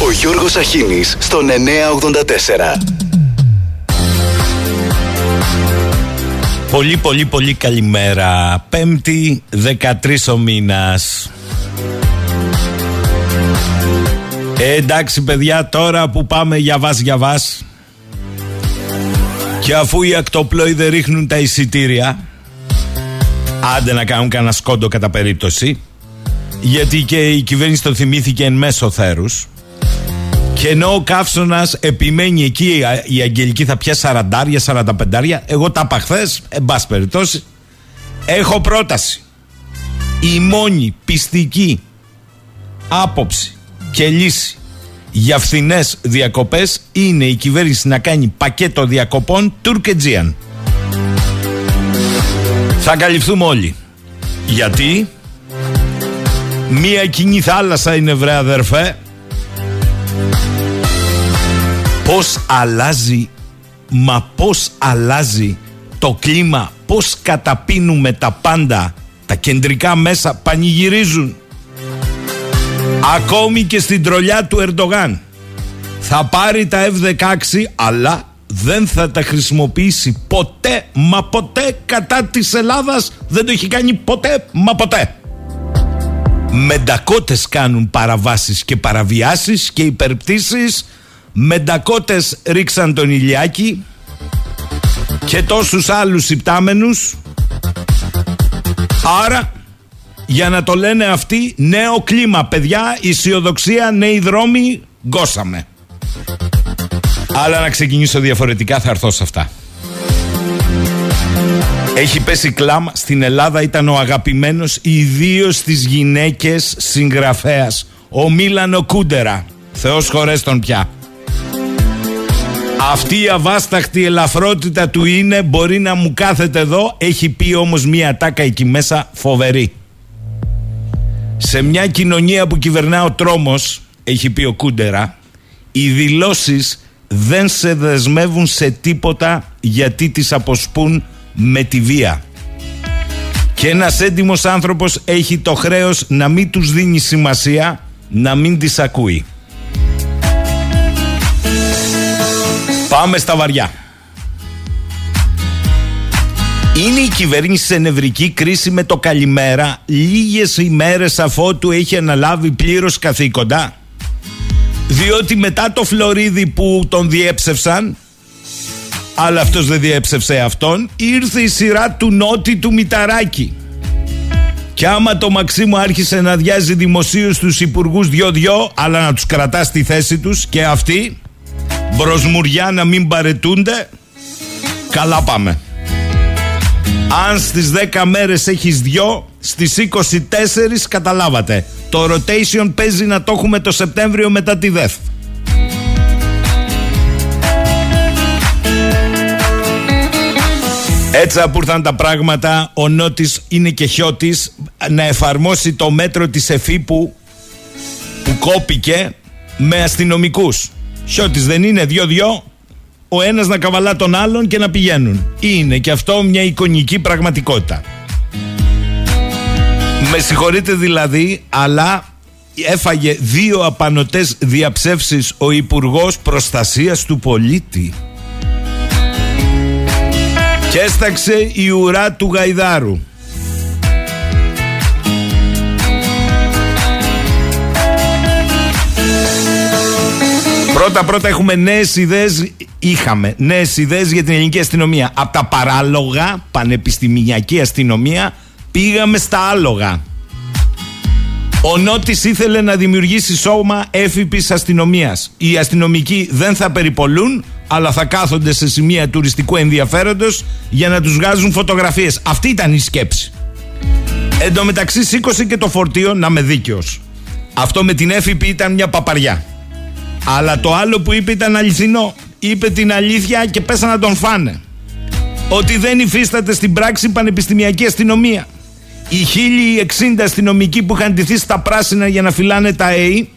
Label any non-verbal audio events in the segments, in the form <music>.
Ο Γιώργος Αχίνης στον 984. Πολύ πολύ πολύ καλημέρα. Πέμπτη 13 ο μήνας. Ε, Εντάξει παιδιά τώρα που πάμε για βάς για βάς. Και αφού οι ακτοπλόοι ρίχνουν τα εισιτήρια Άντε να κάνουν κανένα σκόντο κατά περίπτωση. Γιατί και η κυβέρνηση το θυμήθηκε εν μέσω θέρους και ενώ ο καύσωνας επιμένει εκεί, η Αγγελική θα πιάσει 40, 45, εγώ τα είπα χθες, εν πάση περιπτώσει, έχω πρόταση. Η μόνη πιστική άποψη και λύση για φθηνές διακοπές είναι η κυβέρνηση να κάνει πακέτο διακοπών Τουρκετζίαν. Θα καλυφθούμε όλοι. Γιατί; Μία κοινή θάλασσα είναι βρε αδερφέ Πώς αλλάζει, μα πώς αλλάζει το κλίμα, πώς καταπίνουμε τα πάντα, τα κεντρικά μέσα πανηγυρίζουν. Ακόμη και στην τρολιά του Ερντογάν. Θα πάρει τα F-16 αλλά δεν θα τα χρησιμοποιήσει ποτέ μα ποτέ κατά της Ελλάδας δεν το έχει κάνει ποτέ μα ποτέ Μεντακότες κάνουν παραβάσεις και παραβιάσεις και υπερπτήσεις Μεντακότες ρίξαν τον Ηλιάκη και τόσους άλλους υπτάμενους. Άρα για να το λένε αυτοί νέο κλίμα παιδιά αισιοδοξία νέοι δρόμοι γκώσαμε. Αλλά να ξεκινήσω διαφορετικά θα έρθω σε αυτά. Έχει πέσει κλάμα στην Ελλάδα ήταν ο αγαπημένος ιδίως στις γυναίκες συγγραφέας ο Μίλανο Κούντερα. Θεός χωρές τον πια αυτή η αβάσταχτη ελαφρότητα του είναι μπορεί να μου κάθεται εδώ έχει πει όμως μια τάκα εκεί μέσα φοβερή. Σε μια κοινωνία που κυβερνά ο τρόμος έχει πει ο Κούντερα οι δηλώσεις δεν σε δεσμεύουν σε τίποτα γιατί τις αποσπούν με τη βία. Και ένας έντιμος άνθρωπος έχει το χρέος να μην τους δίνει σημασία να μην τις ακούει Πάμε στα βαριά. Είναι η κυβέρνηση σε νευρική κρίση με το καλημέρα λίγες ημέρες αφότου έχει αναλάβει πλήρως καθήκοντα. Διότι μετά το Φλωρίδι που τον διέψευσαν αλλά αυτός δεν διέψευσε αυτόν ήρθε η σειρά του Νότι του Μηταράκη. Και άμα το Μαξίμου άρχισε να διάζει δημοσίους τους υπουργούς δυο-δυο αλλά να τους κρατάς στη θέση τους και αυτοί Μπροσμουριά να μην παρετούνται. Καλά πάμε. Αν στις 10 μέρες έχεις δυο Στις 24 καταλάβατε. Το rotation παίζει να το έχουμε το Σεπτέμβριο μετά τη ΔΕΘ Έτσι που ήρθαν τα πράγματα Ο Νότης είναι και χιώτης Να εφαρμόσει το μέτρο της εφήπου Που κόπηκε Με αστυνομικούς Σιώτης δεν είναι δυο-δυο ο ένας να καβαλά τον άλλον και να πηγαίνουν. Είναι και αυτό μια εικονική πραγματικότητα. Με συγχωρείτε δηλαδή, αλλά έφαγε δύο απανοτές διαψεύσεις ο Υπουργός Προστασίας του Πολίτη. Και έσταξε η ουρά του Γαϊδάρου. Πρώτα πρώτα έχουμε νέες ιδέες. Είχαμε νέες ιδέες για την ελληνική αστυνομία. Από τα παράλογα, πανεπιστημιακή αστυνομία, πήγαμε στα άλογα. Ο Νότης ήθελε να δημιουργήσει σώμα έφυπης αστυνομίας. Οι αστυνομικοί δεν θα περιπολούν, αλλά θα κάθονται σε σημεία τουριστικού ενδιαφέροντος για να τους βγάζουν φωτογραφίες. Αυτή ήταν η σκέψη. Εν τω μεταξύ, σήκωσε και το φορτίο να είμαι δίκαιος. Αυτό με την έφυπη ήταν μια παπαριά. Αλλά το άλλο που είπε ήταν αληθινό. Είπε την αλήθεια και πέσανε να τον φάνε. Ότι δεν υφίσταται στην πράξη πανεπιστημιακή αστυνομία. Οι 1060 αστυνομικοί που είχαν ντυθεί στα πράσινα για να φυλάνε τα ΑΕΗ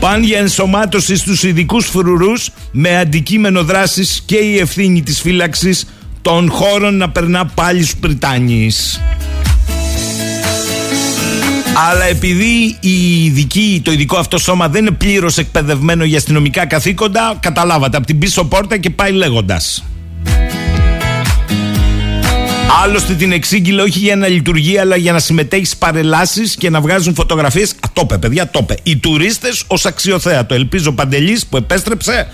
πάνε για ενσωμάτωση στους ειδικούς φρουρούς με αντικείμενο δράσης και η ευθύνη της φύλαξης των χώρων να περνά πάλι στους Πριτάνιες. Αλλά επειδή η ειδική, το ειδικό αυτό σώμα δεν είναι πλήρως εκπαιδευμένο για αστυνομικά καθήκοντα, καταλάβατε από την πίσω πόρτα και πάει λέγοντας. Άλλωστε την εξήγηλε όχι για να λειτουργεί, αλλά για να συμμετέχει στις παρελάσεις και να βγάζουν φωτογραφίες. Ατόπε, παιδιά, τόπε. Οι τουρίστες ως αξιοθέατο. Ελπίζω Παντελής που επέστρεψε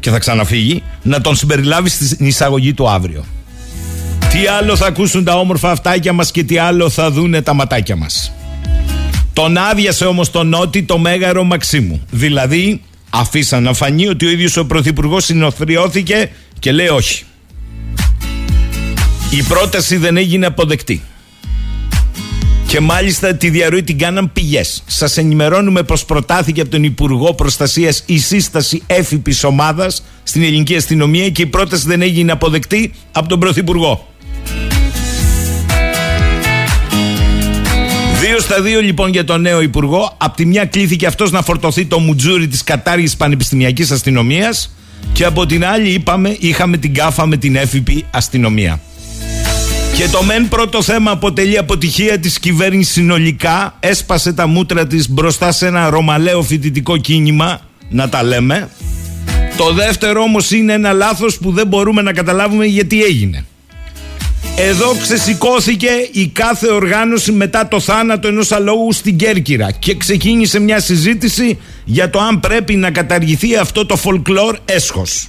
και θα ξαναφύγει να τον συμπεριλάβει στην εισαγωγή του αύριο. Τι άλλο θα ακούσουν τα όμορφα αυτάκια μας και τι άλλο θα δούνε τα ματάκια μας. Τον άδειασε όμως τον Νότι το μέγαρο Μαξίμου. Δηλαδή, αφήσαν να φανεί ότι ο ίδιος ο Πρωθυπουργός συνοθριώθηκε και λέει όχι. Η πρόταση δεν έγινε αποδεκτή. Και μάλιστα τη διαρροή την κάναν πηγές. Σας ενημερώνουμε πως προτάθηκε από τον Υπουργό Προστασίας η σύσταση έφυπης ομάδας στην ελληνική αστυνομία και η πρόταση δεν έγινε αποδεκτή από τον Πρωθυπουργό. Δύο στα δύο λοιπόν για τον νέο Υπουργό. Απ' τη μια κλήθηκε αυτός να φορτωθεί το μουτζούρι της κατάργησης πανεπιστημιακής αστυνομίας. Και από την άλλη είπαμε, είχαμε την κάφα με την έφυπη αστυνομία. Και το μεν πρώτο θέμα αποτελεί αποτυχία της κυβέρνησης συνολικά. Έσπασε τα μούτρα της μπροστά σε ένα ρωμαλαίο φοιτητικό κίνημα, να τα λέμε. Το δεύτερο όμως είναι ένα λάθος που δεν μπορούμε να καταλάβουμε γιατί έγινε. Εδώ ξεσηκώθηκε η κάθε οργάνωση μετά το θάνατο ενός αλόγου στην Κέρκυρα και ξεκίνησε μια συζήτηση για το αν πρέπει να καταργηθεί αυτό το folklore έσχος.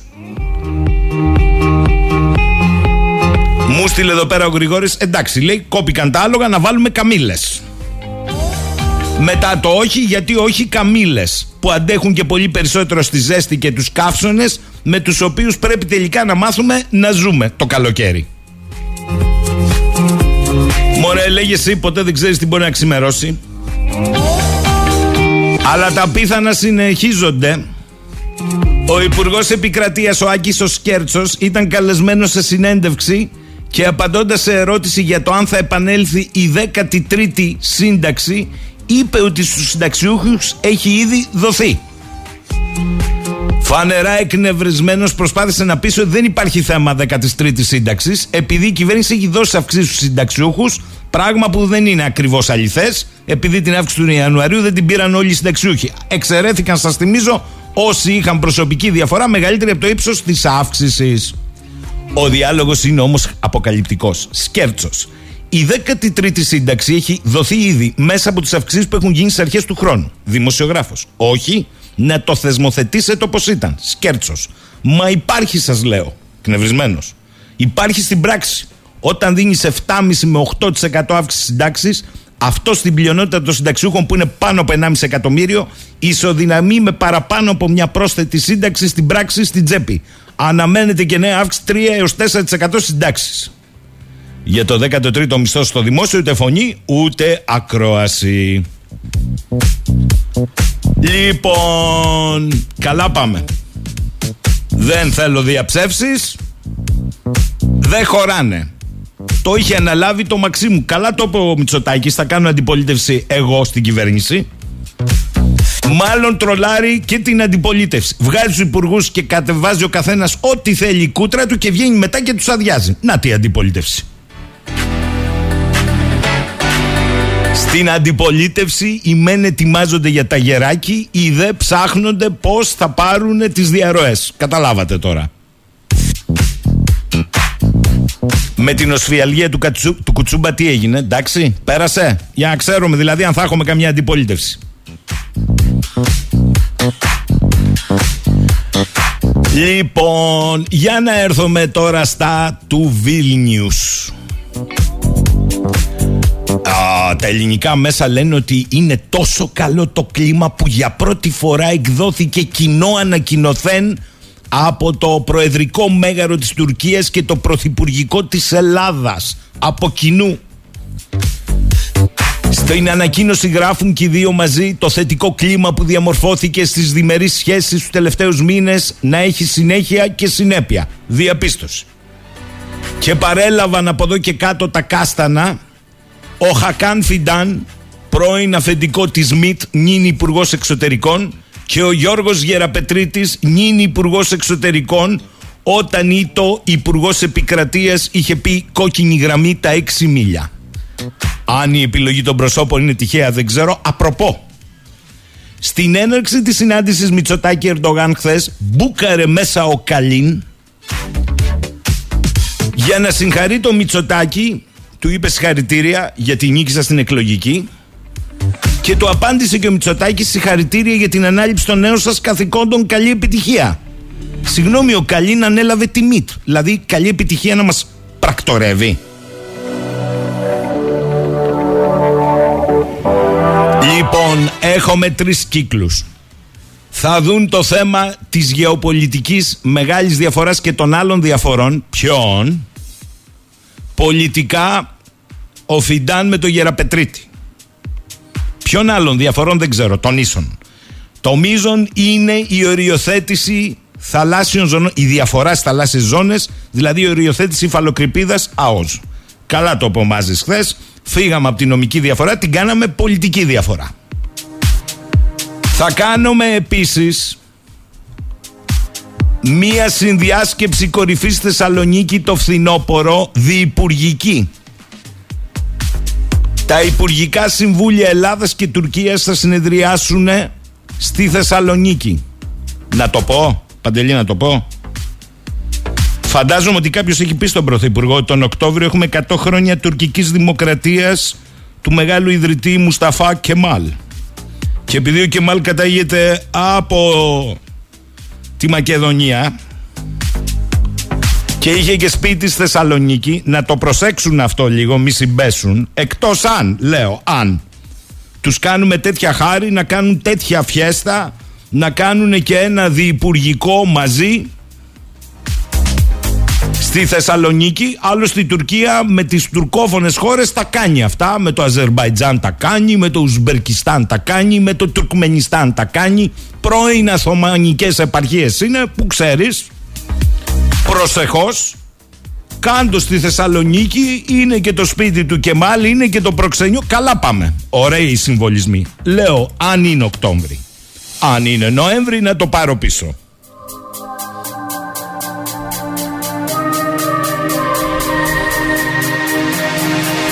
Μου στείλε εδώ πέρα ο Γρηγόρης Εντάξει λέει κόπηκαν τα άλογα να βάλουμε καμήλες Μετά το όχι γιατί όχι καμήλες Που αντέχουν και πολύ περισσότερο στη ζέστη και τους καύσονες Με τους οποίους πρέπει τελικά να μάθουμε να ζούμε το καλοκαίρι Μωρέ λέγε εσύ ποτέ δεν ξέρεις τι μπορεί να ξημερώσει Αλλά τα πίθανα συνεχίζονται ο Υπουργός Επικρατείας, ο Άκης ο Σκέρτσος, ήταν καλεσμένος σε συνέντευξη και απαντώντας σε ερώτηση για το αν θα επανέλθει η 13η σύνταξη είπε ότι στους συνταξιούχους έχει ήδη δοθεί. Φανερά εκνευρισμένος προσπάθησε να πει ότι δεν υπάρχει θέμα 13η σύνταξης, επειδή η κυβέρνηση έχει δώσει αυξήσεις στους συνταξιούχους, πράγμα που δεν είναι ακριβώς αληθές, επειδή την αύξηση του Ιανουαρίου δεν την πήραν όλοι οι συνταξιούχοι. Εξαιρέθηκαν, σας θυμίζω, όσοι είχαν προσωπική διαφορά μεγαλύτερη από το ύψος της αύξησης. Ο διάλογος είναι όμως αποκαλυπτικός. Σκέρτσο. Η 13η σύνταξη έχει δοθεί ήδη μέσα από τις αυξήσεις που έχουν γίνει στις αρχές του χρόνου. Δημοσιογράφος. Όχι, να το θεσμοθετήσετε όπως ήταν. Σκέρτσος. Μα υπάρχει, σας λέω, κνευρισμένο. Υπάρχει στην πράξη. Όταν δίνεις 7,5 με 8% αύξηση συντάξη, αυτό στην πλειονότητα των συνταξιούχων που είναι πάνω από 1,5 εκατομμύριο ισοδυναμεί με παραπάνω από μια πρόσθετη σύνταξη στην πράξη στην τσέπη αναμένεται και νέα αύξηση 3 έως 4% συντάξεις. Για το 13ο μισθό στο δημόσιο ούτε φωνή ούτε ακρόαση. Λοιπόν, καλά πάμε. Δεν θέλω διαψεύσεις. Δεν χωράνε. Το είχε αναλάβει το Μαξίμου. Καλά το είπε ο Μητσοτάκης, θα κάνω αντιπολίτευση εγώ στην κυβέρνηση. Μάλλον τρολάρει και την αντιπολίτευση. Βγάζει του υπουργούς και κατεβάζει ο καθένας ό,τι θέλει η κούτρα του και βγαίνει μετά και τους αδειάζει. Να τι αντιπολίτευση. Στην αντιπολίτευση οι μεν ετοιμάζονται για τα γεράκι, οι δε ψάχνονται πώς θα πάρουν τις διαρροές. Καταλάβατε τώρα. Με την οσφιαλγία του, κατσου, του Κουτσούμπα τι έγινε, εντάξει, πέρασε; Για να ξέρουμε δηλαδή αν θα έχουμε καμιά αντιπολίτευση. Λοιπόν, για να έρθουμε τώρα στα του Βίλνιους. τα ελληνικά μέσα λένε ότι είναι τόσο καλό το κλίμα που για πρώτη φορά εκδόθηκε κοινό ανακοινωθέν από το Προεδρικό Μέγαρο της Τουρκίας και το Πρωθυπουργικό της Ελλάδας από κοινού στην ανακοίνωση γράφουν και οι δύο μαζί το θετικό κλίμα που διαμορφώθηκε στις διμερείς σχέσεις τους τελευταίους μήνες να έχει συνέχεια και συνέπεια. Διαπίστωση. Και παρέλαβαν από εδώ και κάτω τα κάστανα ο Χακάν Φιντάν, πρώην αφεντικό της ΜΙΤ, νυν υπουργός Εξωτερικών και ο Γιώργος Γεραπετρίτης, νυν υπουργός Εξωτερικών όταν ήτο υπουργός Επικρατείας είχε πει κόκκινη γραμμή τα 6 μίλια. Αν η επιλογή των προσώπων είναι τυχαία δεν ξέρω. Απροπό. Στην έναρξη της συνάντησης Μητσοτάκη Ερντογάν χθες μπούκαρε μέσα ο Καλίν για να συγχαρεί το Μητσοτάκη του είπε συγχαρητήρια γιατί νίκησα στην εκλογική και του απάντησε και ο Μητσοτάκης συγχαρητήρια για την ανάληψη των νέων σας καθηκόντων καλή επιτυχία. Συγγνώμη, ο Καλίν ανέλαβε τη ΜΙΤ. Δηλαδή, καλή επιτυχία να μας πρακτορεύει. Λοιπόν, έχουμε τρεις κύκλους. Θα δουν το θέμα της γεωπολιτικής μεγάλης διαφοράς και των άλλων διαφορών. Ποιον; Πολιτικά ο Φιντάν με το Γεραπετρίτη. Ποιον άλλων διαφορών δεν ξέρω, τον ίσον. Το μείζον είναι η οριοθέτηση θαλάσσιων ζωνών, η διαφορά στις θαλάσσιες ζώνες, δηλαδή η οριοθέτηση υφαλοκρηπίδας ΑΟΣ. Καλά το απομάζεις χθες. Φύγαμε από τη νομική διαφορά, την κάναμε πολιτική διαφορά. Θα κάνουμε επίσης μία συνδιάσκεψη κορυφής Θεσσαλονίκη το φθινόπωρο διυπουργική. Τα Υπουργικά Συμβούλια Ελλάδας και Τουρκίας θα συνεδριάσουν στη Θεσσαλονίκη. Να το πω, Παντελή να το πω. Φαντάζομαι ότι κάποιος έχει πει στον Πρωθυπουργό ότι τον Οκτώβριο έχουμε 100 χρόνια τουρκικής δημοκρατίας του μεγάλου ιδρυτή Μουσταφά Κεμάλ. Και επειδή ο Κεμάλ κατάγεται από τη Μακεδονία και είχε και σπίτι στη Θεσσαλονίκη, να το προσέξουν αυτό λίγο, μη συμπέσουν. Εκτός αν, λέω, αν τους κάνουμε τέτοια χάρη να κάνουν τέτοια φιέστα, να κάνουν και ένα διυπουργικό μαζί. Στη Θεσσαλονίκη, άλλο στη Τουρκία με τις τουρκόφωνες χώρες τα κάνει αυτά, με το Αζερβαϊτζάν τα κάνει, με το Ουσμπερκιστάν τα κάνει, με το Τουρκμενιστάν τα κάνει, πρώην Αθωμανικές επαρχίες είναι που ξέρεις, προσεχώς, κάντος στη Θεσσαλονίκη είναι και το σπίτι του Κεμάλ, είναι και το προξενιό, καλά πάμε. Ωραίοι οι συμβολισμοί. Λέω, αν είναι Οκτώβρη. Αν είναι Νοέμβρη να το πάρω πίσω.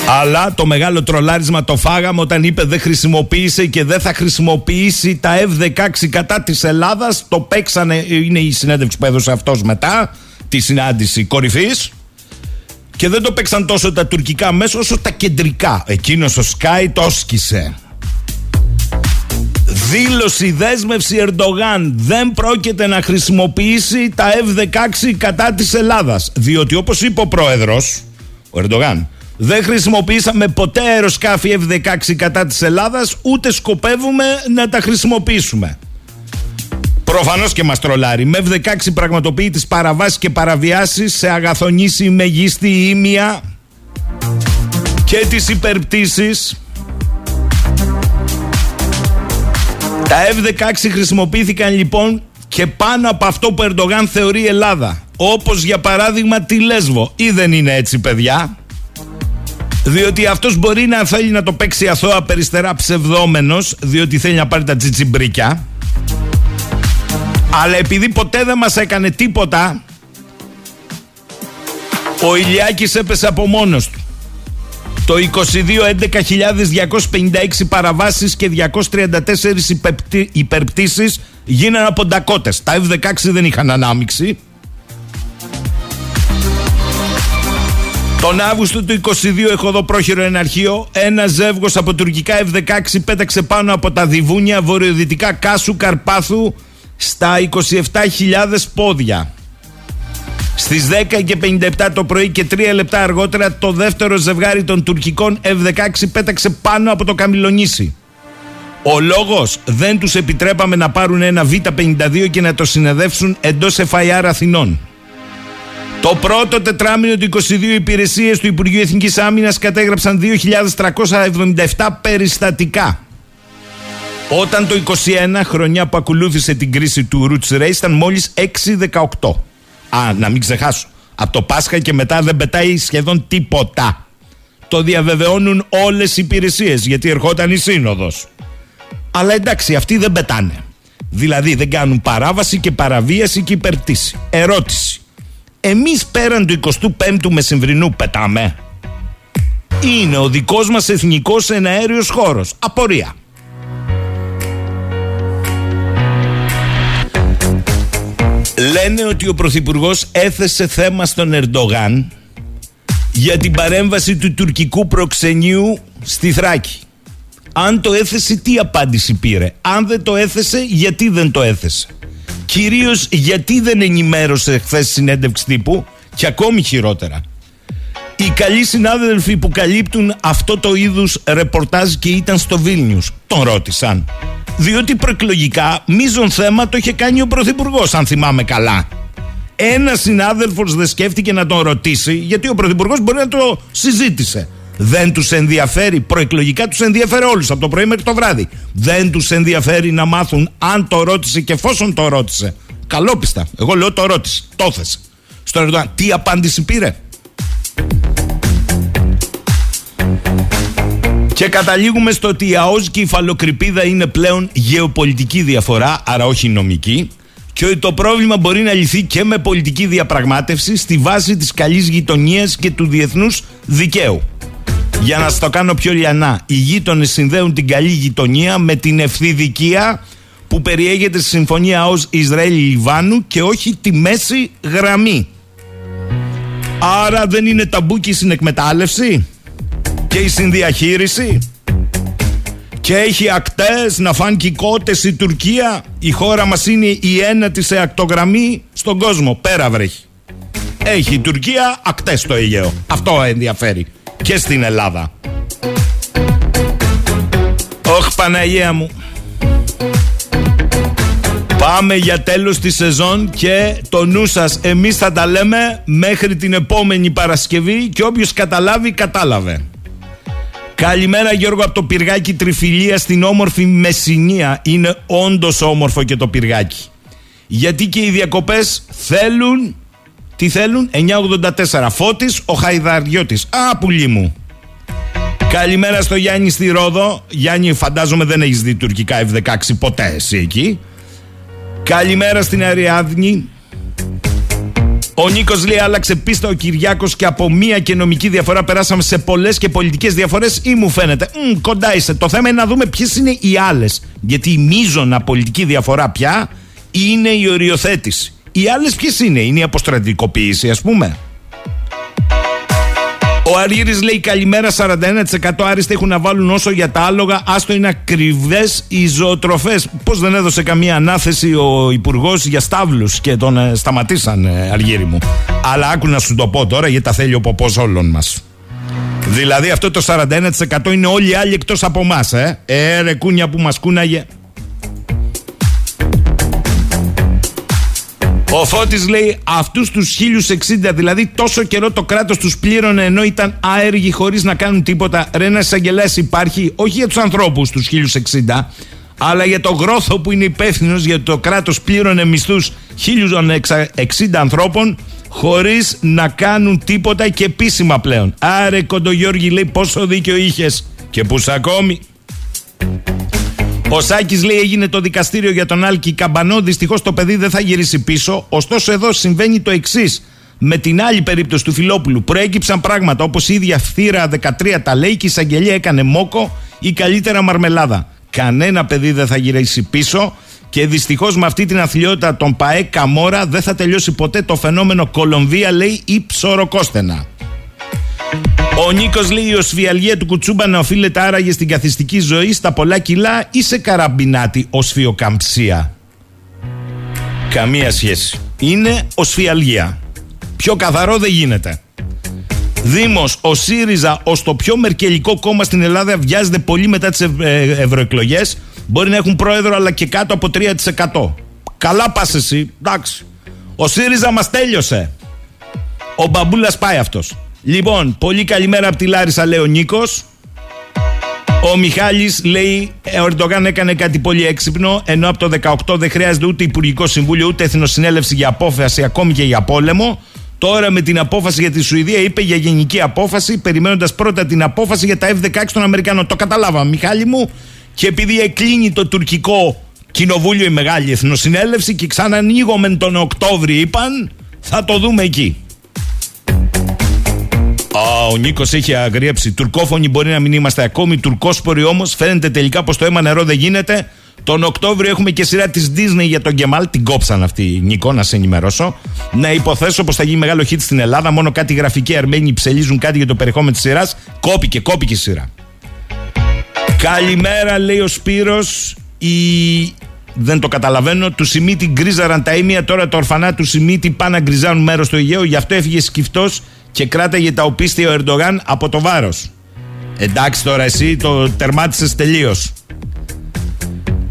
Αλλά το μεγάλο τρολάρισμα το φάγαμε όταν είπε δεν χρησιμοποίησε και δεν θα χρησιμοποιήσει τα F-16 κατά της Ελλάδας. Το παίξανε, είναι η συνέντευξη που έδωσε αυτός μετά, τη συνάντηση κορυφής. Και δεν το παίξαν τόσο τα τουρκικά μέσα όσο τα κεντρικά. Εκείνος ο Σκάι το σκίσε. Δήλωση δέσμευση Ερντογάν δεν πρόκειται να χρησιμοποιήσει τα F-16 κατά της Ελλάδας διότι όπως είπε ο πρόεδρος ο Ερντογάν δεν χρησιμοποιήσαμε ποτέ αεροσκάφη F-16 κατά της Ελλάδας ούτε σκοπεύουμε να τα χρησιμοποιήσουμε Προφανώς και μας τρολάρει με F-16 πραγματοποιεί τις παραβάσεις και παραβιάσεις σε αγαθονήσει μεγίστη ήμια και τις υπερπτήσεις Τα F-16 χρησιμοποιήθηκαν λοιπόν και πάνω από αυτό που Ερντογάν θεωρεί Ελλάδα. Όπως για παράδειγμα τη Λέσβο. Ή δεν είναι έτσι παιδιά; Διότι αυτός μπορεί να θέλει να το παίξει αθώα περιστερά ψευδόμενος διότι θέλει να πάρει τα τσιτσιμπρίκια. Αλλά επειδή ποτέ δεν μας έκανε τίποτα ο Ηλιάκης έπεσε από μόνος του. Το 22 11.256 παραβάσεις και 234 υπερπτήσεις γίνανε από ντακότες. Τα F-16 δεν είχαν ανάμειξη. Τον Αύγουστο του 22 έχω εδώ πρόχειρο εναρχείο. Ένας ζεύγος από τουρκικά F-16 πέταξε πάνω από τα διβούνια βορειοδυτικά Κάσου Καρπάθου στα 27.000 πόδια. Στις 10 και 57 το πρωί και 3 λεπτά αργότερα το δεύτερο ζευγάρι των τουρκικών F-16 πέταξε πάνω από το Καμιλονίσι. Ο λόγος δεν τους επιτρέπαμε να πάρουν ένα Β52 και να το συνεδεύσουν εντός εφαϊάρ Αθηνών. Το πρώτο τετράμινο του 22 υπηρεσίες του Υπουργείου Εθνικής Άμυνας κατέγραψαν 2.377 περιστατικά. Όταν το 21, χρονιά που ακολούθησε την κρίση του Roots Race, ήταν μόλις 6.18. Α, να μην ξεχάσω. Από το Πάσχα και μετά δεν πετάει σχεδόν τίποτα. Το διαβεβαιώνουν όλες οι υπηρεσίες γιατί ερχόταν η σύνοδος. Αλλά εντάξει, αυτοί δεν πετάνε. Δηλαδή δεν κάνουν παράβαση και παραβίαση και υπερτήση. Ερώτηση. Εμείς πέραν του 25ου μεσημβρινού πετάμε; είναι ο δικός μας εθνικός εναέριος χώρος. Απορία. Λένε ότι ο Πρωθυπουργός έθεσε θέμα στον Ερντογάν για την παρέμβαση του τουρκικού προξενείου στη Θράκη. Αν το έθεσε, τι απάντηση πήρε; Αν δεν το έθεσε, γιατί δεν το έθεσε; Κυρίως γιατί δεν ενημέρωσε χθες συνέντευξη τύπου και ακόμη χειρότερα; Οι καλοί συνάδελφοι που καλύπτουν αυτό το είδους ρεπορτάζ και ήταν στο Βίλνιους τον ρώτησαν. Διότι προεκλογικά μείζον θέμα το είχε κάνει ο Πρωθυπουργός, αν θυμάμαι καλά. Ένα συνάδελφος δεν σκέφτηκε να τον ρωτήσει, γιατί ο Πρωθυπουργός μπορεί να το συζήτησε. Δεν τους ενδιαφέρει, προεκλογικά τους ενδιαφέρει όλους από το πρωί μέχρι το βράδυ. Δεν τους ενδιαφέρει να μάθουν αν το ρώτησε και εφόσον το ρώτησε. Καλόπιστα. Εγώ λέω το ρώτησε. Το έθεσε. Στο Ερντογάν. Τι απάντηση πήρε; Και καταλήγουμε στο ότι η ΑΟΣ και η φαλοκρηπίδα είναι πλέον γεωπολιτική διαφορά, άρα όχι νομική, και ότι το πρόβλημα μπορεί να λυθεί και με πολιτική διαπραγμάτευση στη βάση της καλής γειτονίας και του διεθνούς δικαίου. Για να στο κάνω πιο λιανά, οι γείτονες συνδέουν την καλή γειτονία με την ευθυδικία που περιέγεται στη συμφωνία ως Ισραήλ-Λιβάνου και όχι τη μέση γραμμή. Άρα δεν είναι ταμπού και η συνεκμετάλλευση; Και η συνδιαχείριση. Και έχει ακτές να φάνε κότες η Τουρκία. Η χώρα μας είναι η ένατη σε ακτογραμμή στον κόσμο. Πέρα βρέχει. Έχει η Τουρκία ακτές στο Αιγαίο. Αυτό ενδιαφέρει. Και στην Ελλάδα. Ωχ Παναγία μου. Πάμε για τέλος της σεζόν και το νου σας. Εμείς θα τα λέμε μέχρι την επόμενη Παρασκευή και όποιος καταλάβει κατάλαβε. Καλημέρα Γιώργο από το πυργάκι Τριφυλία στην όμορφη Μεσσηνία. Είναι όντως όμορφο και το πυργάκι. Γιατί και οι διακοπές θέλουν, τι θέλουν, 984. Φώτης ο Χαϊδαριώτης. Α, πουλί μου. Καλημέρα στο Γιάννη στη Ρόδο. Γιάννη, φαντάζομαι δεν έχεις δει τουρκικά F-16 ποτέ εσύ εκεί. Καλημέρα στην Αριάδνη. Ο Νίκος λέει: Άλλαξε πίστα ο Κυριάκος και από μία και νομική διαφορά περάσαμε σε πολλές και πολιτικές διαφορές, ή μου φαίνεται. Μ, κοντά είσαι. Το θέμα είναι να δούμε ποιες είναι οι άλλες. Γιατί η μείζωνα πολιτική διαφορά πια είναι η οριοθέτηση. Οι άλλες ποιες είναι, είναι η αποστρατικοποίηση, ας πούμε. Ο Αργύρης λέει καλημέρα 41% άριστα έχουν να βάλουν όσο για τα άλογα. Άστο είναι ακριβές οι ζωοτροφές πως δεν έδωσε καμία ανάθεση ο υπουργός για στάβλους και τον ε, σταματήσαν ε, Αργύρη μου. Αλλά άκου να σου το πω τώρα γιατί τα θέλει ο ποπός όλων μας. Δηλαδή αυτό το 41% είναι όλοι οι άλλοι εκτός από εμά, ε. ε ρε κούνια που μας κούναγε Ο Φώτης λέει αυτούς τους 1060 δηλαδή τόσο καιρό το κράτος τους πλήρωνε ενώ ήταν άεργοι χωρίς να κάνουν τίποτα. Ρε ένας εισαγγελέας υπάρχει όχι για τους ανθρώπους τους 1060 αλλά για το γρόθο που είναι υπεύθυνος για το κράτος πλήρωνε μισθούς 1060 ανθρώπων χωρίς να κάνουν τίποτα και επίσημα πλέον. Άρε Κοντογιώργη λέει πόσο δίκιο είχες και που ακόμη. Ο Σάκης λέει έγινε το δικαστήριο για τον Άλκη Καμπανό. Δυστυχώς το παιδί δεν θα γυρίσει πίσω. Ωστόσο, εδώ συμβαίνει το εξής. Με την άλλη περίπτωση του Φιλόπουλου προέκυψαν πράγματα όπως η ίδια φθήρα 13 τα λέει και η εισαγγελία έκανε μόκο ή καλύτερα μαρμελάδα. Κανένα παιδί δεν θα γυρίσει πίσω και δυστυχώς με αυτή την αθλειότητα των ΠαΕ Καμόρα δεν θα τελειώσει ποτέ το φαινόμενο Κολομβία, λέει, ή ψωροκόστενα. Ο Νίκος λέει: Η οσφιαλγία του Κουτσούμπα να οφείλεται άραγε στην καθιστική ζωή, στα πολλά κιλά ή σε καραμπινάτη οσφιοκαμψία. Καμία σχέση. Είναι οσφιαλγία. Πιο καθαρό δεν γίνεται. Δήμος, ο ΣΥΡΙΖΑ ως το πιο μερκελικό κόμμα στην Ελλάδα βιάζεται πολύ μετά τις ε, ευρωεκλογές. Μπορεί να έχουν πρόεδρο αλλά και κάτω από 3%. Καλά πας εσύ. Εντάξει. Ο ΣΥΡΙΖΑ μας τέλειωσε. Ο μπαμπούλας πάει αυτός. Λοιπόν, πολύ καλημέρα από τη Λάρισα, λέει ο Νίκος. Ο Μιχάλης λέει: «Ε, Ο Ερντογάν έκανε κάτι πολύ έξυπνο, ενώ από το 18 δεν χρειάζεται ούτε Υπουργικό Συμβούλιο ούτε Εθνοσυνέλευση για απόφαση, ακόμη και για πόλεμο. Τώρα με την απόφαση για τη Σουηδία είπε για γενική απόφαση, περιμένοντας πρώτα την απόφαση για τα F-16 των Αμερικανών. Το καταλάβαμε, Μιχάλη μου. Και επειδή εκλείνει το τουρκικό κοινοβούλιο η μεγάλη Εθνοσυνέλευση και ξανανοίγουμε τον Οκτώβριο, είπαν, θα το δούμε εκεί. Ο Νίκος έχει αγριέψει. Τουρκόφωνοι μπορεί να μην είμαστε ακόμη. Τουρκόσποροι όμως φαίνεται τελικά πως το αίμα νερό δεν γίνεται. Τον Οκτώβριο έχουμε και σειρά της Disney για τον Γκεμάλ. Την κόψαν αυτή, Νίκο, να σε ενημερώσω. Να υποθέσω πως θα γίνει μεγάλο hit στην Ελλάδα. Μόνο κάτι γραφικοί Αρμένοι ψελίζουν κάτι για το περιεχόμενο της σειράς. Κόπηκε, κόπηκε η σειρά. Καλημέρα, λέει ο Σπύρος. Η... Δεν το καταλαβαίνω. Του Σιμίτη γκρίζαραν τα ίμια. Τώρα τα ορφανά του Σιμίτη πάνε να γκριζάνουν μέρος στο Αιγαίο. Γι' αυτό έφυγε σκυφτός και κράταγε τα οπίστια ο Ερντογάν από το βάρος. Εντάξει τώρα εσύ το τερμάτισες τελείως.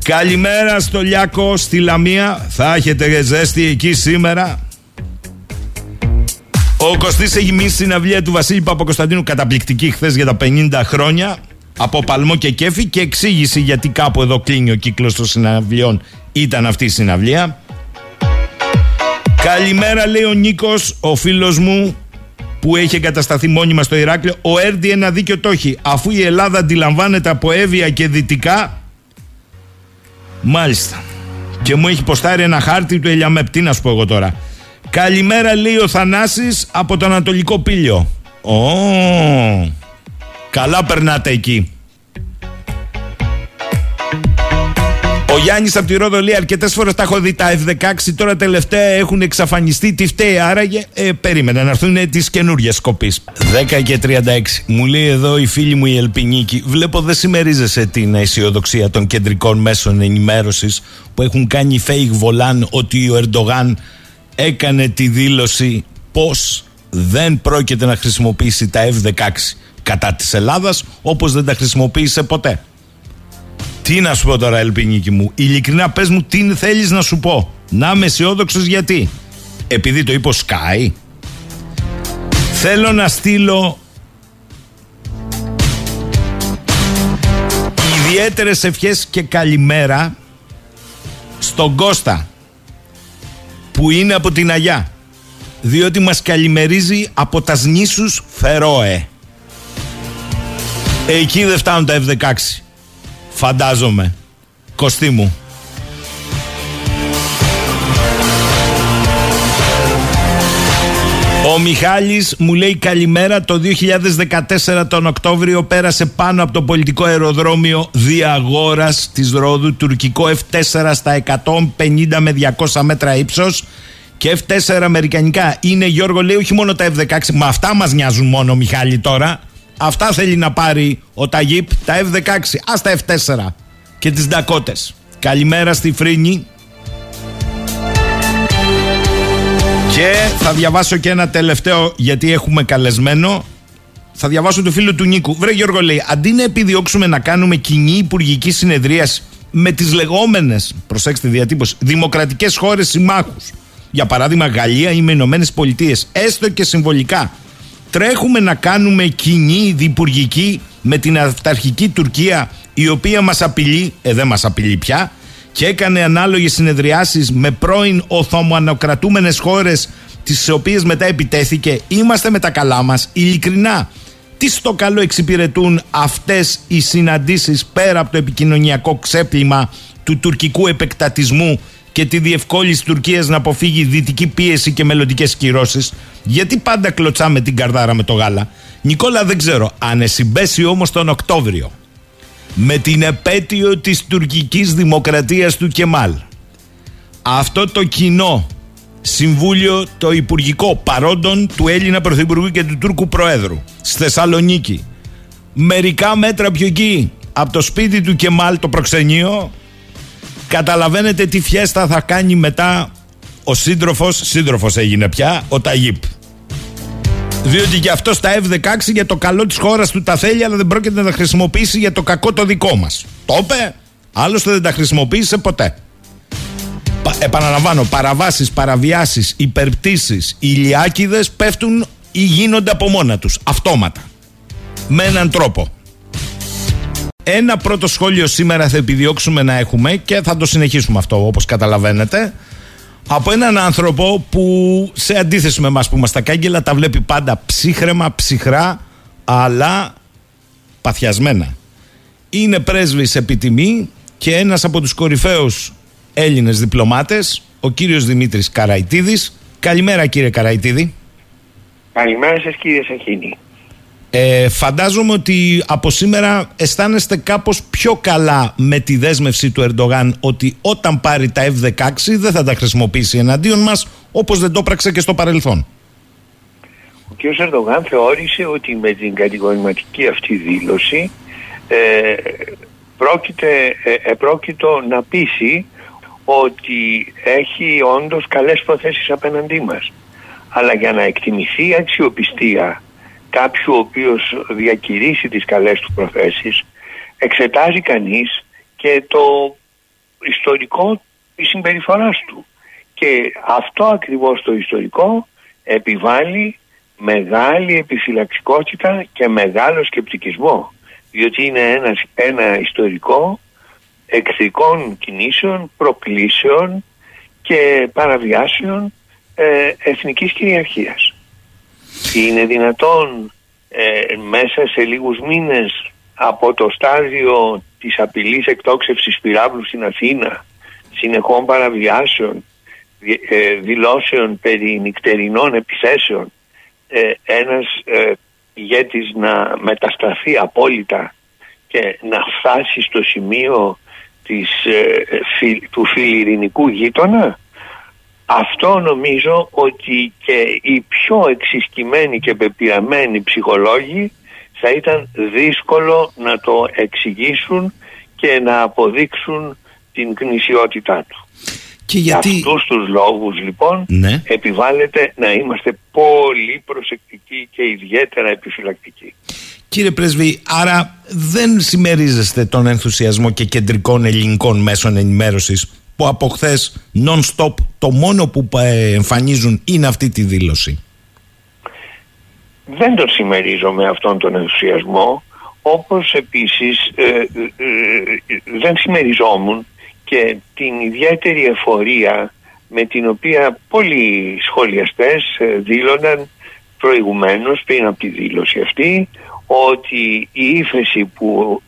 Καλημέρα στο Λιάκο στη Λαμία. Θα έχετε ζέστη εκεί σήμερα. Ο Κωστής έχει μείνει στην αυλία του Βασίλη Παπακοσταντίνου καταπληκτική χθες για τα 50 χρόνια. Από παλμό και κέφι και εξήγηση γιατί κάπου εδώ κλείνει ο κύκλος των συναυλιών. Ήταν αυτή η συναυλία. Καλημέρα λέει ο Νίκος, ο φίλος μου που έχει εγκατασταθεί μόνιμα στο Ηράκλειο. Ο Έρντι ένα δίκιο το έχει. Αφού η Ελλάδα αντιλαμβάνεται από έβεια και δυτικά. Μάλιστα. Και μου έχει ποστάρει ένα χάρτη του Ελιαμέπ. Τι να σου πω εγώ τώρα. Καλημέρα λέει ο Θανάσης από το Ανατολικό Πύλιο. Ω, καλά περνάτε εκεί. Ο Γιάννης από τη Ρόδο λέει αρκετές φορές τα έχω δει τα F16. Τώρα τελευταία έχουν εξαφανιστεί. Τι φταίει, άραγε. Ε, περίμενα να έρθουν τις καινούριε κοπεί. 10 και 36. Μου λέει εδώ η φίλη μου η Ελπινίκη. Βλέπω δεν συμμερίζεσαι την αισιοδοξία των κεντρικών μέσων ενημέρωσης που έχουν κάνει fake βολάν ότι ο Ερντογάν έκανε τη δήλωση πώ δεν πρόκειται να χρησιμοποιήσει τα F16 κατά της Ελλάδας όπως δεν τα χρησιμοποίησε ποτέ. Τι να σου πω τώρα, Ελπινίκη μου. Ειλικρινά πες μου, τι θέλεις να σου πω. Να είμαι αισιόδοξος γιατί. Επειδή το είπε ο Sky. Θέλω να στείλω ιδιαίτερες ευχές και καλημέρα στον Κώστα που είναι από την Αγιά διότι μας καλημερίζει από τας νήσους Φερόε εκεί δεν φτάνουν τα F-16 Φαντάζομαι. Κωστή μου. Ο Μιχάλης μου λέει καλημέρα. Το 2014 τον Οκτώβριο πέρασε πάνω από το πολιτικό αεροδρόμιο Διαγόρας της Ρόδου. Τουρκικό F4 στα 150 με 200 μέτρα ύψος. Και F4 αμερικανικά. Είναι Γιώργο λέει όχι μόνο τα F16 μα αυτά μας νοιάζουν μόνο Μιχάλη τώρα Αυτά θέλει να πάρει ο Ταγίπ, τα F-16, ας τα F-4 και τις Ντακότες. Καλημέρα στη Φρίνη. Και θα διαβάσω και ένα τελευταίο γιατί έχουμε καλεσμένο. Θα διαβάσω το φίλο του Νίκου. Βρε Γιώργο λέει, αντί να επιδιώξουμε να κάνουμε κοινή υπουργική συνεδρία με τις λεγόμενες, προσέξτε διατύπωση, δημοκρατικές χώρες συμμάχους. Για παράδειγμα Γαλλία ή με Ηνωμένες Πολιτείες, έστω και συμβολικά τρέχουμε να κάνουμε κοινή διπουργική με την αυταρχική Τουρκία η οποία μας απειλεί, ε δεν μας απειλεί πια και έκανε ανάλογες συνεδριάσεις με πρώην οθωμανοκρατούμενες χώρες τις οποίες μετά επιτέθηκε. Είμαστε με τα καλά μας ειλικρινά. Τι στο καλό εξυπηρετούν αυτές οι συναντήσεις πέρα από το επικοινωνιακό ξέπλυμα του τουρκικού επεκτατισμού και τη διευκόλυνση Τουρκίας να αποφύγει δυτική πίεση και μελλοντικές κυρώσεις. Γιατί πάντα κλωτσάμε την καρδάρα με το γάλα. Νικόλα, δεν ξέρω. Αν συμπέσει όμως τον Οκτώβριο με την επέτειο της τουρκικής δημοκρατίας του Κεμάλ αυτό το κοινό συμβούλιο το υπουργικό παρόντων του Έλληνα Πρωθυπουργού και του Τούρκου Προέδρου στη Θεσσαλονίκη μερικά μέτρα πιο εκεί από το σπίτι του Κεμάλ το προξενείο Καταλαβαίνετε τι φιέστα θα κάνει μετά ο σύντροφος, σύντροφος έγινε πια, ο Ταγίπ. Διότι και αυτό στα F-16 για το καλό της χώρας του τα θέλει, αλλά δεν πρόκειται να τα χρησιμοποιήσει για το κακό το δικό μας. Το είπε, άλλωστε δεν τα χρησιμοποίησε ποτέ. Επαναλαμβάνω, παραβάσεις, παραβιάσεις, υπερπτήσεις, ηλιάκιδες πέφτουν ή γίνονται από μόνα τους, αυτόματα. Με έναν τρόπο. Ένα πρώτο σχόλιο σήμερα θα επιδιώξουμε να έχουμε και θα το συνεχίσουμε αυτό όπως καταλαβαίνετε από έναν άνθρωπο που σε αντίθεση με εμάς που είμαστε τα κάγκελα τα βλέπει πάντα ψύχρεμα, ψυχρά αλλά παθιασμένα. Είναι πρέσβης επιτιμή και ένας από τους κορυφαίους Έλληνες διπλωμάτες ο κύριος Δημήτρης Καραϊτίδης. Καλημέρα κύριε Καραϊτίδη. Καλημέρα σας κύριε Σαχίνη. Ε, φαντάζομαι ότι από σήμερα αισθάνεστε κάπως πιο καλά με τη δέσμευση του Ερντογάν ότι όταν πάρει τα F-16 δεν θα τα χρησιμοποιήσει εναντίον μας όπως δεν το πράξε και στο παρελθόν. Ο κ. Ερντογάν θεώρησε ότι με την κατηγορηματική αυτή δήλωση ε, πρόκειται, ε, πρόκειτο να πείσει ότι έχει όντως καλές προθέσεις απέναντί μας. Αλλά για να εκτιμηθεί η αξιοπιστία κάποιου ο οποίος διακηρύσει τις καλές του προθέσεις εξετάζει κανείς και το ιστορικό της συμπεριφοράς του. Και αυτό ακριβώς το ιστορικό επιβάλλει μεγάλη επιφυλαξικότητα και μεγάλο σκεπτικισμό διότι είναι ένας, ένα ιστορικό εχθρικών κινήσεων, προκλήσεων και παραβιάσεων ε, εθνικής κυριαρχίας. Είναι δυνατόν ε, μέσα σε λίγους μήνες από το στάδιο της απειλής εκτόξευσης πυράβλου στην Αθήνα, συνεχών παραβιάσεων, ε, δηλώσεων περί νυχτερινών επιθέσεων, ε, ένας ε, ηγέτης να μετασταθεί απόλυτα και να φτάσει στο σημείο της, ε, του φιλιρινικού γείτονα αυτό νομίζω ότι και οι πιο εξισκημένοι και πεπειραμένοι ψυχολόγοι θα ήταν δύσκολο να το εξηγήσουν και να αποδείξουν την γνησιότητά του. Και γιατί... Για αυτούς τους λόγους λοιπόν ναι. επιβάλλεται να είμαστε πολύ προσεκτικοί και ιδιαίτερα επιφυλακτικοί. Κύριε Πρέσβη, άρα δεν συμμερίζεστε τον ενθουσιασμό και κεντρικών ελληνικών μέσων ενημέρωσης που από χθες non-stop το μόνο που ε, εμφανίζουν είναι αυτή τη δήλωση. Δεν τον συμμερίζομαι αυτόν τον ενθουσιασμό όπως επίσης ε, ε, δεν συμμεριζόμουν και την ιδιαίτερη εφορία με την οποία πολλοί σχολιαστές δήλωναν προηγουμένως πριν από τη δήλωση αυτή ότι η ύφεση που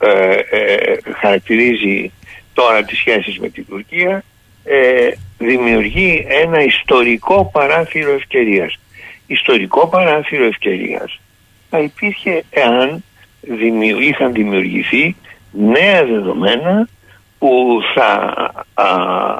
χαρακτηρίζει τώρα τις σχέσεις με την Τουρκία ε, δημιουργεί ένα ιστορικό παράθυρο ευκαιρίας. Ιστορικό παράθυρο ευκαιρίας θα υπήρχε εάν είχαν δημιουργηθεί νέα δεδομένα που θα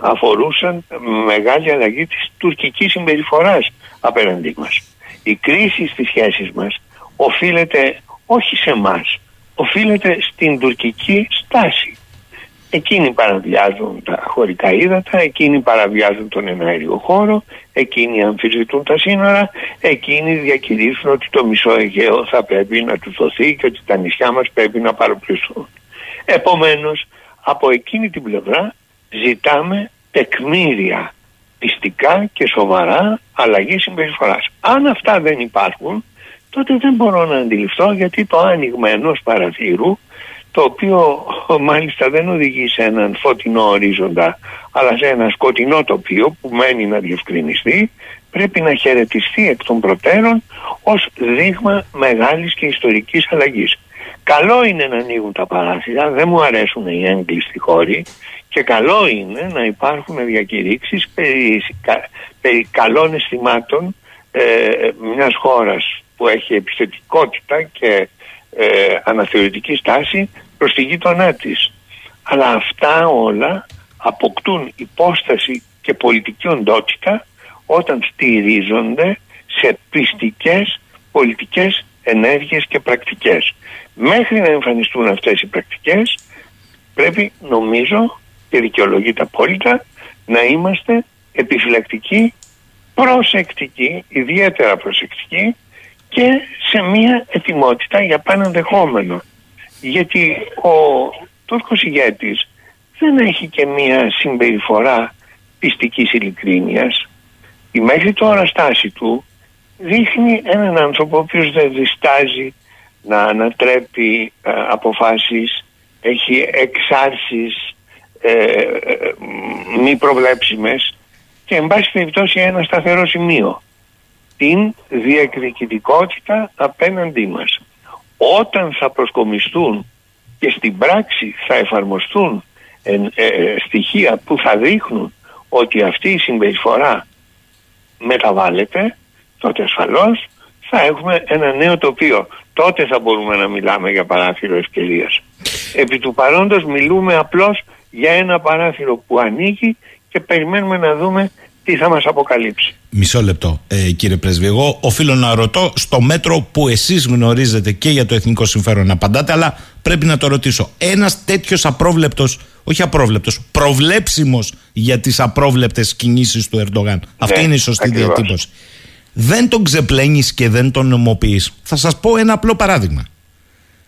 αφορούσαν μεγάλη αλλαγή της τουρκικής συμπεριφοράς απέναντί μας. Η κρίση στις σχέσεις μας οφείλεται όχι σε μας, οφείλεται στην τουρκική στάση. Εκείνοι παραβιάζουν τα χωρικά ύδατα, εκείνοι παραβιάζουν τον εναέριο χώρο, εκείνοι αμφισβητούν τα σύνορα, εκείνοι διακηρύσουν ότι το μισό Αιγαίο θα πρέπει να τους δοθεί και ότι τα νησιά μας πρέπει να παροπληθούν. Επομένως, από εκείνη την πλευρά ζητάμε τεκμήρια πιστικά και σοβαρά αλλαγής συμπεριφοράς. Αν αυτά δεν υπάρχουν, τότε δεν μπορώ να αντιληφθώ γιατί το άνοιγμα ενός παραθύρου το οποίο μάλιστα δεν οδηγεί σε έναν φωτεινό ορίζοντα αλλά σε ένα σκοτεινό τοπίο που μένει να διευκρινιστεί πρέπει να χαιρετιστεί εκ των προτέρων ως δείγμα μεγάλης και ιστορικής αλλαγής. Καλό είναι να ανοίγουν τα παράθυρα, δεν μου αρέσουν οι έγκλειστοι χώροι και καλό είναι να υπάρχουν διακηρύξεις περί, περί καλών αισθημάτων ε, μιας χώρας που έχει επιθετικότητα και ε, αναθεωρητική στάση προς τη γείτονά της. Αλλά αυτά όλα αποκτούν υπόσταση και πολιτική οντότητα όταν στηρίζονται σε πιστικές πολιτικές ενέργειες και πρακτικές. Μέχρι να εμφανιστούν αυτές οι πρακτικές πρέπει νομίζω και δικαιολογείται απόλυτα να είμαστε επιφυλακτικοί, προσεκτικοί, ιδιαίτερα προσεκτικοί και σε μια ετοιμότητα για πάνω ενδεχόμενο γιατί ο Τούρκος ηγέτης δεν έχει και μια συμπεριφορά πιστικής ειλικρίνειας. Η μέχρι τώρα στάση του δείχνει έναν άνθρωπο ο οποίος δεν διστάζει να ανατρέπει ε, αποφάσεις, έχει εξάρσεις ε, ε, μη προβλέψιμες και εν πάση περιπτώσει ένα σταθερό σημείο. Την διακριτικότητα απέναντί μας όταν θα προσκομιστούν και στην πράξη θα εφαρμοστούν ε, ε, στοιχεία που θα δείχνουν ότι αυτή η συμπεριφορά μεταβάλλεται, τότε ασφαλώς θα έχουμε ένα νέο τοπίο. τότε θα μπορούμε να μιλάμε για παράθυρο ευκαιρίας. Επί του παρόντος μιλούμε απλώς για ένα παράθυρο που ανοίγει και περιμένουμε να δούμε τι θα μας αποκαλύψει. Μισό λεπτό ε, κύριε Πρέσβη. Εγώ οφείλω να ρωτώ στο μέτρο που εσείς γνωρίζετε και για το εθνικό συμφέρον να απαντάτε, αλλά πρέπει να το ρωτήσω. Ένας τέτοιος απρόβλεπτος, όχι απρόβλεπτος, προβλέψιμος για τις απρόβλεπτες κινήσεις του Ερντογάν. Αυτή είναι η σωστή ακριβώς. διατύπωση. Δεν τον ξεπλένεις και δεν τον νομοποιείς. Θα σας πω ένα απλό παράδειγμα.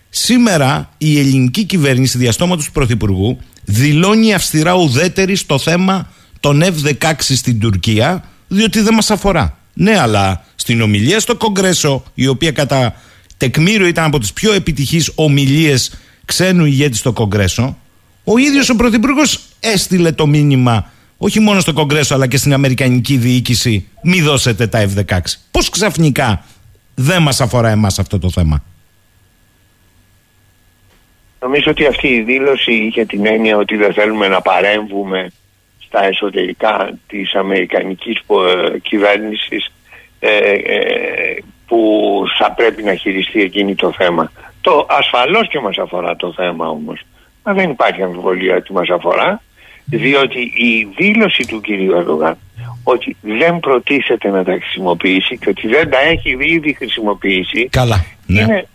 Σήμερα η ελληνική κυβέρνηση διαστόματος του Πρωθυπουργού δηλώνει αυστηρά ουδέτερη στο θέμα των F-16 στην Τουρκία διότι δεν μας αφορά. Ναι, αλλά στην ομιλία στο Κογκρέσο, η οποία κατά τεκμήριο ήταν από τις πιο επιτυχείς ομιλίες ξένου ηγέτη στο Κογκρέσο, ο ίδιος ο Πρωθυπουργός έστειλε το μήνυμα όχι μόνο στο Κογκρέσο αλλά και στην Αμερικανική διοίκηση μη δώσετε τα F-16. Πώς ξαφνικά δεν μας αφορά εμάς αυτό το θέμα; Νομίζω ότι αυτή η δήλωση είχε την έννοια ότι δεν θέλουμε να παρέμβουμε στα εσωτερικά της Αμερικανικής ε, κυβέρνησης ε, ε, που θα πρέπει να χειριστεί εκείνη το θέμα. Το ασφαλώς και μας αφορά το θέμα όμως. Μα δεν υπάρχει αμφιβολία ότι μας αφορά διότι η δήλωση του κυρίου Ερδογάν ότι δεν προτίθεται να τα χρησιμοποιήσει και ότι δεν τα έχει ήδη χρησιμοποιήσει Καλά, ναι. είναι,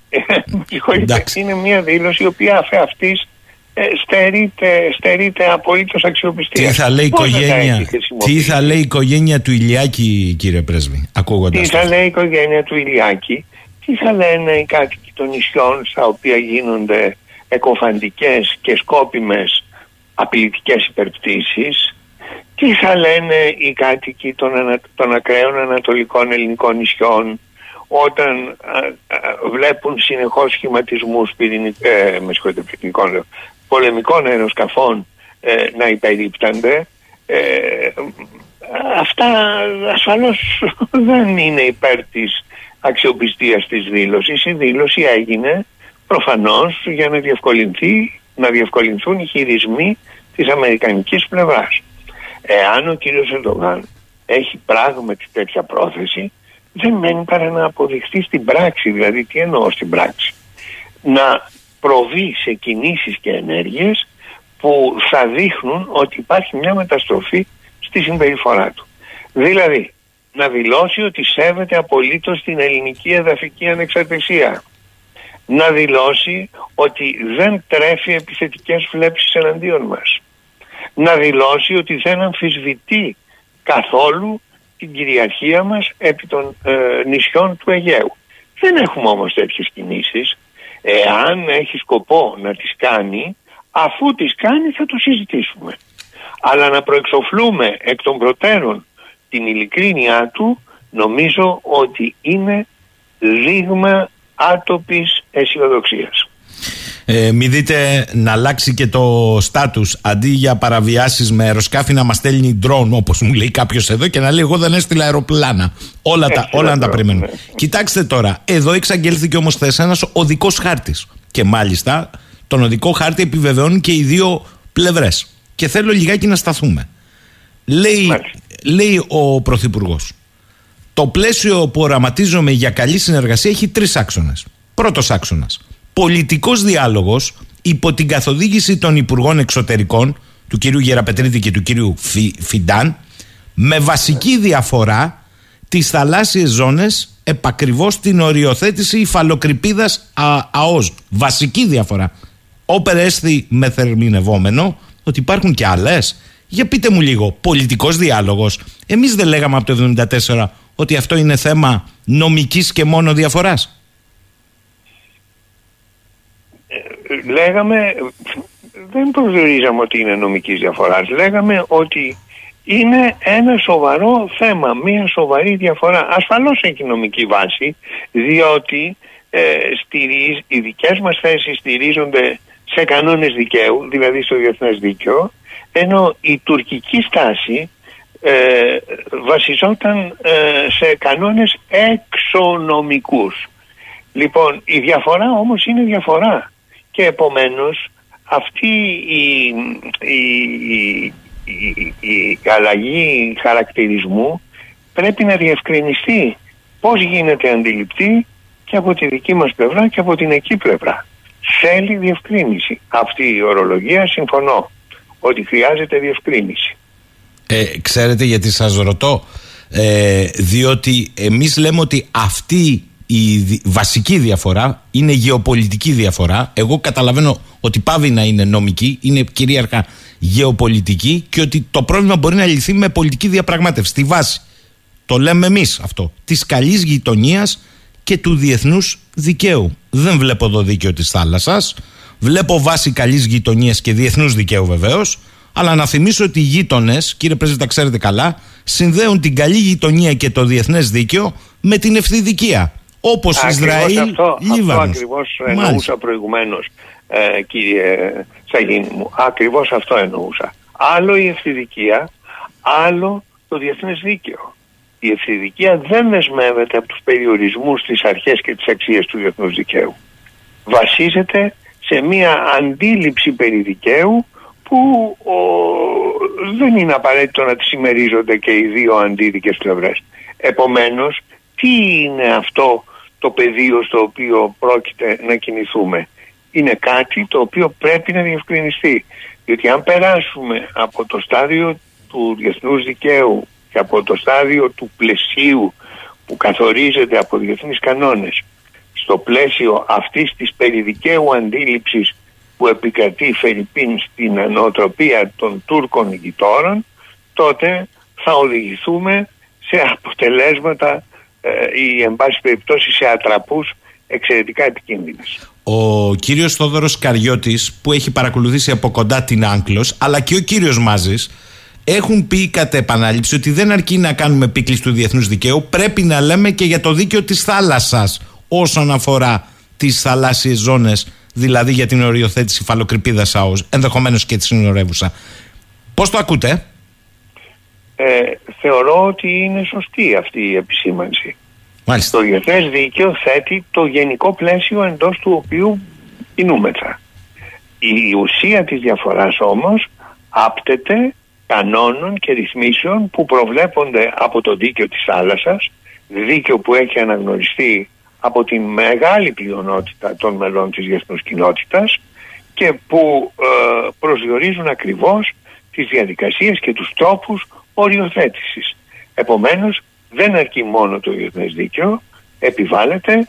<laughs> είναι μια δήλωση η οποία αφ' αυτής ε, στερείται, στερείται απολύτως αξιοπιστίας. Τι θα λέει η οικογένεια, τι θα λέει η οικογένεια του Ηλιάκη, κύριε Πρέσβη, ακούγοντας. Τι θα λέει η οικογένεια του Ηλιάκη, τι θα λένε οι κάτοικοι των νησιών στα οποία γίνονται εκοφαντικές και σκόπιμες απειλητικές υπερπτήσεις, τι θα λένε οι κάτοικοι των, ανα, των ακραίων ανατολικών ελληνικών νησιών όταν βλέπουν συνεχώς σχηματισμούς πυρηνικών, ε, με πυρηνικών, πολεμικών αεροσκαφών ε, να υπερίπτανται ε, αυτά ασφαλώς <laughs> δεν είναι υπέρ της αξιοπιστίας της δήλωσης. Η δήλωση έγινε προφανώς για να διευκολυνθεί να διευκολυνθούν οι χειρισμοί της αμερικανικής πλευράς. Εάν ο κύριος Ερντογάν έχει πράγματι τέτοια πρόθεση δεν μένει παρά να αποδειχθεί στην πράξη. Δηλαδή τι εννοώ στην πράξη; Να προβεί σε κινήσεις και ενέργειες που θα δείχνουν ότι υπάρχει μια μεταστροφή στη συμπεριφορά του. Δηλαδή, να δηλώσει ότι σέβεται απολύτως την ελληνική εδαφική ανεξαρτησία. Να δηλώσει ότι δεν τρέφει επιθετικές βλέψεις εναντίον μας. Να δηλώσει ότι δεν αμφισβητεί καθόλου την κυριαρχία μας επί των ε, νησιών του Αιγαίου. Δεν έχουμε όμως τέτοιες κινήσεις Εάν έχει σκοπό να τις κάνει, αφού τις κάνει θα το συζητήσουμε. Αλλά να προεξοφλούμε εκ των προτέρων την ειλικρίνειά του, νομίζω ότι είναι δείγμα άτοπης αισιοδοξίας. Ε, μην δείτε να αλλάξει και το στάτου αντί για παραβιάσεις με αεροσκάφη να μας στέλνει ντρόν, όπως μου λέει κάποιος εδώ, και να λέει: Εγώ δεν έστειλα αεροπλάνα. Όλα, τα, όλα να τα περιμένουμε. Ναι. Κοιτάξτε τώρα, εδώ εξαγγέλθηκε όμως χθες ένας οδικός χάρτης. Και μάλιστα τον οδικό χάρτη επιβεβαιώνουν και οι δύο πλευρές. Και θέλω λιγάκι να σταθούμε. Λέει, λέει ο Πρωθυπουργός. Το πλαίσιο που οραματίζομαι για καλή συνεργασία έχει τρεις άξονες. Πρώτος άξονας πολιτικός διάλογος υπό την καθοδήγηση των Υπουργών Εξωτερικών του κυρίου Γεραπετρίδη και του κυρίου Φιντάν με βασική διαφορά τις θαλάσσιες ζώνες επακριβώς την οριοθέτηση υφαλοκρηπίδας ΑΟΣ. Βασική διαφορά. Όπερ έσθη με θερμινευόμενο ότι υπάρχουν και άλλες. Για πείτε μου λίγο, πολιτικός διάλογος. Εμείς δεν λέγαμε από το 1974 ότι αυτό είναι θέμα νομικής και μόνο διαφοράς. Λέγαμε, δεν προσδιορίζαμε ότι είναι νομικής διαφοράς, λέγαμε ότι είναι ένα σοβαρό θέμα, μια σοβαρή διαφορά. Ασφαλώς έχει νομική βάση, διότι ε, στηρίζ, οι δικές μας θέσεις στηρίζονται σε κανόνες δικαίου, δηλαδή στο διεθνές δίκαιο, ενώ η τουρκική στάση ε, βασιζόταν ε, σε κανόνες εξονομικούς. Λοιπόν, η διαφορά όμως είναι διαφορά και επομένως αυτή η, η, η, η αλλαγή χαρακτηρισμού πρέπει να διευκρινιστεί πώς γίνεται αντιληπτή και από τη δική μας πλευρά και από την εκεί πλευρά. Θέλει διευκρίνηση. Αυτή η ορολογία συμφωνώ ότι χρειάζεται διευκρίνηση. Ε, ξέρετε γιατί σας ρωτώ; Ε, διότι εμείς λέμε ότι αυτή η βασική διαφορά είναι γεωπολιτική διαφορά. Εγώ καταλαβαίνω ότι πάβει να είναι νομική, είναι κυρίαρχα γεωπολιτική και ότι το πρόβλημα μπορεί να λυθεί με πολιτική διαπραγμάτευση. Στη βάση, το λέμε εμείς αυτό, της καλής γειτονίας και του διεθνούς δικαίου. Δεν βλέπω το δίκαιο της θάλασσας. Βλέπω βάση καλής γειτονίας και διεθνούς δικαίου βεβαίως. Αλλά να θυμίσω ότι οι γείτονες, κύριε Πρέσβη, τα ξέρετε καλά, συνδέουν την καλή γειτονία και το διεθνές δίκαιο με την ευθυδικία. Όπως Ισραήλ, αυτό, Αυτό ακριβώς εννοούσα προηγουμένως, ε, κύριε Σαγίνη μου. Ακριβώς αυτό εννοούσα. Άλλο η ευθυδικία, άλλο το διεθνές δίκαιο. Η ευθυδικία δεν δεσμεύεται από τους περιορισμούς, τι αρχές και τις αξίες του διεθνούς δικαίου. Βασίζεται σε μία αντίληψη περί δικαίου που ο, δεν είναι απαραίτητο να τις συμμερίζονται και οι δύο αντίδικες πλευρές. Επομένως, τι είναι αυτό το πεδίο στο οποίο πρόκειται να κινηθούμε. Είναι κάτι το οποίο πρέπει να διευκρινιστεί. Διότι αν περάσουμε από το στάδιο του διεθνούς δικαίου και από το στάδιο του πλαισίου που καθορίζεται από διεθνείς κανόνες στο πλαίσιο αυτής της περιδικαίου αντίληψης που επικρατεί Φερρυπίν στην ανοτροπία των Τούρκων γειτόρων τότε θα οδηγηθούμε σε αποτελέσματα ε, ή εν πάση περιπτώσει σε ατραπούς εξαιρετικά επικίνδυνες. Ο κύριος Θόδωρος Καριώτης που έχει παρακολουθήσει από κοντά την Άγκλος αλλά και ο κύριος Μάζης έχουν πει κατά επανάληψη ότι δεν αρκεί να κάνουμε επίκληση του διεθνούς δικαίου πρέπει να λέμε και για το δίκαιο της θάλασσας όσον αφορά τις θαλάσσιες ζώνες δηλαδή για την οριοθέτηση φαλοκρηπίδας ΑΟΣ ενδεχομένως και της συνορεύουσα. Πώς το ακούτε; Ε, θεωρώ ότι είναι σωστή αυτή η επισήμανση. Μάλιστα. Το διεθνές δίκαιο θέτει το γενικό πλαίσιο εντός του οποίου κινούμεθα. Η ουσία της διαφοράς όμως άπτεται κανόνων και ρυθμίσεων που προβλέπονται από το δίκαιο της θάλασσας, δίκαιο που έχει αναγνωριστεί από τη μεγάλη πλειονότητα των μελών της διεθνούς κοινότητας και που ε, προσδιορίζουν ακριβώς τις διαδικασίες και τους τρόπους οριοθέτησης. Επομένως δεν αρκεί μόνο το διεθνές δίκαιο, επιβάλλεται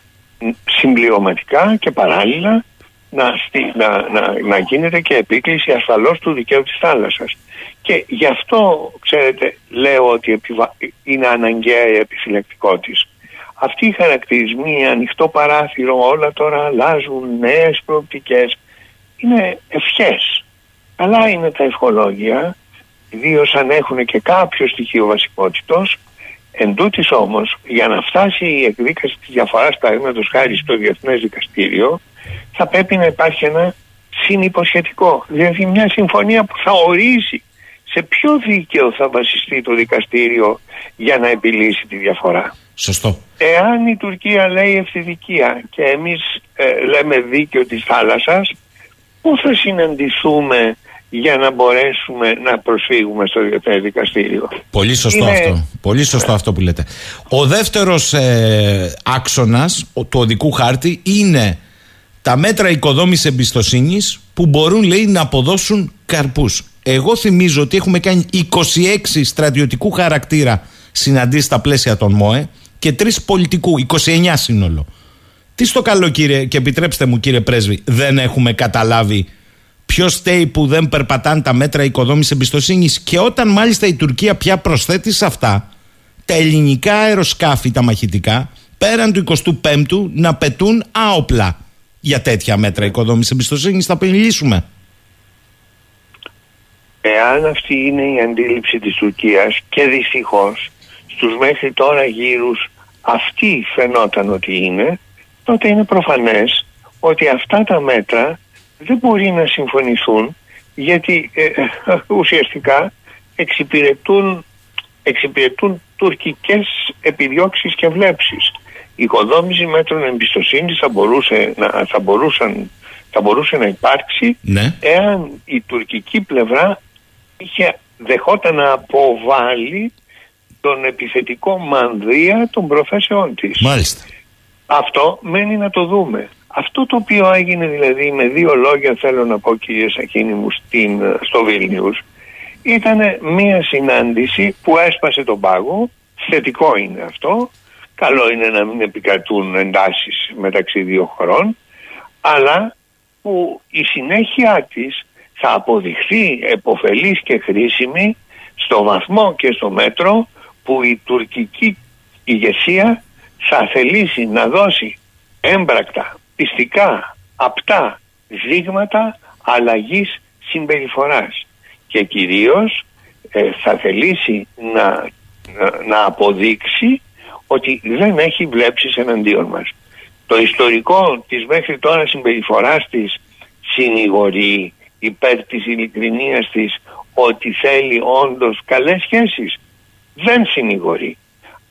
συμπληρωματικά και παράλληλα να, να, να, να γίνεται και επίκληση ασφαλώς του δικαίου της θάλασσας. Και γι' αυτό, ξέρετε, λέω ότι επιβα... είναι αναγκαία η επιφυλακτικότητα. Αυτοί οι χαρακτηρισμοί, ανοιχτό παράθυρο, όλα τώρα αλλάζουν, νέες προοπτικές, είναι ευχές. Αλλά είναι τα ευχολόγια ιδίως αν έχουν και κάποιο στοιχείο βασικότητος. Εν τούτης όμως, για να φτάσει η εκδίκαση της διαφοράς παραδείγματος χάρη στο Διεθνές Δικαστήριο, θα πρέπει να υπάρχει ένα συνυποσχετικό, δηλαδή μια συμφωνία που θα ορίζει σε ποιο δίκαιο θα βασιστεί το δικαστήριο για να επιλύσει τη διαφορά. Σωστό. Εάν η Τουρκία λέει ευθυδικία και εμείς ε, λέμε δίκαιο της θάλασσας, πού θα συναντηθούμε για να μπορέσουμε να προσφύγουμε στο Διεθνές Δικαστήριο. Πολύ σωστό αυτό. Πολύ σωστό ναι. αυτό που λέτε. Ο δεύτερος ε, άξονας του οδικού χάρτη είναι τα μέτρα οικοδόμησης εμπιστοσύνης που μπορούν λέει να αποδώσουν καρπούς. Εγώ θυμίζω ότι έχουμε κάνει 26 στρατιωτικού χαρακτήρα συναντήσεις στα πλαίσια των ΜΟΕ και 3 πολιτικού, 29 σύνολο. Τι στο καλό κύριε και επιτρέψτε μου κύριε Πρέσβη δεν έχουμε καταλάβει Ποιος στέει που δεν περπατάνε τα μέτρα οικοδόμησης εμπιστοσύνης; Και όταν μάλιστα η Τουρκία πια προσθέτει σε αυτά τα ελληνικά αεροσκάφη, τα μαχητικά, πέραν του 25ου να πετούν άοπλα για τέτοια μέτρα οικοδόμησης εμπιστοσύνης. Θα απειλήσουμε. Εάν αυτή είναι η αντίληψη της Τουρκίας και δυστυχώς στους μέχρι τώρα γύρους αυτή φαινόταν ότι είναι, τότε είναι προφανές ότι αυτά τα μέτρα δεν μπορεί να συμφωνηθούν γιατί ε, <laughs> ουσιαστικά εξυπηρετούν, εξυπηρετούν τουρκικές επιδιώξεις και βλέψεις. Η οικοδόμηση μέτρων εμπιστοσύνης θα μπορούσε να, θα μπορούσαν, θα μπορούσε να υπάρξει ναι. εάν η τουρκική πλευρά είχε δεχόταν να αποβάλει τον επιθετικό μανδύα των προθέσεών της. Μάλιστα. Αυτό μένει να το δούμε. Αυτό το οποίο έγινε δηλαδή με δύο λόγια θέλω να πω κύριε Σαχίνη μου στην, στο Βίλνιους ήταν μια συνάντηση που έσπασε τον πάγο, θετικό είναι αυτό, καλό είναι να μην επικρατούν εντάσεις μεταξύ δύο χωρών, αλλά που η συνέχεια της θα αποδειχθεί εποφελής και χρήσιμη στο βαθμό και στο μέτρο που η τουρκική ηγεσία θα θελήσει να δώσει έμπρακτα, πιστικά, απτά δείγματα αλλαγής συμπεριφοράς και κυρίως ε, θα θελήσει να, να, αποδείξει ότι δεν έχει βλέψεις εναντίον μας. Το ιστορικό της μέχρι τώρα συμπεριφοράς της συνηγορεί υπέρ της ειλικρινίας της ότι θέλει όντως καλές σχέσεις. Δεν συνηγορεί.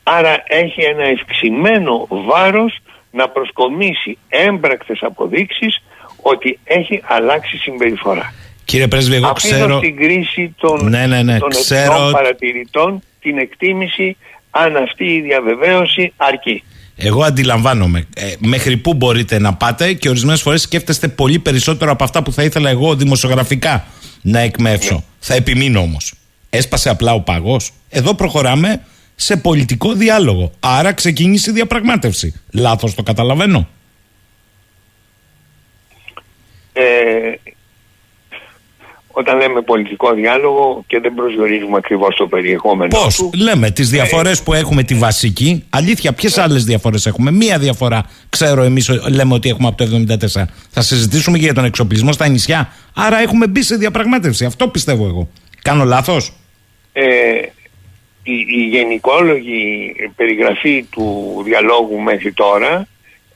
Άρα έχει ένα ευξημένο βάρος να προσκομίσει έμπρακτες αποδείξεις ότι έχει αλλάξει συμπεριφορά. Κύριε Πρέσβη, εγώ Αφήνω ξέρω... στην κρίση των, ναι, ναι, ναι. των ξέρω... παρατηρητών την εκτίμηση αν αυτή η διαβεβαίωση αρκεί. Εγώ αντιλαμβάνομαι ε, μέχρι πού μπορείτε να πάτε και ορισμένες φορές σκέφτεστε πολύ περισσότερο από αυτά που θα ήθελα εγώ δημοσιογραφικά να εκμεύσω. Ναι. Θα επιμείνω όμως. Έσπασε απλά ο παγό. Εδώ προχωράμε σε πολιτικό διάλογο. Άρα ξεκίνησε η διαπραγμάτευση. Λάθος το καταλαβαίνω. Ε, όταν λέμε πολιτικό διάλογο και δεν προσδιορίζουμε ακριβώς το περιεχόμενο. Πώς, λέμε τις διαφορές ε, που έχουμε τη βασική. Αλήθεια, ποιες ναι. άλλες διαφορές έχουμε; Μία διαφορά, ξέρω εμείς, λέμε ότι έχουμε από το 1974. Θα συζητήσουμε και για τον εξοπλισμό στα νησιά. Άρα έχουμε μπει σε διαπραγμάτευση. Αυτό πιστεύω εγώ. Κάνω λάθος; Ε, η, η γενικόλογη περιγραφή του διαλόγου μέχρι τώρα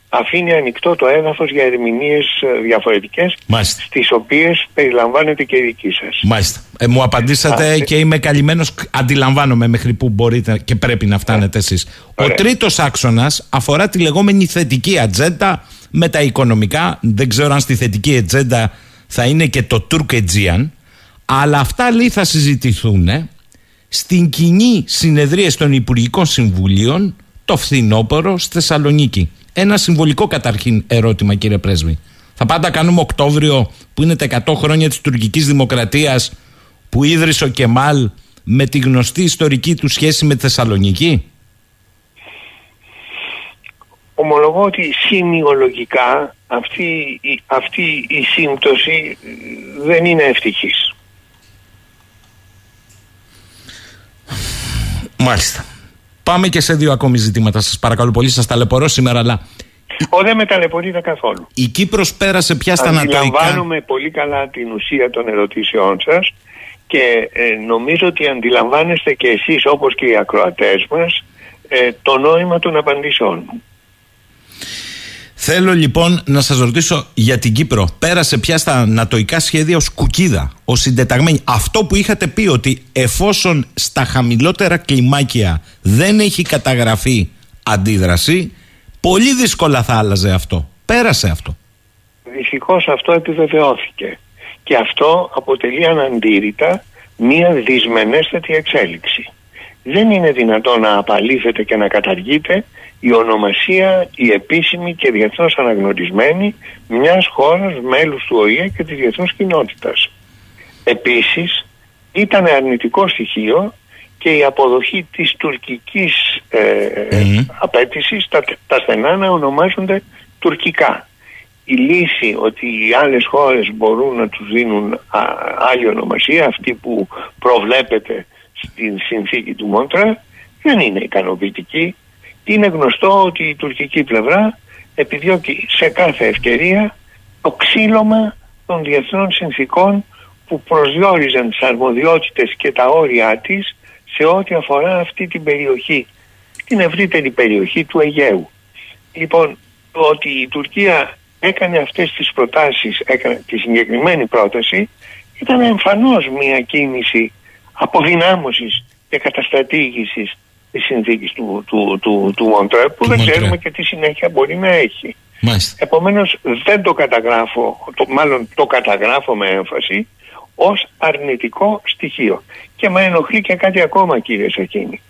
αφήνει ανοιχτό το έδαφος για ερμηνείες ε, διαφορετικές Μάλιστα. στις οποίες περιλαμβάνεται και η δική σας. Μάλιστα. Ε, μου απαντήσατε και είμαι καλυμμένος, αντιλαμβάνομαι μέχρι που μπορείτε και πρέπει να φτάνετε εσείς. Ο τρίτος άξονας αφορά τη λεγόμενη θετική ατζέντα με τα οικονομικά. Δεν ξέρω αν στη θετική ατζέντα θα είναι και το Turk Aegean, αλλά αυτά λέει θα συζητηθούν στην κοινή συνεδρία των Υπουργικών Συμβουλίων το φθινόπωρο στη Θεσσαλονίκη. Ένα συμβολικό καταρχήν ερώτημα, κύριε Πρέσβη. Θα πάντα κάνουμε Οκτώβριο, που είναι τα 100 χρόνια της τουρκικής δημοκρατίας, που ίδρυσε ο Κεμάλ με τη γνωστή ιστορική του σχέση με τη Θεσσαλονίκη; Ομολογώ ότι σημειολογικά αυτή, αυτή η σύμπτωση δεν είναι ευτυχής. Μάλιστα. Πάμε και σε δύο ακόμη ζητήματα. Σας παρακαλώ πολύ, σας ταλαιπωρώ σήμερα, αλλά. Ο δεν με ταλαιπωρείτε καθόλου. Η Κύπρος πέρασε πια στα ανατολικά. Αντιλαμβάνομαι πολύ καλά την ουσία των ερωτήσεών σας και ε, νομίζω ότι αντιλαμβάνεστε και εσείς όπως και οι ακροατές μας ε, το νόημα των απαντήσεών μου. Θέλω λοιπόν να σας ρωτήσω για την Κύπρο. Πέρασε πια στα νατοϊκά σχέδια ως κουκίδα, ως συντεταγμένη. Αυτό που είχατε πει ότι εφόσον στα χαμηλότερα κλιμάκια δεν έχει καταγραφεί αντίδραση, πολύ δύσκολα θα άλλαζε αυτό. Πέρασε αυτό. Δυστυχώς αυτό επιβεβαιώθηκε. Και αυτό αποτελεί αναντήρητα μία δυσμενέστατη εξέλιξη. Δεν είναι δυνατό να απαλήθεται και να καταργείται η ονομασία, η επίσημη και διεθνώς αναγνωρισμένη μιας χώρας μέλους του ΟΗΕ και της διεθνούς κοινότητας. Επίσης, ήταν αρνητικό στοιχείο και η αποδοχή της τουρκικής ε, απέτησης τα, τα στενά να ονομάζονται τουρκικά. Η λύση ότι οι άλλες χώρες μπορούν να τους δίνουν άλλη ονομασία, αυτή που προβλέπεται στην συνθήκη του Μόντρα, δεν είναι ικανοποιητική είναι γνωστό ότι η τουρκική πλευρά επιδιώκει σε κάθε ευκαιρία το ξύλωμα των διεθνών συνθήκων που προσδιορίζαν τις αρμοδιότητες και τα όρια της σε ό,τι αφορά αυτή την περιοχή, την ευρύτερη περιοχή του Αιγαίου. Λοιπόν, ότι η Τουρκία έκανε αυτές τις προτάσεις, έκανε τη συγκεκριμένη πρόταση, ήταν εμφανώς μια κίνηση αποδυνάμωσης και καταστρατήγησης της συνθήκης του, του, του, του Μοντρέ που δεν ξέρουμε και τι συνέχεια μπορεί να έχει. Επομένως δεν το καταγράφω, το, μάλλον το καταγράφω με έμφαση ως αρνητικό στοιχείο. Και με ενοχλεί και κάτι ακόμα κύριε Σακίνη.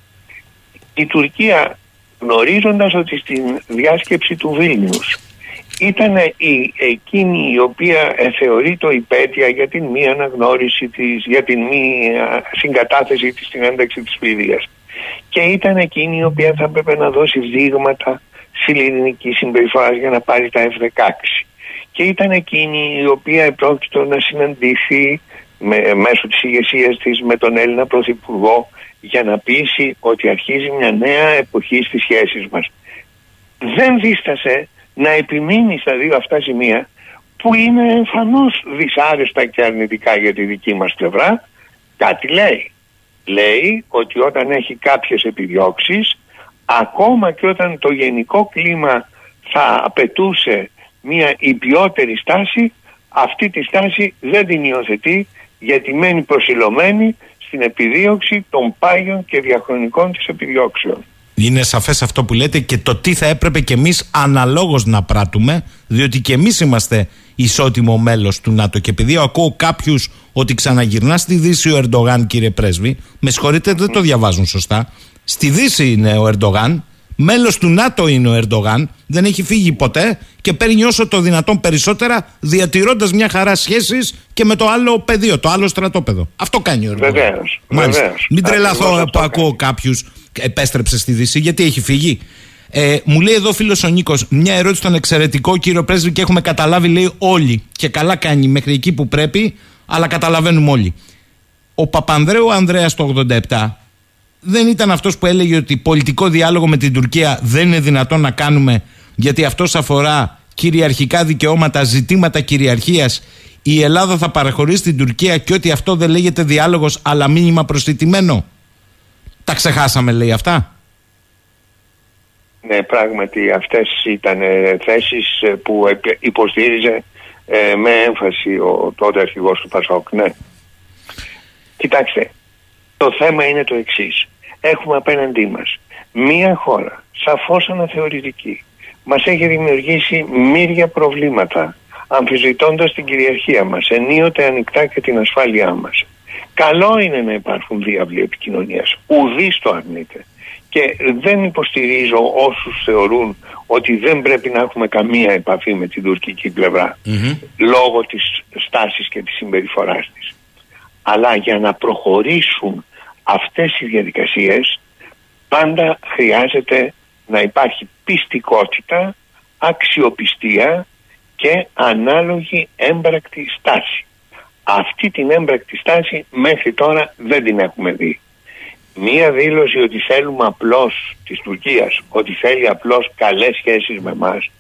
Η Τουρκία γνωρίζοντας ότι στην διάσκεψη του Βίλνιους ήταν η, εκείνη η οποία ε, θεωρεί το υπέτεια για την μη αναγνώριση της, για την μη συγκατάθεση της στην ένταξη της Σουηδίας. Και ήταν εκείνη η οποία θα έπρεπε να δώσει δείγματα συλληνική συμπεριφοράς για να πάρει τα F-16. Και ήταν εκείνη η οποία επρόκειτο να συναντήσει με, μέσω της ηγεσίας της με τον Έλληνα Πρωθυπουργό για να πείσει ότι αρχίζει μια νέα εποχή στις σχέσεις μας. Δεν δίστασε να επιμείνει στα δύο αυτά σημεία που είναι εμφανώς δυσάρεστα και αρνητικά για τη δική μας πλευρά. Κάτι λέει. Λέει ότι όταν έχει κάποιες επιδιώξεις, ακόμα και όταν το γενικό κλίμα θα απαιτούσε μια υπιότερη στάση, αυτή τη στάση δεν την υιοθετεί γιατί μένει προσιλωμένη στην επιδίωξη των πάγιων και διαχρονικών της επιδιώξεων. Είναι σαφές αυτό που λέτε και το τι θα έπρεπε και εμείς αναλόγως να πράττουμε, διότι και εμείς είμαστε ισότιμο μέλος του ΝΑΤΟ. Και επειδή ακούω κάποιους ότι ξαναγυρνά στη Δύση ο Ερντογάν, κύριε Πρέσβη, με συγχωρείτε, δεν το διαβάζουν σωστά. Στη Δύση είναι ο Ερντογάν, μέλος του ΝΑΤΟ είναι ο Ερντογάν, δεν έχει φύγει ποτέ και παίρνει όσο το δυνατόν περισσότερα, διατηρώντας μια χαρά σχέσει και με το άλλο πεδίο, το άλλο στρατόπεδο. Αυτό κάνει ο Ερντογάν. Βεβαίως. Μην τρελαθώ που ακούω κάποιους επέστρεψε στη Δύση, γιατί έχει φύγει. Ε, μου λέει εδώ φίλος ο Νίκος, μια ερώτηση στον εξαιρετικό κύριο Πρέσβη και έχουμε καταλάβει, λέει όλοι. Και καλά κάνει μέχρι εκεί που πρέπει, αλλά καταλαβαίνουμε όλοι. Ο Παπανδρέου Ανδρέας το 87 δεν ήταν αυτός που έλεγε ότι πολιτικό διάλογο με την Τουρκία δεν είναι δυνατόν να κάνουμε γιατί αυτός αφορά κυριαρχικά δικαιώματα, ζητήματα κυριαρχίας. Η Ελλάδα θα παραχωρήσει την Τουρκία και ότι αυτό δεν λέγεται διάλογος αλλά μήνυμα προστιτημένο. Τα ξεχάσαμε λέει αυτά. Ναι, πράγματι αυτές ήταν ε, θέσεις ε, που υποστήριζε ε, με έμφαση ο τότε αρχηγός του Πασόκ. Ναι. Κοιτάξτε, το θέμα είναι το εξής. Έχουμε απέναντί μας μία χώρα σαφώς αναθεωρητική. Μας έχει δημιουργήσει μύρια προβλήματα αμφισβητώντας την κυριαρχία μας, ενίοτε ανοιχτά και την ασφάλειά μας. Καλό είναι να υπάρχουν διάβλοι επικοινωνίας. Ουδής το αρνείται. Και δεν υποστηρίζω όσους θεωρούν ότι δεν πρέπει να έχουμε καμία επαφή με την τουρκική λόγω της στάσης και της συμπεριφοράς της. Αλλά για να προχωρήσουν αυτές οι διαδικασίες πάντα χρειάζεται να υπάρχει πιστικότητα, αξιοπιστία και ανάλογη έμπρακτη στάση. Αυτή την έμπρακτη στάση μέχρι τώρα δεν την έχουμε δει. Μία δήλωση ότι θέλουμε απλώς της Τουρκίας, ότι θέλει απλώς καλές σχέσεις με μας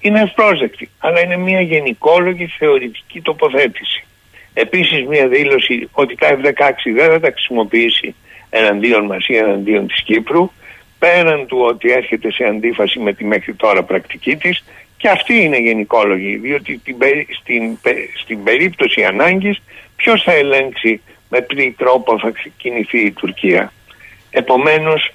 είναι ευπρόσδεκτη, αλλά είναι μια γενικόλογη θεωρητική τοποθέτηση. Επίσης μια δήλωση ότι τα F-16 δεν θα τα χρησιμοποιήσει εναντίον μας ή εναντίον της Κύπρου, πέραν του ότι έρχεται σε αντίφαση με τη μέχρι τώρα πρακτική της, και αυτή είναι γενικόλογη, διότι στην, στην περίπτωση ανάγκης ποιος θα ελέγξει με τι τρόπο θα κινηθεί η Τουρκία. Επομένως,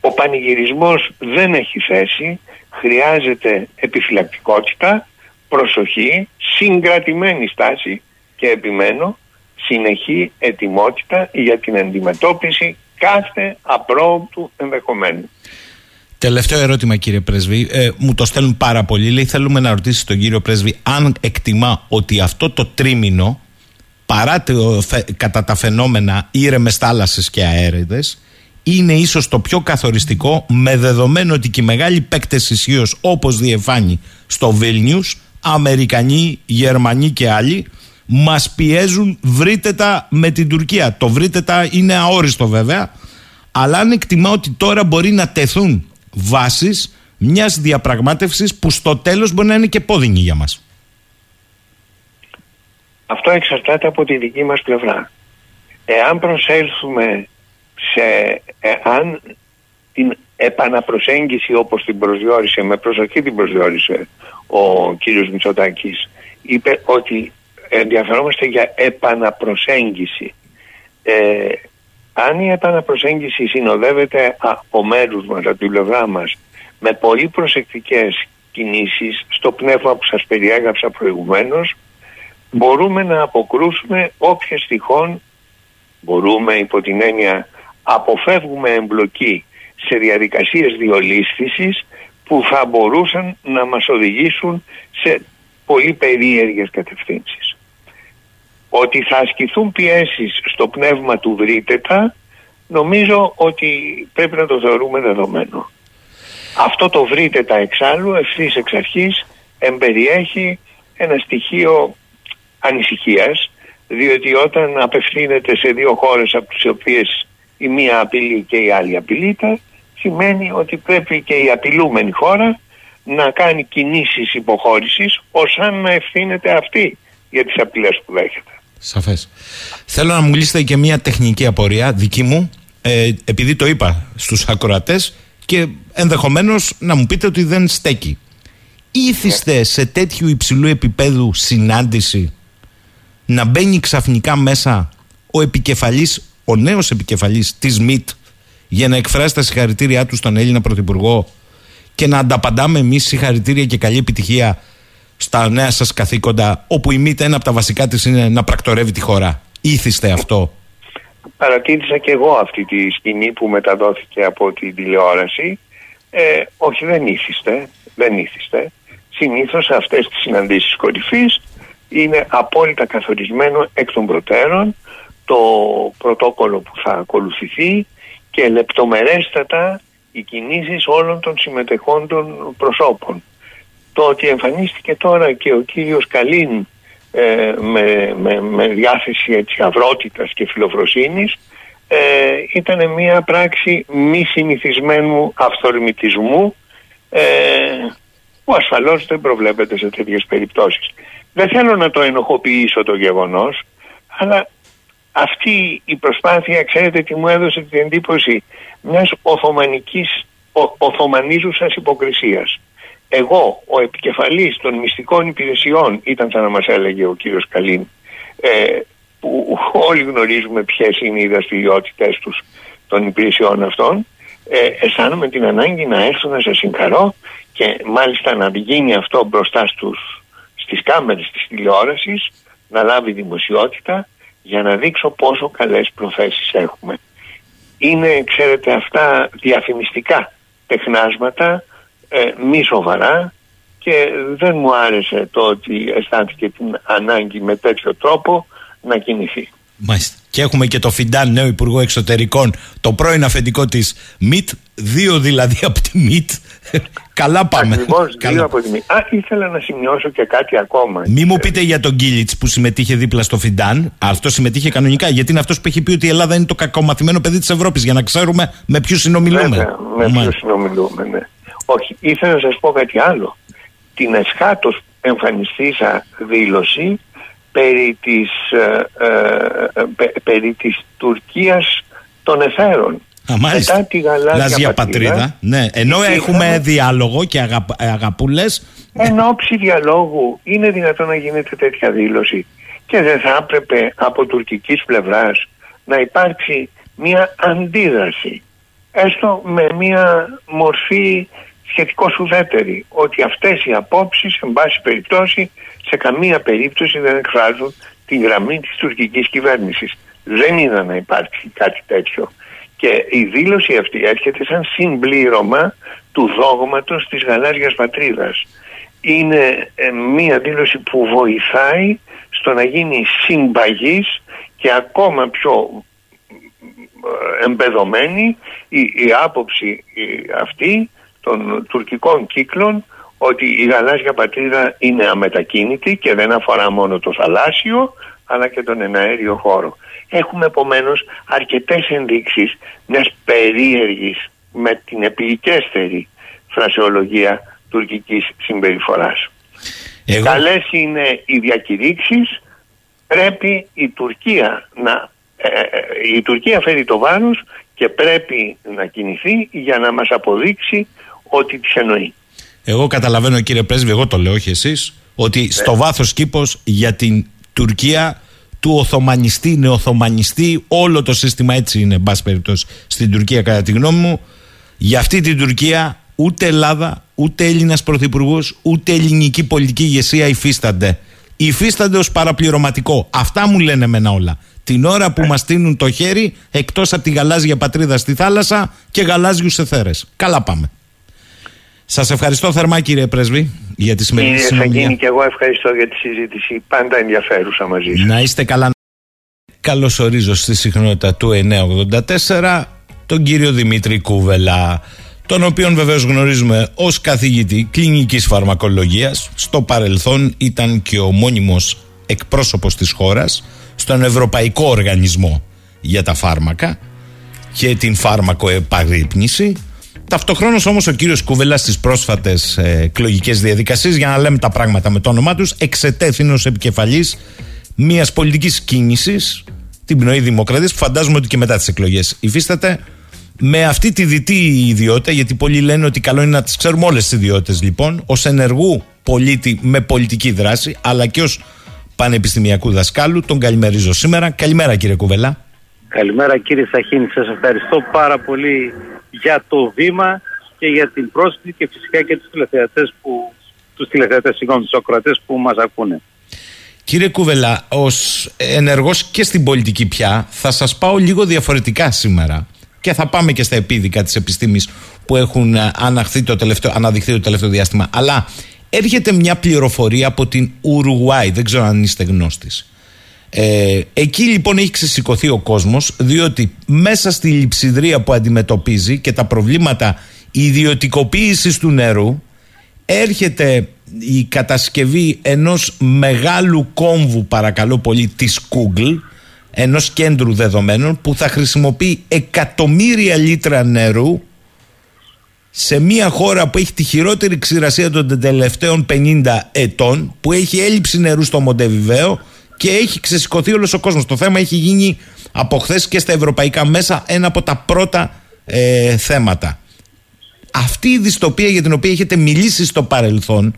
ο πανηγυρισμός δεν έχει θέση, χρειάζεται επιφυλακτικότητα, προσοχή, συγκρατημένη στάση και επιμένω, συνεχή ετοιμότητα για την αντιμετώπιση κάθε απρόοπτου ενδεχομένου. Τελευταίο ερώτημα κύριε Πρέσβη, ε, μου το στέλνουν πάρα πολύ. Λέει θέλουμε να ρωτήσει τον κύριο Πρέσβη αν εκτιμά ότι αυτό το τρίμηνο παρά το, κατά τα φαινόμενα ήρεμες θάλασσες και αέριδες είναι ίσως το πιο καθοριστικό με δεδομένο ότι και οι μεγάλοι παίκτες ισχύως όπως διεφάνει στο Βίλνιους Αμερικανοί, Γερμανοί και άλλοι μας πιέζουν βρείτε τα με την Τουρκία. Το βρείτε τα είναι αόριστο βέβαια αλλά αν εκτιμά ότι τώρα μπορεί να τεθούν βάσεις μιας διαπραγμάτευσης που στο τέλος μπορεί να είναι και πόδινη για μας. Αυτό εξαρτάται από τη δική μας πλευρά. Εάν προσέλθουμε σε, εάν την επαναπροσέγγιση όπως την προσδιορίσε, με προσοχή την προσδιορίσε ο κύριος Μητσοτάκης, είπε ότι ενδιαφερόμαστε για επαναπροσέγγιση. Ε, αν η επαναπροσέγγιση συνοδεύεται από μέρους μας, από την πλευρά μας, με πολύ προσεκτικές κινήσεις στο πνεύμα που σας περιέγραψα προηγουμένως μπορούμε να αποκρούσουμε όποιες τυχόν μπορούμε υπό την έννοια αποφεύγουμε εμπλοκή σε διαδικασίες διολίσθησης που θα μπορούσαν να μας οδηγήσουν σε πολύ περίεργες κατευθύνσεις. Ότι θα ασκηθούν πιέσεις στο πνεύμα του βρήτετα νομίζω ότι πρέπει να το θεωρούμε δεδομένο. Αυτό το βρήτετα εξάλλου ευθύς εξ αρχής εμπεριέχει ένα στοιχείο ανησυχίας διότι όταν απευθύνεται σε δύο χώρες από τις οποίες η μία απειλεί και η άλλη απειλείται σημαίνει ότι πρέπει και η απειλούμενη χώρα να κάνει κινήσεις υποχώρησης ως αν να ευθύνεται αυτή για τις απειλές που δέχεται. Σαφές. Θέλω να μου λύσετε και μια τεχνική απορία δική μου ε, επειδή το είπα στους ακροατές και ενδεχομένως να μου πείτε ότι δεν στέκει. Ήθιστε σε τέτοιου υψηλού επίπεδου συνάντηση να μπαίνει ξαφνικά μέσα ο επικεφαλής, ο νέος επικεφαλής της ΜΙΤ για να εκφράσει τα συγχαρητήριά του στον Έλληνα Πρωθυπουργό και να ανταπαντάμε εμείς συγχαρητήρια και καλή επιτυχία στα νέα σας καθήκοντα όπου η ΜΙΤ ένα από τα βασικά της είναι να πρακτορεύει τη χώρα. Ήθιστε αυτό. Παρατήρησα και εγώ αυτή τη σκηνή που μεταδόθηκε από την τηλεόραση. Ε, όχι δεν ήθιστε, δεν ήθιστε. Συνήθως αυτές τις συναντήσεις κορυφής είναι απόλυτα καθορισμένο εκ των προτέρων το πρωτόκολλο που θα ακολουθηθεί και λεπτομερέστατα οι κινήσεις όλων των συμμετεχόντων προσώπων. Το ότι εμφανίστηκε τώρα και ο κύριος Καλίν ε, με, με, με διάθεση έτσι αυρότητας και φιλοφροσύνης ε, ήταν μια πράξη μη συνηθισμένου αυθορμητισμού ε, που ασφαλώς δεν προβλέπεται σε τέτοιες περιπτώσεις. Δεν θέλω να το ενοχοποιήσω το γεγονός, αλλά αυτή η προσπάθεια, ξέρετε τι μου έδωσε την εντύπωση μιας οθωμανικής, ο, οθωμανίζουσας υποκρισίας. Εγώ, ο επικεφαλής των μυστικών υπηρεσιών, ήταν σαν να μας έλεγε ο κύριος Καλίν, ε, που όλοι γνωρίζουμε ποιες είναι οι δραστηριότητες τους των υπηρεσιών αυτών, ε, αισθάνομαι την ανάγκη να έρθω να σας συγχαρώ και μάλιστα να γίνει αυτό μπροστά στους, στις κάμερες της τηλεόρασης, να λάβει δημοσιότητα για να δείξω πόσο καλές προθέσεις έχουμε. Είναι, ξέρετε, αυτά διαφημιστικά τεχνάσματα, ε, μη σοβαρά και δεν μου άρεσε το ότι αισθάνθηκε την ανάγκη με τέτοιο τρόπο να κινηθεί. Μάλιστα. Και έχουμε και το Φιντάν, νέο Υπουργό Εξωτερικών, το πρώην αφεντικό της ΜΙΤ, δύο δηλαδή από τη ΜΙΤ. <laughs> Καλά πάμε. Ακριβώς δύο από τη ΜΙΤ. Α, ήθελα να σημειώσω και κάτι ακόμα. Μη μου πείτε για τον Γκίλιτς που συμμετείχε δίπλα στο Φιντάν. Αυτό συμμετείχε κανονικά, γιατί είναι αυτός που έχει πει ότι η Ελλάδα είναι το κακομαθημένο παιδί της Ευρώπης, για να ξέρουμε με ποιους συνομιλούμε. Βέβαια, με ποιους συνομιλούμε, ναι. Όχι, ήθελα να σας πω κάτι άλλο. Την εσχάτως εμφανιστήσα δήλωση περί της, ε, ε, ε περί της Τουρκίας των εθέρων. Α, μάλιστα. Μετά τη γαλάζια πατρίδα. πατρίδα. Ναι. Ενώ έχουμε διάλογο και αγα, αγαπούλες. Εν ώψη διαλόγου είναι δυνατόν να γίνεται τέτοια δήλωση και δεν θα έπρεπε από τουρκικής πλευράς να υπάρξει μια αντίδραση έστω με μια μορφή σχετικό ουδέτερη ότι αυτές οι απόψεις εν πάση περιπτώσει σε καμία περίπτωση δεν εκφράζουν τη γραμμή της τουρκικής κυβέρνησης. Δεν είδα να υπάρχει κάτι τέτοιο. Και η δήλωση αυτή έρχεται σαν συμπλήρωμα του δόγματος της γαλάζιας πατρίδας. Είναι ε, μία δήλωση που βοηθάει στο να γίνει συμπαγής και ακόμα πιο ε, εμπεδομένη η, η άποψη αυτή των τουρκικών κύκλων ότι η γαλάζια πατρίδα είναι αμετακίνητη και δεν αφορά μόνο το θαλάσσιο αλλά και τον εναέριο χώρο. Έχουμε επομένως αρκετές ενδείξεις μιας περίεργης με την επικέστερη φρασεολογία τουρκικής συμπεριφοράς. Εγώ... Καλές είναι οι διακηρύξεις, πρέπει η Τουρκία να... Ε, ε, η Τουρκία φέρει το βάρος και πρέπει να κινηθεί για να μας αποδείξει ότι τι εννοεί. Εγώ καταλαβαίνω κύριε Πρέσβη, εγώ το λέω όχι εσείς, ότι ναι. στο βάθος κήπος για την Τουρκία του Οθωμανιστή, νεοθωμανιστή, όλο το σύστημα έτσι είναι, εν περιπτώσει, στην Τουρκία κατά τη γνώμη μου. Για αυτή την Τουρκία ούτε Ελλάδα, ούτε Έλληνας Πρωθυπουργός, ούτε ελληνική πολιτική ηγεσία υφίστανται. Υφίστανται ως παραπληρωματικό. Αυτά μου λένε εμένα όλα. Την ώρα που μας τίνουν το χέρι εκτός από τη γαλάζια πατρίδα στη θάλασσα και γαλάζιους εθέρες. Καλά πάμε. Σας ευχαριστώ θερμά κύριε Πρέσβη για τη σημερινή Κύριε συνομιλία. Σαγίνη και εγώ ευχαριστώ για τη συζήτηση. Πάντα ενδιαφέρουσα μαζί σας. Να είστε καλά. Καλωσορίζω στη συχνότητα του 984 τον κύριο Δημήτρη Κούβελα, τον οποίον βεβαίως γνωρίζουμε ως καθηγητή κλινικής φαρμακολογίας. Στο παρελθόν ήταν και ο μόνιμος εκπρόσωπος της χώρας στον Ευρωπαϊκό Οργανισμό για τα Φάρμακα και την φάρμακο επαγρύπνηση. Ταυτοχρόνως όμως ο κύριος Κούβελα στις πρόσφατες εκλογικές διαδικασίες, για να λέμε τα πράγματα με το όνομά τους, εξετέθη ω επικεφαλής μιας πολιτικής κίνησης, την πνοή Δημοκρατίας, που φαντάζομαι ότι και μετά τις εκλογές υφίσταται. Με αυτή τη διτή ιδιότητα, γιατί πολλοί λένε ότι καλό είναι να τις ξέρουμε όλες τις ιδιότητες λοιπόν, ως ενεργού πολίτη με πολιτική δράση, αλλά και ως πανεπιστημιακού δασκάλου, τον καλημερίζω σήμερα. Καλημέρα κύριε Κουβελά. Καλημέρα κύριε Σαχίνη, σας ευχαριστώ πάρα πολύ για το βήμα και για την πρόσκληση και φυσικά και τους τηλεθεατές που, τους τηλεθεατές, συγγνώμη, τους ακροατές που μας ακούνε. Κύριε Κουβελά, ως ενεργός και στην πολιτική πια, θα σας πάω λίγο διαφορετικά σήμερα. Και θα πάμε και στα επίδικα της επιστήμης που έχουν ε, αναχθεί το τελευταίο, αναδειχθεί το τελευταίο διάστημα. Αλλά έρχεται μια πληροφορία από την Ουρουγουάη, δεν ξέρω αν είστε γνώστης. Ε, εκεί λοιπόν έχει ξεσηκωθεί ο κόσμος διότι μέσα στη λειψιδρία που αντιμετωπίζει και τα προβλήματα ιδιωτικοποίησης του νερού έρχεται η κατασκευή ενός μεγάλου κόμβου παρακαλώ πολύ της Google ενός κέντρου δεδομένων που θα χρησιμοποιεί εκατομμύρια λίτρα νερού σε μια χώρα που έχει τη χειρότερη ξηρασία των τελευταίων 50 ετών που έχει έλλειψη νερού στο Μοντεβιβαίο και έχει ξεσηκωθεί όλος ο κόσμος. Το θέμα έχει γίνει από χθες και στα ευρωπαϊκά μέσα ένα από τα πρώτα ε, θέματα. Αυτή η δυστοπία για την οποία έχετε μιλήσει στο παρελθόν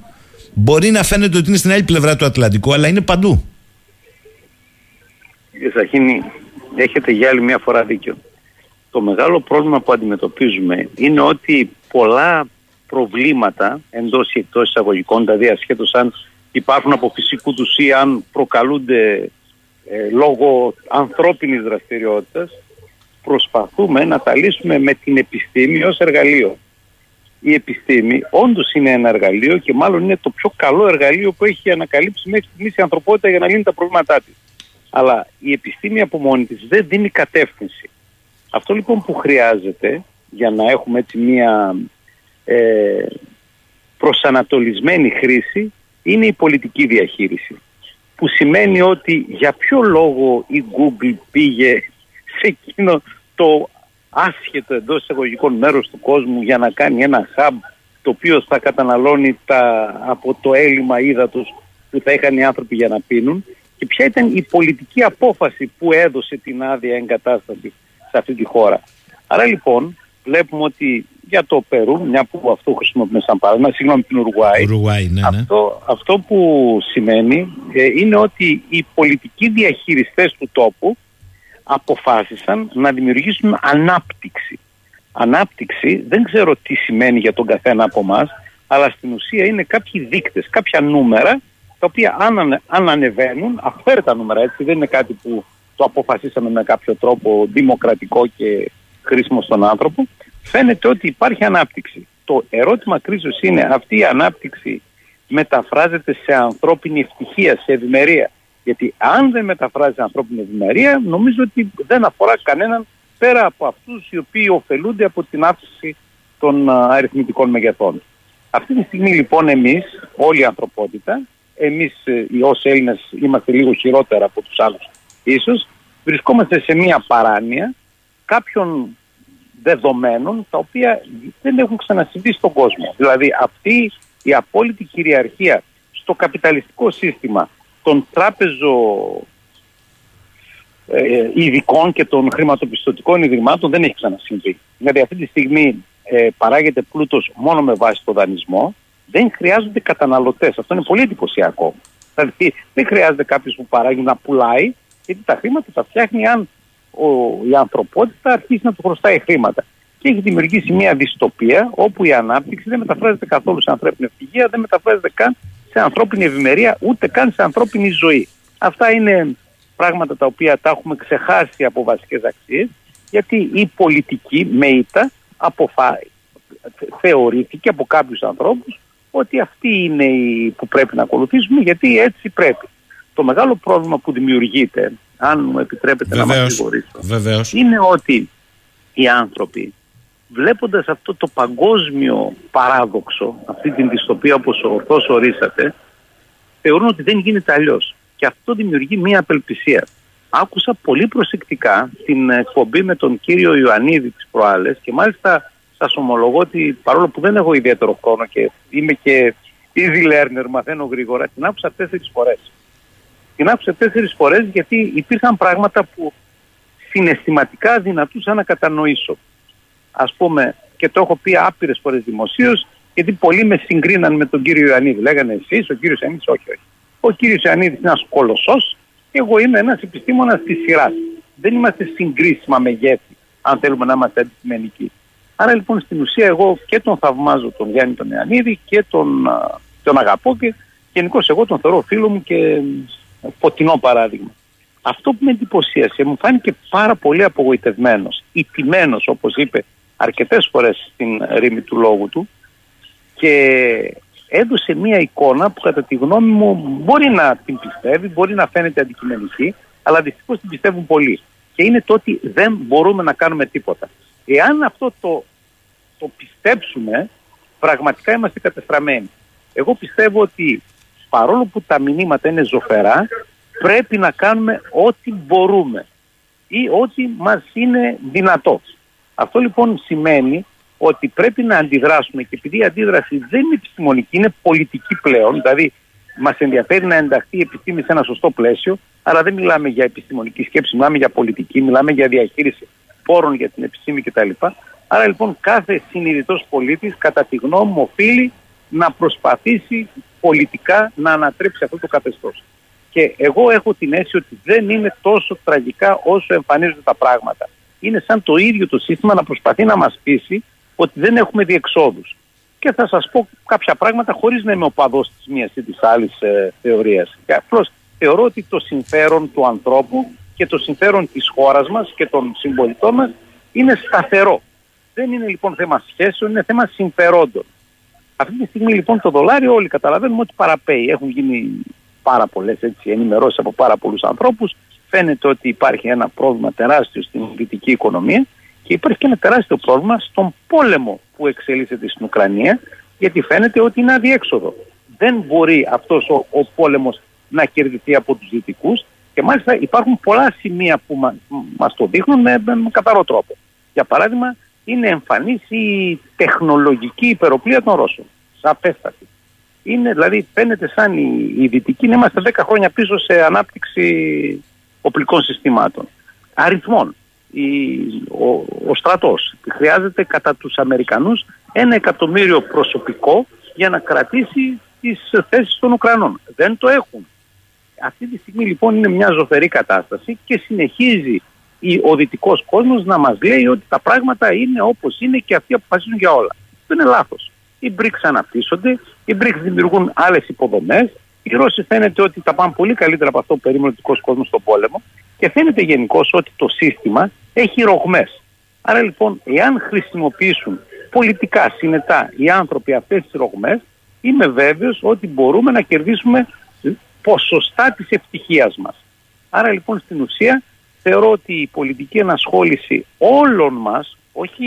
μπορεί να φαίνεται ότι είναι στην άλλη πλευρά του Ατλαντικού αλλά είναι παντού. Κύριε Σαχίνη, έχετε για άλλη μια φορά δίκιο. Το μεγάλο πρόβλημα που αντιμετωπίζουμε είναι ότι πολλά προβλήματα εντός ή εκτός εισαγωγικών, δηλαδή ασχέτως αν υπάρχουν από φυσικού τους ή αν προκαλούνται ε, λόγω ανθρώπινης δραστηριότητας, προσπαθούμε να τα λύσουμε με την επιστήμη ως εργαλείο. Η επιστήμη όντως είναι ένα εργαλείο και μάλλον είναι το πιο καλό εργαλείο που έχει ανακαλύψει μέχρι στιγμής η ανθρωπότητα για να λύνει τα προβλήματά της. Αλλά η επιστήμη από μόνη της δεν δίνει κατεύθυνση. Αυτό λοιπόν που χρειάζεται για να έχουμε έτσι μία ε, προσανατολισμένη χρήση είναι η πολιτική διαχείριση. Που σημαίνει ότι για ποιο λόγο η Google πήγε σε εκείνο το άσχετο εντός εισαγωγικών μέρος του κόσμου για να κάνει ένα hub το οποίο θα καταναλώνει τα, από το έλλειμμα ύδατος που θα είχαν οι άνθρωποι για να πίνουν και ποια ήταν η πολιτική απόφαση που έδωσε την άδεια εγκατάσταση σε αυτή τη χώρα. Άρα λοιπόν βλέπουμε ότι για το Περού, μια που αυτό χρησιμοποιούμε σαν παράδειγμα, συγγνώμη την Ουρουγουάη, Ουρουγουάη ναι, ναι. αυτό, αυτό που σημαίνει ε, είναι ότι οι πολιτικοί διαχειριστές του τόπου αποφάσισαν να δημιουργήσουν ανάπτυξη. Ανάπτυξη δεν ξέρω τι σημαίνει για τον καθένα από εμά, αλλά στην ουσία είναι κάποιοι δείκτες, κάποια νούμερα, τα οποία αν, ανε- αν ανεβαίνουν, αυθαίρετα νούμερα έτσι, δεν είναι κάτι που το αποφασίσαμε με κάποιο τρόπο δημοκρατικό και χρήσιμο στον άνθρωπο, φαίνεται ότι υπάρχει ανάπτυξη. Το ερώτημα κρίσος είναι αυτή η ανάπτυξη μεταφράζεται σε ανθρώπινη ευτυχία, σε ευημερία. Γιατί αν δεν μεταφράζει σε ανθρώπινη ευημερία, νομίζω ότι δεν αφορά κανέναν πέρα από αυτούς οι οποίοι ωφελούνται από την αύξηση των α, αριθμητικών μεγεθών. Αυτή τη στιγμή λοιπόν εμείς, όλη η ανθρωπότητα, εμείς ε, οι ως Έλληνες είμαστε λίγο χειρότερα από τους άλλους ίσως, βρισκόμαστε σε μια παράνοια κάποιων δεδομένων τα οποία δεν έχουν ξανασυμβεί στον κόσμο. Δηλαδή αυτή η απόλυτη κυριαρχία στο καπιταλιστικό σύστημα των τράπεζο ε, ειδικών και των χρηματοπιστωτικών ιδρυμάτων δεν έχει ξανασυμβεί. Δηλαδή αυτή τη στιγμή ε, παράγεται πλούτος μόνο με βάση το δανεισμό, δεν χρειάζονται καταναλωτές. Αυτό είναι πολύ εντυπωσιακό. Δηλαδή δεν χρειάζεται κάποιος που παράγει να πουλάει, γιατί τα χρήματα τα φτιάχνει αν ο, η ανθρωπότητα αρχίσει να του χρωστάει χρήματα. Και έχει δημιουργήσει μια δυστοπία όπου η ανάπτυξη δεν μεταφράζεται καθόλου σε ανθρώπινη ευτυχία, δεν μεταφράζεται καν σε ανθρώπινη ευημερία, ούτε καν σε ανθρώπινη ζωή. Αυτά είναι πράγματα τα οποία τα έχουμε ξεχάσει από βασικές αξίες, γιατί η πολιτική με ήττα αποφα... θεωρήθηκε από κάποιους ανθρώπους ότι αυτή είναι η που πρέπει να ακολουθήσουμε γιατί έτσι πρέπει. Το μεγάλο πρόβλημα που δημιουργείται, αν μου επιτρέπετε να μας Βεβαίως. είναι ότι οι άνθρωποι βλέποντας αυτό το παγκόσμιο παράδοξο, αυτή την δυστοπία όπως ορθώς ορίσατε, θεωρούν ότι δεν γίνεται αλλιώς. Και αυτό δημιουργεί μία απελπισία. Άκουσα πολύ προσεκτικά την εκπομπή με τον κύριο Ιωαννίδη τις προάλλες και μάλιστα σας ομολογώ ότι παρόλο που δεν έχω ιδιαίτερο χρόνο και είμαι και easy learner, μαθαίνω γρήγορα, την άκουσα τέσσερις φορές. Την άκουσα τέσσερις φορές γιατί υπήρχαν πράγματα που συναισθηματικά δυνατούσα να κατανοήσω. Ας πούμε, και το έχω πει άπειρες φορές δημοσίως, γιατί πολλοί με συγκρίναν με τον κύριο Ιωαννίδη. Λέγανε εσείς, ο κύριος Ιωαννίδης, όχι, όχι. Ο κύριος Ιωαννίδης είναι ένας κολοσσός και εγώ είμαι ένας επιστήμονας της σειράς. Δεν είμαστε συγκρίσιμα μεγέθη, αν θέλουμε να είμαστε αντικειμενικοί. Άρα λοιπόν στην ουσία εγώ και τον θαυμάζω τον Γιάννη τον Ιωαννίδη και τον, τον αγαπώ και γενικώς εγώ τον θεωρώ φίλο μου και φωτεινό παράδειγμα. Αυτό που με εντυπωσίασε μου φάνηκε πάρα πολύ απογοητευμένος, ιτημένος όπως είπε αρκετές φορές στην ρήμη του λόγου του και έδωσε μία εικόνα που κατά τη γνώμη μου μπορεί να την πιστεύει, μπορεί να φαίνεται αντικειμενική, αλλά δυστυχώς την πιστεύουν πολλοί. Και είναι το ότι δεν μπορούμε να κάνουμε τίποτα. Εάν αυτό το, το πιστέψουμε, πραγματικά είμαστε κατεστραμμένοι. Εγώ πιστεύω ότι παρόλο που τα μηνύματα είναι ζωφερά, πρέπει να κάνουμε ό,τι μπορούμε ή ό,τι μας είναι δυνατό. Αυτό λοιπόν σημαίνει ότι πρέπει να αντιδράσουμε και επειδή η αντίδραση δεν είναι επιστημονική, είναι πολιτική πλέον, δηλαδή μας ενδιαφέρει να ενταχθεί η επιστήμη σε ένα σωστό πλαίσιο, αλλά δεν μιλάμε για επιστημονική σκέψη, μιλάμε για πολιτική, μιλάμε για διαχείριση πόρων για την επιστήμη κτλ. Άρα λοιπόν κάθε συνειδητός πολίτης, κατά τη γνώμη μου, οφείλει να προσπαθήσει πολιτικά να ανατρέψει αυτό το καθεστώς. Και εγώ έχω την αίσθηση ότι δεν είναι τόσο τραγικά όσο εμφανίζονται τα πράγματα. Είναι σαν το ίδιο το σύστημα να προσπαθεί να μας πείσει ότι δεν έχουμε διεξόδους. Και θα σας πω κάποια πράγματα χωρίς να είμαι ο παδός της μίας ή της άλλης ε, θεωρίας. Και απλώς θεωρώ ότι το συμφέρον του ανθρώπου και το συμφέρον της χώρας μας και των συμπολιτών μας είναι σταθερό. Δεν είναι λοιπόν θέμα σχέσεων, είναι θέμα συμφερόντων. Αυτή τη στιγμή λοιπόν το δολάριο όλοι καταλαβαίνουμε ότι παραπέει. Έχουν γίνει πάρα πολλές ενημερώσεις από πάρα πολλούς ανθρώπους. Φαίνεται ότι υπάρχει ένα πρόβλημα τεράστιο στην δυτική οικονομία και υπάρχει και ένα τεράστιο πρόβλημα στον πόλεμο που εξελίσσεται στην Ουκρανία, γιατί φαίνεται ότι είναι αδιέξοδο. Δεν μπορεί αυτός ο, ο πόλεμος να κερδιθεί από τους δυτικούς και μάλιστα υπάρχουν πολλά σημεία που μα, μας το δείχνουν με, με, καθαρό τρόπο. Για παράδειγμα, είναι εμφανής η τεχνολογική υπεροπλία των Ρώσων. Σαφέστατη. Είναι, δηλαδή, φαίνεται σαν οι, οι δυτικοί να είμαστε 10 χρόνια πίσω σε ανάπτυξη οπλικών συστημάτων. Αριθμών ο, ο στρατός. Χρειάζεται κατά τους Αμερικανούς ένα εκατομμύριο προσωπικό για να κρατήσει τις θέσεις των Ουκρανών. Δεν το έχουν. Αυτή τη στιγμή λοιπόν είναι μια ζωφερή κατάσταση και συνεχίζει ο δυτικός κόσμος να μας λέει ότι τα πράγματα είναι όπως είναι και αυτοί αποφασίζουν για όλα. Δεν είναι λάθος. Οι BRICS αναπτύσσονται, οι BRICS δημιουργούν άλλες υποδομές, οι Ρώσοι φαίνεται ότι τα πάνε πολύ καλύτερα από αυτό που περίμενε ο δυτικός κόσμος στον πόλεμο και φαίνεται γενικώ ότι το σύστημα έχει ρογμές. Άρα λοιπόν, εάν χρησιμοποιήσουν πολιτικά, συνετά οι άνθρωποι αυτές τις ρογμές, είμαι βέβαιος ότι μπορούμε να κερδίσουμε ποσοστά της ευτυχίας μας. Άρα λοιπόν στην ουσία θεωρώ ότι η πολιτική ενασχόληση όλων μας, όχι,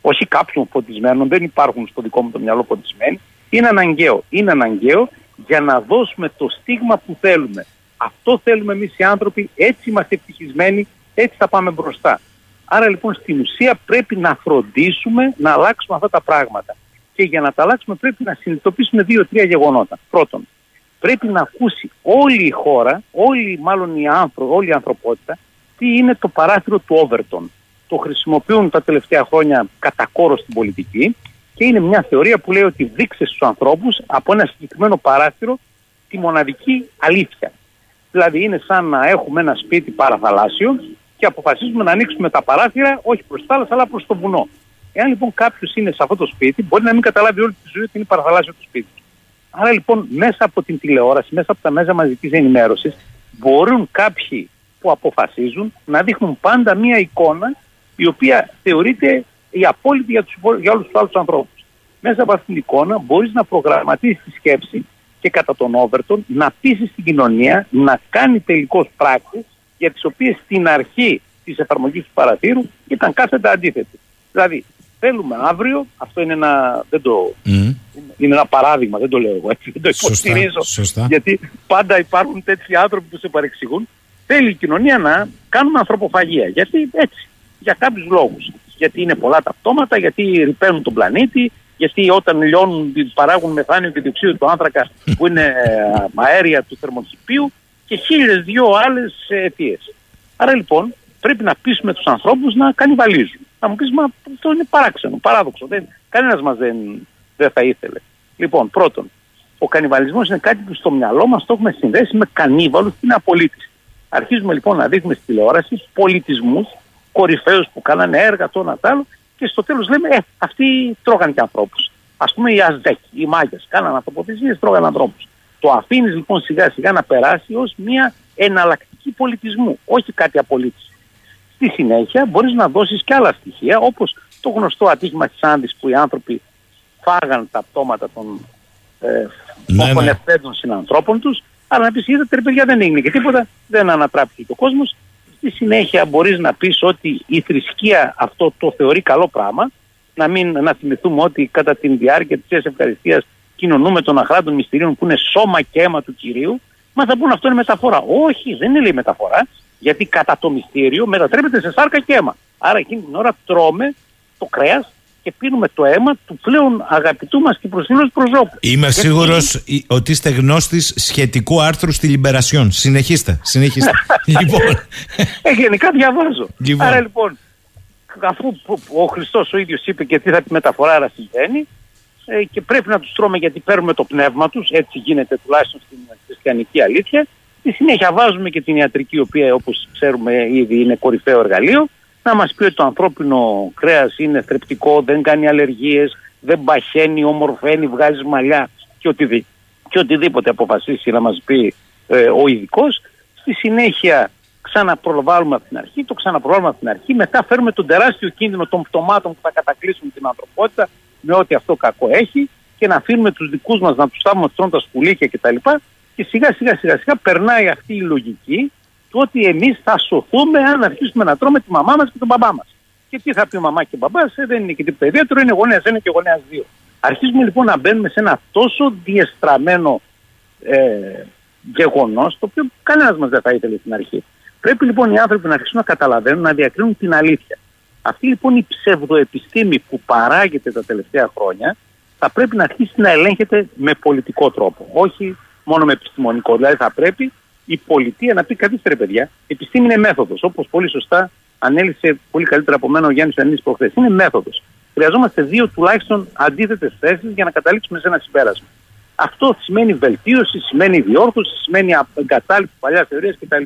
όχι κάποιων φωτισμένων, δεν υπάρχουν στο δικό μου το μυαλό φωτισμένοι, είναι αναγκαίο. Είναι αναγκαίο για να δώσουμε το στίγμα που θέλουμε. Αυτό θέλουμε εμείς οι άνθρωποι, έτσι είμαστε ευτυχισμένοι, έτσι θα πάμε μπροστά. Άρα λοιπόν στην ουσία πρέπει να φροντίσουμε να αλλάξουμε αυτά τα πράγματα. Και για να τα αλλάξουμε πρέπει να συνειδητοποιήσουμε δύο-τρία γεγονότα. Πρώτον, πρέπει να ακούσει όλη η χώρα, όλη, μάλλον η άνθρω, όλη η ανθρωπότητα, τι είναι το παράθυρο του Όβερτον. Το χρησιμοποιούν τα τελευταία χρόνια κατά κόρο στην πολιτική και είναι μια θεωρία που λέει ότι δείξε στους ανθρώπους από ένα συγκεκριμένο παράθυρο τη μοναδική αλήθεια. Δηλαδή είναι σαν να έχουμε ένα σπίτι παραθαλάσσιο και αποφασίζουμε να ανοίξουμε τα παράθυρα όχι προς τη θάλασσα αλλά προς το βουνό. Εάν λοιπόν κάποιος είναι σε αυτό το σπίτι, μπορεί να μην καταλάβει όλη τη ζωή ότι είναι παραθαλάσσιο το σπίτι. Άρα λοιπόν μέσα από την τηλεόραση, μέσα από τα μέσα μαζικής ενημέρωσης, μπορούν κάποιοι που αποφασίζουν να δείχνουν πάντα μία εικόνα η οποία θεωρείται η απόλυτη για, τους, για όλους τους άλλους ανθρώπους. Μέσα από αυτήν την εικόνα μπορείς να προγραμματίσεις τη σκέψη και κατά τον Όβερτον να πείσει την κοινωνία να κάνει τελικώς πράξεις για τις οποίες στην αρχή της εφαρμογής του παρατήρου ήταν κάθετα αντίθετη. Δηλαδή θέλουμε αύριο, αυτό είναι ένα, δεν το, είναι ένα παράδειγμα, δεν το λέω εγώ έτσι, δεν το υποστηρίζω. Σωστά, Γιατί πάντα υπάρχουν τέτοιοι άνθρωποι που σε παρεξηγούν. Θέλει η κοινωνία να κάνουμε ανθρωποφαγία. Γιατί έτσι, για κάποιους λόγους. Γιατί είναι πολλά τα πτώματα, γιατί ρηπαίνουν τον πλανήτη, γιατί όταν λιώνουν, παράγουν μεθάνιο και διοξείδιο του άνθρακα που είναι ε, αέρια του θερμοκηπίου και χίλιες δύο άλλες αιτίες. Άρα λοιπόν πρέπει να πείσουμε τους ανθρώπους να κανιβαλίζουν. Θα μου πεις, μα αυτό είναι παράξενο, παράδοξο. Δεν, κανένας μας δεν, δεν θα ήθελε. Λοιπόν, πρώτον, ο κανιβαλισμός είναι κάτι που στο μυαλό μας το έχουμε συνδέσει με κανίβαλους και είναι απολύτης. Αρχίζουμε λοιπόν να δείχνουμε στη τηλεόραση πολιτισμούς, κορυφαίους που κάνανε έργα, το ένα άλλο και στο τέλος λέμε, ε, αυτοί τρώγανε και ανθρώπους. Ας πούμε οι Αζδέκοι, οι Μάγιας, κάνανε ανθρωποθεσίες, τρώγανε ανθρώπους. Το αφήνεις λοιπόν σιγά σιγά να περάσει ως μια εναλλακτική πολιτισμού, όχι κάτι απολύτης. Στη συνέχεια μπορείς να δώσεις και άλλα στοιχεία όπως το γνωστό ατύχημα της Άνδης που οι άνθρωποι φάγαν τα πτώματα των ε, ναι, ναι. συνανθρώπων τους αλλά να πεις είδατε ρε παιδιά δεν έγινε και τίποτα δεν ανατράπηκε το κόσμος στη συνέχεια μπορείς να πεις ότι η θρησκεία αυτό το θεωρεί καλό πράγμα να μην να θυμηθούμε ότι κατά τη διάρκεια της ευχαριστίας κοινωνούμε των αχράντων μυστηρίων που είναι σώμα και αίμα του Κυρίου μα θα πούνε αυτό είναι μεταφορά. Όχι, δεν είναι λέει μεταφορά γιατί κατά το μυστήριο μετατρέπεται σε σάρκα και αίμα. Άρα εκείνη την ώρα τρώμε το κρέας και πίνουμε το αίμα του πλέον αγαπητού μας και προσφύλου προσώπου. Είμαι γιατί... σίγουρος ότι είστε γνώστης σχετικού άρθρου στη Λιμπερασιόν. Συνεχίστε. συνεχίστε. <laughs> λοιπόν. Ε, γενικά διαβάζω. Λοιπόν. Άρα λοιπόν, αφού ο Χριστός ο ίδιος είπε και τι θα τη μεταφορά, άρα συμβαίνει, ε, και πρέπει να τους τρώμε γιατί παίρνουμε το πνεύμα τους, έτσι γίνεται τουλάχιστον στην χριστιανική αλήθεια, Στη συνέχεια βάζουμε και την ιατρική, η οποία όπως ξέρουμε ήδη είναι κορυφαίο εργαλείο, να μας πει ότι το ανθρώπινο κρέας είναι θρεπτικό, δεν κάνει αλλεργίες, δεν παχαίνει, ομορφαίνει, βγάζει μαλλιά και, οτιδη, και οτιδήποτε αποφασίσει να μας πει ε, ο ειδικός. Στη συνέχεια ξαναπροβάλλουμε από την αρχή, το ξαναπροβάλλουμε από την αρχή, μετά φέρουμε τον τεράστιο κίνδυνο των πτωμάτων που θα κατακλείσουν την ανθρωπότητα με ό,τι αυτό κακό έχει και να αφήνουμε τους δικούς μας να τους στάβουμε τα σκουλίκια κτλ. Και σιγά σιγά σιγά σιγά περνάει αυτή η λογική του ότι εμείς θα σωθούμε αν αρχίσουμε να τρώμε τη μαμά μας και τον μπαμπά μας. Και τι θα πει μαμά και μπαμπάς, ε, δεν είναι και τίποτα ιδιαίτερο, είναι γονέας ένα και γονέας δύο. Αρχίζουμε λοιπόν να μπαίνουμε σε ένα τόσο διεστραμμένο ε, γεγονός, το οποίο κανένας μας δεν θα ήθελε στην αρχή. Πρέπει λοιπόν οι άνθρωποι να αρχίσουν να καταλαβαίνουν, να διακρίνουν την αλήθεια. Αυτή λοιπόν η ψευδοεπιστήμη που παράγεται τα τελευταία χρόνια θα πρέπει να αρχίσει να ελέγχεται με πολιτικό τρόπο. Όχι μόνο με επιστημονικό. Δηλαδή θα πρέπει η πολιτεία να πει καθίστε ρε παιδιά, η επιστήμη είναι μέθοδος. Όπως πολύ σωστά ανέλησε πολύ καλύτερα από μένα ο Γιάννης Ανή προχθές. Είναι μέθοδος. Χρειαζόμαστε δύο τουλάχιστον αντίθετες θέσεις για να καταλήξουμε σε ένα συμπέρασμα. Αυτό σημαίνει βελτίωση, σημαίνει διόρθωση, σημαίνει εγκατάλειψη παλιά θεωρίας κτλ.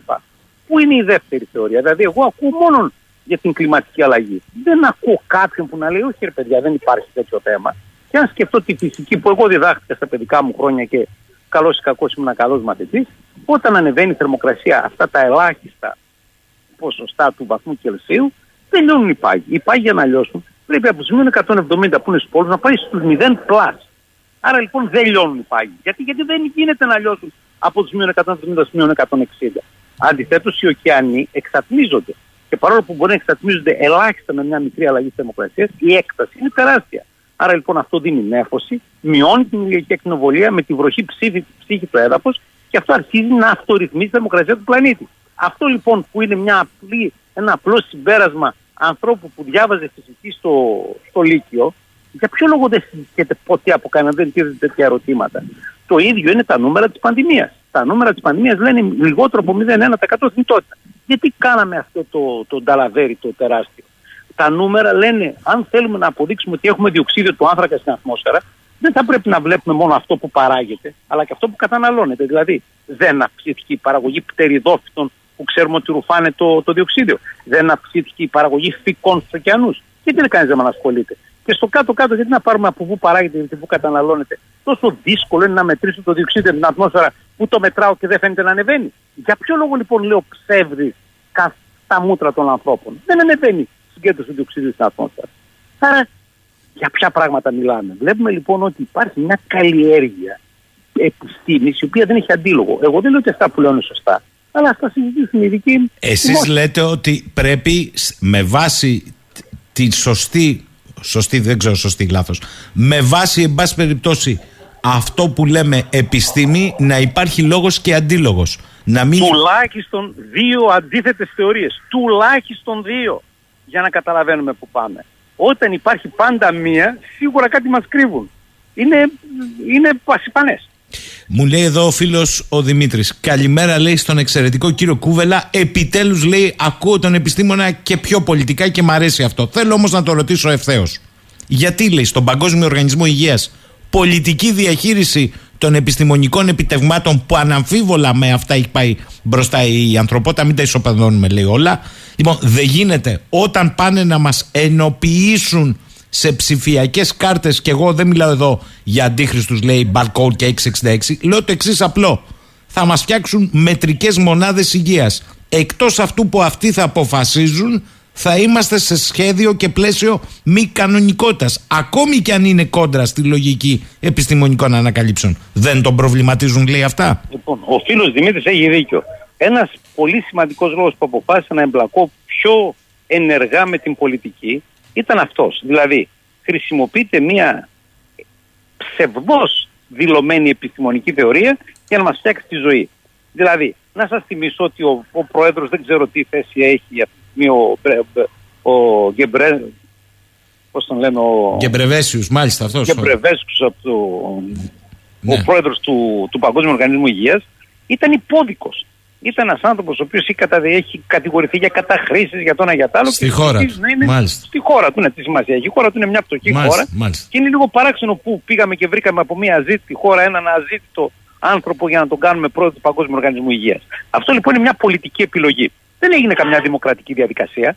Πού είναι η δεύτερη θεωρία, Δηλαδή, εγώ ακούω μόνο για την κλιματική αλλαγή. Δεν ακούω κάποιον που να λέει: Όχι, ρε παιδιά, δεν υπάρχει τέτοιο θέμα. Και αν σκεφτώ τη φυσική που εγώ διδάχτηκα στα παιδικά μου χρόνια και καλός ή κακός ήμουν καλός μαθητής, όταν ανεβαίνει η θερμοκρασία αυτά τα ελάχιστα ποσοστά του βαθμού Κελσίου, δεν λιώνουν οι πάγοι. Οι πάγοι για να λιώσουν πρέπει από τους μείον 170 που είναι στους πόλους να πάει στους 0 πλάς. Άρα λοιπόν δεν λιώνουν οι πάγοι. Γιατί, γιατί δεν γίνεται να λιώσουν από τους μείον 170 στους μείον 160. Αντιθέτως, οι ωκεανοί εξατμίζονται. Και παρόλο που μπορεί να εξατμίζονται ελάχιστα με μια μικρή αλλαγή τη θερμοκρασίας, η έκταση είναι τεράστια. Άρα λοιπόν αυτό δίνει νέφωση, μειώνει την ηλιακή ακτινοβολία με τη βροχή ψήφι, ψύχη του έδαφος και αυτό αρχίζει να αυτορυθμίζει τη δημοκρατία του πλανήτη. Αυτό λοιπόν που είναι μια απλή, ένα απλό συμπέρασμα ανθρώπου που διάβαζε φυσική στο, στο Λύκειο, για ποιο λόγο δεν συζητιέται ποτέ από κανέναν, δεν τίθεται τέτοια ερωτήματα. Το ίδιο είναι τα νούμερα της πανδημίας. Τα νούμερα της πανδημίας λένε λιγότερο από 0,1% θνητότητα. Γιατί κάναμε αυτό το, το νταλαβέρι το τεράστιο; Τα νούμερα λένε αν θέλουμε να αποδείξουμε ότι έχουμε διοξίδιο του άνθρακα στην ατμόσφαιρα, δεν θα πρέπει να βλέπουμε μόνο αυτό που παράγεται, αλλά και αυτό που καταναλώνεται. Δηλαδή, δεν αυξήθηκε η παραγωγή πτεριδόφυτων που ξέρουμε ότι ρουφάνε το, το διοξίδιο. Δεν αυξήθηκε η παραγωγή φυκών στους ωκεανούς. Γιατί δεν κανείς δεν ασχολείται. Και στο κάτω-κάτω, γιατί να πάρουμε από πού παράγεται και πού καταναλώνεται. Τόσο δύσκολο είναι να μετρήσουμε το διοξίδιο στην ατμόσφαιρα που το μετράω και δεν φαίνεται να ανεβαίνει. Για ποιο λόγο λοιπόν λέω ψεύδι στα μούτρα των ανθρώπων. Δεν ανεβαίνει η συγκέντρωση του διοξιδίου στην ατμόσφαιρας. Άρα για ποια πράγματα μιλάμε. Βλέπουμε λοιπόν ότι υπάρχει μια καλλιέργεια επιστήμης η οποία δεν έχει αντίλογο. Εγώ δεν λέω ότι αυτά που λέω είναι σωστά. Αλλά αυτά συζητήσουν οι ειδικοί. Εσείς λέτε ότι πρέπει με βάση τη σωστή, σωστή δεν ξέρω σωστή λάθος, με βάση εν πάση περιπτώσει αυτό που λέμε επιστήμη να υπάρχει λόγος και αντίλογος. Να μην... Τουλάχιστον δύο αντίθετες θεωρίες. Τουλάχιστον δύο για να καταλαβαίνουμε που πάμε. Όταν υπάρχει πάντα μία, σίγουρα κάτι μας κρύβουν. Είναι, είναι πασιπανές. Μου λέει εδώ ο φίλος ο Δημήτρης. Καλημέρα, λέει στον εξαιρετικό κύριο Κούβελα. Επιτέλους, λέει, ακούω τον επιστήμονα και πιο πολιτικά και μ' αρέσει αυτό. Θέλω όμως να το ρωτήσω ευθέως. Γιατί, λέει, στον Παγκόσμιο Οργανισμό Υγείας πολιτική διαχείριση των επιστημονικών επιτευγμάτων που αναμφίβολα με αυτά έχει πάει μπροστά η ανθρωπότητα, μην τα ισοπεδώνουμε λέει όλα. Λοιπόν, δεν γίνεται όταν πάνε να μας ενοποιήσουν σε ψηφιακές κάρτες, και εγώ δεν μιλάω εδώ για αντίχρηστου, λέει barcode και 666, λέω το εξής απλό. Θα μας φτιάξουν μετρικές μονάδες υγείας. Εκτός αυτού που αυτοί θα αποφασίζουν, θα είμαστε σε σχέδιο και πλαίσιο μη κανονικότητας. Ακόμη και αν είναι κόντρα στη λογική επιστημονικών ανακαλύψεων. Δεν τον προβληματίζουν, λέει αυτά; Λοιπόν, ο φίλος Δημήτρης έχει δίκιο. Ένας πολύ σημαντικός λόγος που αποφάσισα να εμπλακώ πιο ενεργά με την πολιτική ήταν αυτός. Δηλαδή, χρησιμοποιείται μια ψευδώς δηλωμένη επιστημονική θεωρία για να μας φτιάξει τη ζωή. Δηλαδή, να σας θυμίσω ότι ο, ο Πρόεδρος δεν ξέρω τι θέση έχει αυτή τη στιγμή ο, ο Γκεμπρέ, πώς τον λένε ο... Γκεμπρεγέσους, μάλιστα αυτός. Γκεμπρεγέσους, ο, ναι. ο πρόεδρος του, του Παγκόσμιου Οργανισμού Υγείας, ήταν υπόδικος ήταν ένας άνθρωπος ο οποίος έχει κατηγορηθεί για καταχρήσεις για το ένα για το άλλο. Στη χώρα του. Μάλιστα. Στη χώρα του, είναι τη σημασία Η χώρα του είναι μια πτωχή χώρα. Μάλιστα. Και είναι λίγο παράξενο που πήγαμε και βρήκαμε από μια αζήτητη χώρα έναν αζήτητο άνθρωπο για να τον κάνουμε πρόεδρο του Παγκόσμιου Οργανισμού Υγείας. Αυτό λοιπόν είναι μια πολιτική επιλογή. Δεν έγινε καμιά δημοκρατική διαδικασία.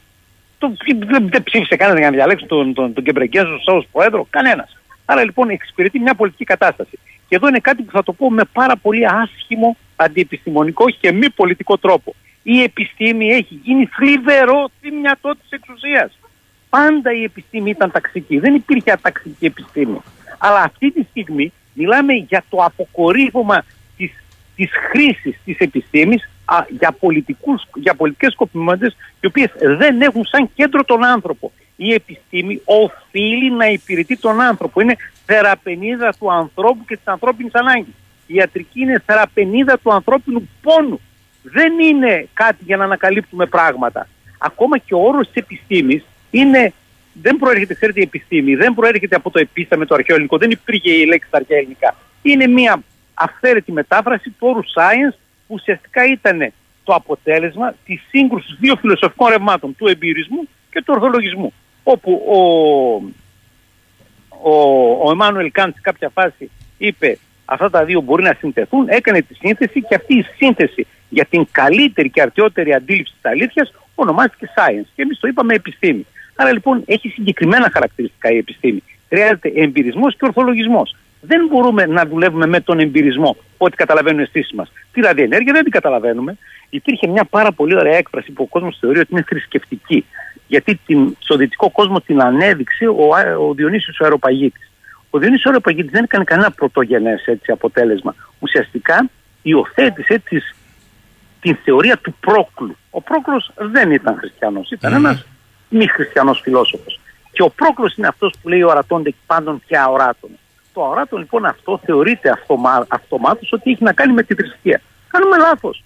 Το, δεν, δεν ψήφισε κανένας για να διαλέξει τον, τον, τον Κεμπρεγκέζο ω πρόεδρο. Κανένας. Άρα λοιπόν εξυπηρετεί μια πολιτική κατάσταση. Και εδώ είναι κάτι που θα το πω με πάρα πολύ άσχημο αντιεπιστημονικό και μη πολιτικό τρόπο. Η επιστήμη έχει γίνει θλιβερό θυμιατό της εξουσίας. Πάντα η επιστήμη ήταν ταξική. Δεν υπήρχε αταξική επιστήμη. Αλλά αυτή τη στιγμή μιλάμε για το αποκορύφωμα της, της χρήσης της επιστήμης α, για, πολιτικούς, για πολιτικές σκοπιμότητες οι οποίες δεν έχουν σαν κέντρο τον άνθρωπο. Η επιστήμη οφείλει να υπηρετεί τον άνθρωπο. Είναι θεραπενίδα του ανθρώπου και της ανθρώπινης ανάγκης. Η ιατρική είναι θεραπενίδα του ανθρώπινου πόνου. Δεν είναι κάτι για να ανακαλύπτουμε πράγματα. Ακόμα και ο όρος της επιστήμης είναι, δεν προέρχεται, ξέρετε, η επιστήμη, δεν προέρχεται από το επίσταμε το αρχαίο ελληνικό, δεν υπήρχε η λέξη στα αρχαία ελληνικά. Είναι μια αυθαίρετη μετάφραση του όρου science που ουσιαστικά ήταν το αποτέλεσμα της σύγκρουσης δύο φιλοσοφικών ρευμάτων, του εμπειρισμού και του ορθολογισμού. Όπου ο, ο, ο Εμμάνουελ Κάντ σε κάποια φάση είπε αυτά τα δύο μπορεί να συνθεθούν, έκανε τη σύνθεση και αυτή η σύνθεση για την καλύτερη και αρτιότερη αντίληψη της αλήθειας ονομάστηκε science και εμείς το είπαμε επιστήμη. Άρα λοιπόν έχει συγκεκριμένα χαρακτηριστικά η επιστήμη. Χρειάζεται εμπειρισμός και ορθολογισμός. Δεν μπορούμε να δουλεύουμε με τον εμπειρισμό ό,τι καταλαβαίνουν οι αισθήσεις μας. Τη ραδιενέργεια δεν την καταλαβαίνουμε. Υπήρχε μια πάρα πολύ ωραία έκφραση που ο κόσμος θεωρεί ότι είναι θρησκευτική. Γιατί την, στο δυτικό κόσμο την ανέδειξε ο, ο Διονύσιος ο Αεροπαγίτης. Ο Διονύσιος ο Αεροπαγίτης δεν έκανε κανένα πρωτογενές έτσι, αποτέλεσμα. Ουσιαστικά υιοθέτησε τις, την θεωρία του Πρόκλου. Ο Πρόκλος δεν ήταν χριστιανός, ήταν mm. ένας μη χριστιανός φιλόσοφος. Και ο Πρόκλος είναι αυτός που λέει ορατώνται πάντων και αοράτων. Το αοράτων λοιπόν αυτό θεωρείται αυτομά, αυτομάτως ότι έχει να κάνει με τη θρησκεία. Κάνουμε λάθος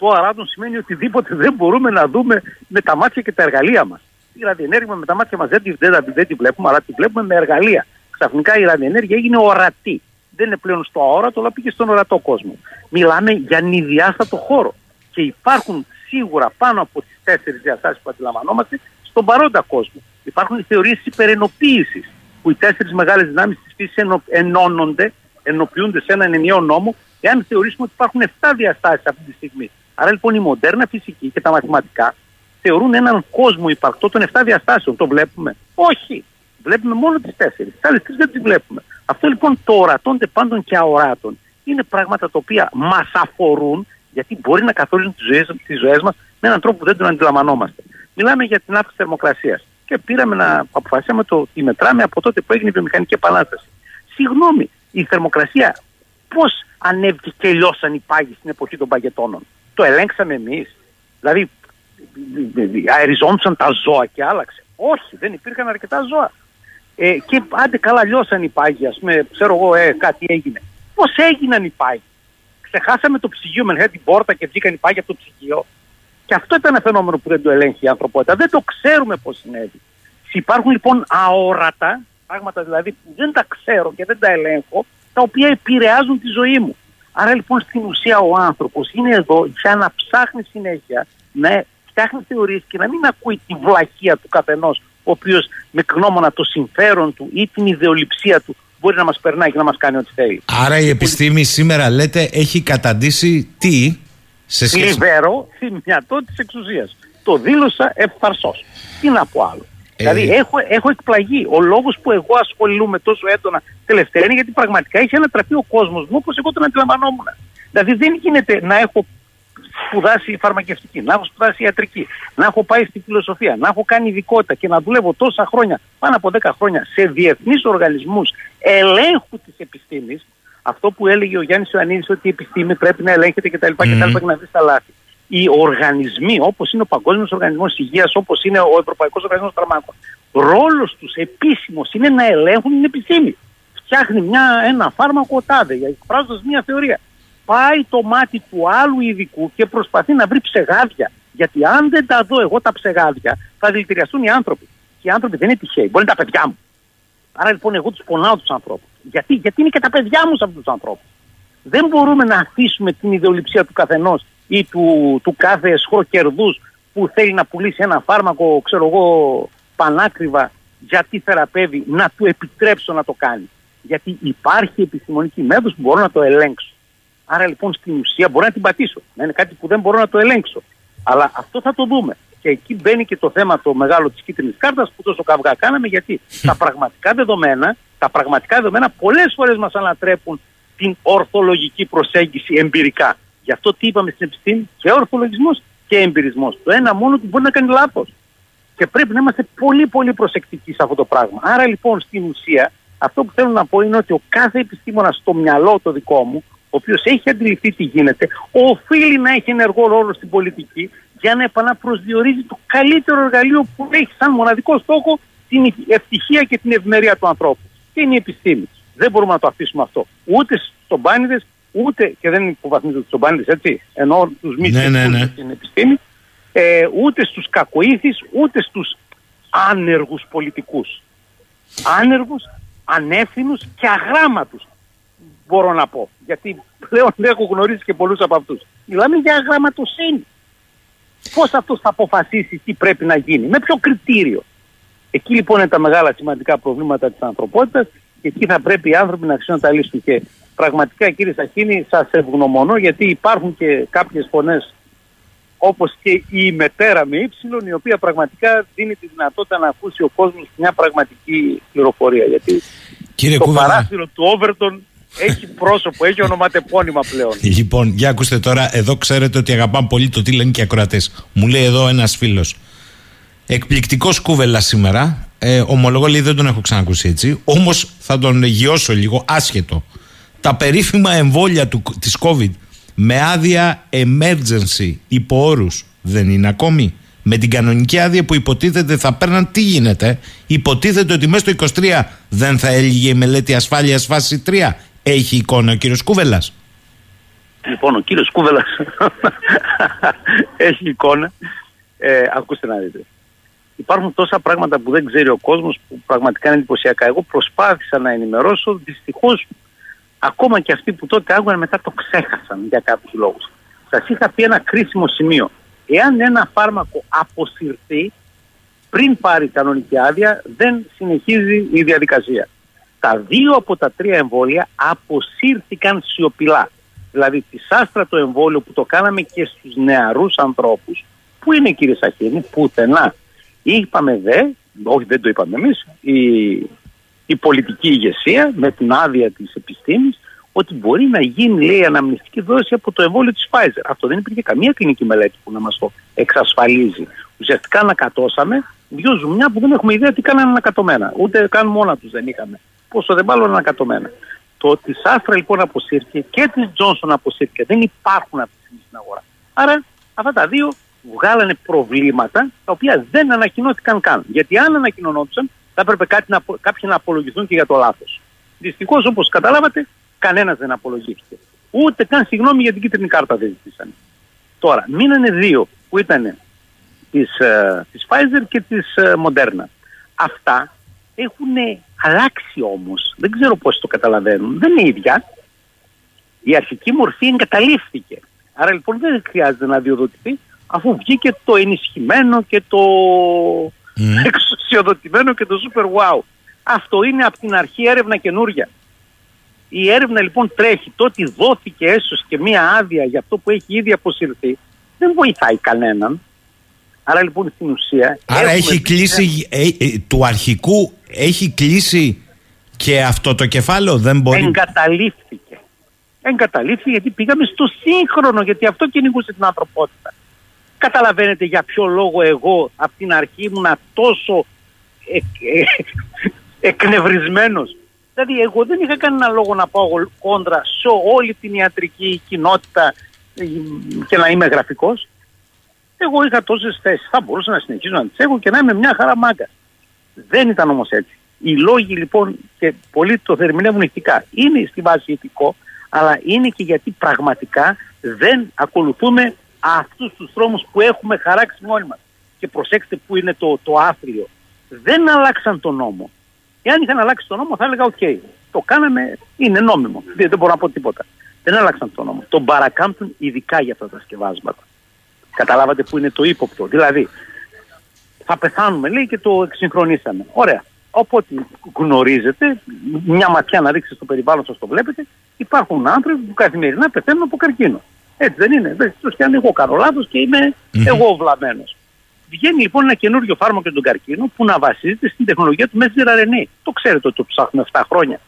το αράτων σημαίνει οτιδήποτε δεν μπορούμε να δούμε με τα μάτια και τα εργαλεία μας. Η ραδιενέργεια με τα μάτια μας δεν, δεν, δεν τη βλέπουμε, αλλά τη βλέπουμε με εργαλεία. Ξαφνικά η ραδιενέργεια έγινε ορατή. Δεν είναι πλέον στο αόρατο, αλλά πήγε στον ορατό κόσμο. Μιλάμε για νηδιάστατο χώρο. Και υπάρχουν σίγουρα πάνω από τις τέσσερις διαστάσεις που αντιλαμβανόμαστε στον παρόντα κόσμο. Υπάρχουν οι θεωρίες υπερενοποίησης, που οι τέσσερις μεγάλες δυνάμεις της φύσης ενώνονται, ενοποιούνται σε έναν ενιαίο νόμο, εάν θεωρήσουμε ότι υπάρχουν 7 διαστάσεις αυτή τη στιγμή. Άρα λοιπόν η μοντέρνα φυσική και τα μαθηματικά θεωρούν έναν κόσμο υπαρκτό των 7 διαστάσεων. Το βλέπουμε; Όχι. Βλέπουμε μόνο τις 4. Τις άλλες τρεις δεν τις βλέπουμε. Αυτό λοιπόν το ορατώνται πάντων και αοράτων είναι πράγματα τα οποία μας αφορούν, γιατί μπορεί να καθορίζουν τις ζωές μας με έναν τρόπο που δεν τον αντιλαμβανόμαστε. Μιλάμε για την αύξηση θερμοκρασίας. Και πήραμε να αποφασίσαμε το τι μετράμε από τότε που έγινε η βιομηχανική επανάσταση. Συγγνώμη, η θερμοκρασία πώς ανέβηκε και λιώσαν οι πάγοι στην εποχή των παγετώνων; Το ελέγξαμε εμείς. Δηλαδή, αεριζόντουσαν τα ζώα και άλλαξε. Όχι, δεν υπήρχαν αρκετά ζώα. Ε, και άντε καλά λιώσαν οι πάγοι, ας πούμε, ξέρω εγώ, ε, κάτι έγινε. Πώς έγιναν οι πάγοι; Ξεχάσαμε το ψυγείο με την πόρτα και βγήκαν οι πάγοι από το ψυγείο. Και αυτό ήταν ένα φαινόμενο που δεν το ελέγχει η ανθρωπότητα. Δεν το ξέρουμε πώς συνέβη. Υπάρχουν λοιπόν αόρατα, πράγματα δηλαδή που δεν τα ξέρω και δεν τα ελέγχω, τα οποία επηρεάζουν τη ζωή μου. Άρα λοιπόν στην ουσία ο άνθρωπος είναι εδώ για να ψάχνει συνέχεια, να φτιάχνει θεωρίες και να μην ακούει τη βλαχεία του καθενός, ο οποίος με γνώμονα το συμφέρον του ή την ιδεολειψία του μπορεί να μας περνάει και να μας κάνει ό,τι θέλει. Άρα η επιστήμη σήμερα λέτε έχει καταντήσει τι; Σε σχέση... Λιβέρω θυμιατό της εξουσίας. Το δήλωσα ευθαρσώ. Τι να πω άλλο. Ε... Δηλαδή έχω, έχω εκπλαγεί. Ο λόγος που εγώ ασχολούμαι τόσο έντονα τελευταία είναι γιατί πραγματικά έχει ανατραπεί ο κόσμος μου όπως εγώ τον αντιλαμβανόμουν. Δηλαδή δεν γίνεται να έχω σπουδάσει φαρμακευτική, να έχω σπουδάσει ιατρική, να έχω πάει στη φιλοσοφία, να έχω κάνει ειδικότητα και να δουλεύω τόσα χρόνια, πάνω από 10 χρόνια, σε διεθνείς οργανισμούς ελέγχου της επιστήμης, αυτό που έλεγε ο Γιάννης Ιωαννίδης ότι η επιστήμη πρέπει να ελέγχεται κτλ. Mm. και να βρει τα λάθη. Οι οργανισμοί, όπως είναι ο Παγκόσμιος Οργανισμός Υγείας, όπως είναι ο Ευρωπαϊκός Οργανισμός Φαρμάκων, ρόλος τους επίσημος είναι να ελέγχουν την επιστήμη. Φτιάχνει μια, ένα φάρμακο τάδε, εκφράζοντας μια θεωρία πάει το μάτι του άλλου ειδικού και προσπαθεί να βρει ψεγάδια. Γιατί αν δεν τα δω εγώ τα ψεγάδια, θα δηλητηριαστούν οι άνθρωποι. Και οι άνθρωποι δεν είναι τυχαίοι, μπορεί να είναι τα παιδιά μου. Άρα λοιπόν εγώ τους πονάω τους ανθρώπους. Γιατί, γιατί είναι και τα παιδιά μου σε αυτού τους ανθρώπους. Δεν μπορούμε να αφήσουμε την ιδεολειψία του καθενός ή του, του κάθε κερδούς που θέλει να πουλήσει ένα φάρμακο, ξέρω εγώ, πανάκριβα γιατί θεραπεύει, να του επιτρέψω να το κάνει. Γιατί υπάρχει επιστημονική μέθοδος που μπορώ να το ελέγξω. Άρα λοιπόν στην ουσία μπορώ να την πατήσω. Να είναι κάτι που δεν μπορώ να το ελέγξω. Αλλά αυτό θα το δούμε. Και εκεί μπαίνει και το θέμα το μεγάλο της κίτρινης κάρτας που τόσο καυγά κάναμε, γιατί τα <laughs> πραγματικά δεδομένα, τα πραγματικά δεδομένα πολλές φορές μας ανατρέπουν την ορθολογική προσέγγιση εμπειρικά. Γι' αυτό τι είπαμε στην επιστήμη, και ορθολογισμός και εμπειρισμός. Το ένα μόνο του μπορεί να κάνει λάθος. Και πρέπει να είμαστε πολύ πολύ προσεκτικοί σε αυτό το πράγμα. Άρα λοιπόν στην ουσία αυτό που θέλω να πω είναι ότι ο κάθε επιστήμονας στο μυαλό το δικό μου ο οποίος έχει αντιληφθεί τι γίνεται, οφείλει να έχει ενεργό ρόλο στην πολιτική για να επαναπροσδιορίζει το καλύτερο εργαλείο που έχει σαν μοναδικό στόχο την ευτυχία και την ευημερία του ανθρώπου. Και είναι η επιστήμη. Δεν μπορούμε να το αφήσουμε αυτό. Ούτε στου μπάνιδε, ούτε, και δεν υποβαθμίζω του μπάνιδε, έτσι, ενώ τους μη ναι, ναι, ναι. στην επιστήμη, ε, ούτε στους κακοήθεις, ούτε στους άνεργους πολιτικούς. Άνεργους, ανεύθυνους και αγράμματους μπορώ να πω. Γιατί πλέον έχω γνωρίσει και πολλούς από αυτούς. Μιλάμε για γραμματοσύνη. Πώς αυτός θα αποφασίσει τι πρέπει να γίνει, με ποιο κριτήριο. Εκεί λοιπόν είναι τα μεγάλα σημαντικά προβλήματα της ανθρωπότητας και εκεί θα πρέπει οι άνθρωποι να αρχίσουν να τα λύσουν. Και πραγματικά κύριε Σαχίνη, σας ευγνωμονώ γιατί υπάρχουν και κάποιες φωνές όπως και η μετέρα με ύψιλον, η οποία πραγματικά δίνει τη δυνατότητα να ακούσει ο κόσμος μια πραγματική πληροφορία. Γιατί Κύριε το Κούβελα. παράθυρο του Όβερτον έχει πρόσωπο, έχει ονοματεπώνυμα πλέον. <laughs> Λοιπόν, για ακούστε τώρα, εδώ ξέρετε ότι αγαπάμε πολύ το τι λένε και οι ακροατές. Μου λέει εδώ ένας φίλος. Εκπληκτικός κούβελας σήμερα. Ε, ομολογώ λέει δεν τον έχω ξανακούσει έτσι. Όμως θα τον γιώσω λίγο άσχετο. Τα περίφημα εμβόλια του, της COVID με άδεια emergency υπό όρους δεν είναι ακόμη. Με την κανονική άδεια που υποτίθεται θα παίρναν τι γίνεται; Υποτίθεται ότι μέσα στο 23 δεν θα έλυγε η μελέτη ασφάλειας φάση 3 έχει εικόνα ο κύριος Κούβελας. Λοιπόν, ο κύριος Κούβελας <laughs> έχει εικόνα. Ε, ακούστε να δείτε. Υπάρχουν τόσα πράγματα που δεν ξέρει ο κόσμος που πραγματικά είναι εντυπωσιακά. Εγώ προσπάθησα να ενημερώσω. Δυστυχώς, ακόμα και αυτοί που τότε άκουγαν μετά το ξέχασαν για κάποιους λόγους. Σας είχα πει ένα κρίσιμο σημείο. Εάν ένα φάρμακο αποσυρθεί πριν πάρει κανονική άδεια, δεν συνεχίζει η διαδικασία τα δύο από τα τρία εμβόλια αποσύρθηκαν σιωπηλά. Δηλαδή τη άστρα το εμβόλιο που το κάναμε και στους νεαρούς ανθρώπους, που είναι κύριε Σαχίνη, πουθενά. Είπαμε δε, όχι δεν το είπαμε εμείς, η, η πολιτική ηγεσία με την άδεια της επιστήμης, ότι μπορεί να γίνει, λέει, αναμνηστική δόση από το εμβόλιο της Pfizer. Αυτό δεν υπήρχε καμία κλινική μελέτη που να μας το εξασφαλίζει. Ουσιαστικά ανακατώσαμε δύο ζουμιά που δεν έχουμε ιδέα τι κάνανε ανακατωμένα. Ούτε καν μόνα τους δεν είχαμε. Πόσο δεν μάλλον ανακατωμένα. Το τη Άστρα λοιπόν αποσύρθηκε και της Τζόνσον αποσύρθηκε. Δεν υπάρχουν αυτή τη στιγμή στην αγορά. Άρα αυτά τα δύο βγάλανε προβλήματα τα οποία δεν ανακοινώθηκαν καν. Γιατί αν ανακοινωνόντουσαν θα έπρεπε κάτι να, κάποιοι να απολογηθούν και για το λάθος. Δυστυχώς όπως καταλάβατε, κανένας δεν απολογήθηκε. Ούτε καν συγγνώμη για την κίτρινη κάρτα δεν ζητήσανε. Τώρα, μείνανε δύο που ήταν της, ε, της Pfizer και της ε, Moderna. Αυτά έχουν αλλάξει όμως. Δεν ξέρω πώς το καταλαβαίνουν. Δεν είναι ίδια. Η αρχική μορφή εγκαταλείφθηκε. Άρα λοιπόν δεν χρειάζεται να διοδοτηθεί αφού βγήκε το ενισχυμένο και το mm. <laughs> εξουσιοδοτημένο και το super wow. Αυτό είναι από την αρχή έρευνα καινούρια. Η έρευνα λοιπόν τρέχει. Το ότι δόθηκε έσως και μία άδεια για αυτό που έχει ήδη αποσυρθεί δεν βοηθάει κανέναν. Άρα λοιπόν στην ουσία. Άρα έχει κλείσει ε, ε, του αρχικού, έχει κλείσει και αυτό το κεφάλαιο, δεν μπορεί. Εγκαταλείφθηκε. Εγκαταλείφθηκε γιατί πήγαμε στο σύγχρονο, γιατί αυτό κυνηγούσε την ανθρωπότητα. Καταλαβαίνετε για ποιο λόγο εγώ από την αρχή ήμουν τόσο εκ, ε, εκνευρισμένος. Δηλαδή εγώ δεν είχα κανένα λόγο να πάω κόντρα σε όλη την ιατρική κοινότητα και να είμαι γραφικός. Εγώ είχα τόσες θέσεις. Θα μπορούσα να συνεχίσω να τις έχω και να είμαι μια χαρά μάγκα. Δεν ήταν όμως έτσι. Οι λόγοι λοιπόν και πολλοί το ερμηνεύουν ηθικά. Είναι στη βάση ηθικό, αλλά είναι και γιατί πραγματικά δεν ακολουθούμε αυτούς τους δρόμους που έχουμε χαράξει μόνοι μας. Και προσέξτε που είναι το, το άθλιο. Δεν αλλάξαν τον νόμο. Εάν είχαν αλλάξει τον νόμο, θα έλεγα: Οκ, το κάναμε, είναι νόμιμο. Δεν, δεν μπορώ να πω τίποτα. Δεν άλλαξαν τον νόμο. Τον παρακάμπτουν ειδικά για αυτά τα σκευάσματα. Καταλάβατε που είναι το ύποπτο. Δηλαδή, θα πεθάνουμε, λέει, και το εξυγχρονίσαμε. Ωραία. Οπότε γνωρίζετε, μια ματιά να ρίξετε στο περιβάλλον σας το βλέπετε, υπάρχουν άνθρωποι που καθημερινά πεθαίνουν από καρκίνο. Έτσι δεν είναι. Δεν και αν εγώ κάνω λάθος και είμαι mm-hmm. εγώ βλαμμένος. Βγαίνει λοιπόν ένα καινούριο φάρμακο για τον καρκίνο που να βασίζεται στην τεχνολογία του Messenger RNA. Το ξέρετε ότι το ψάχνουμε 7 χρόνια.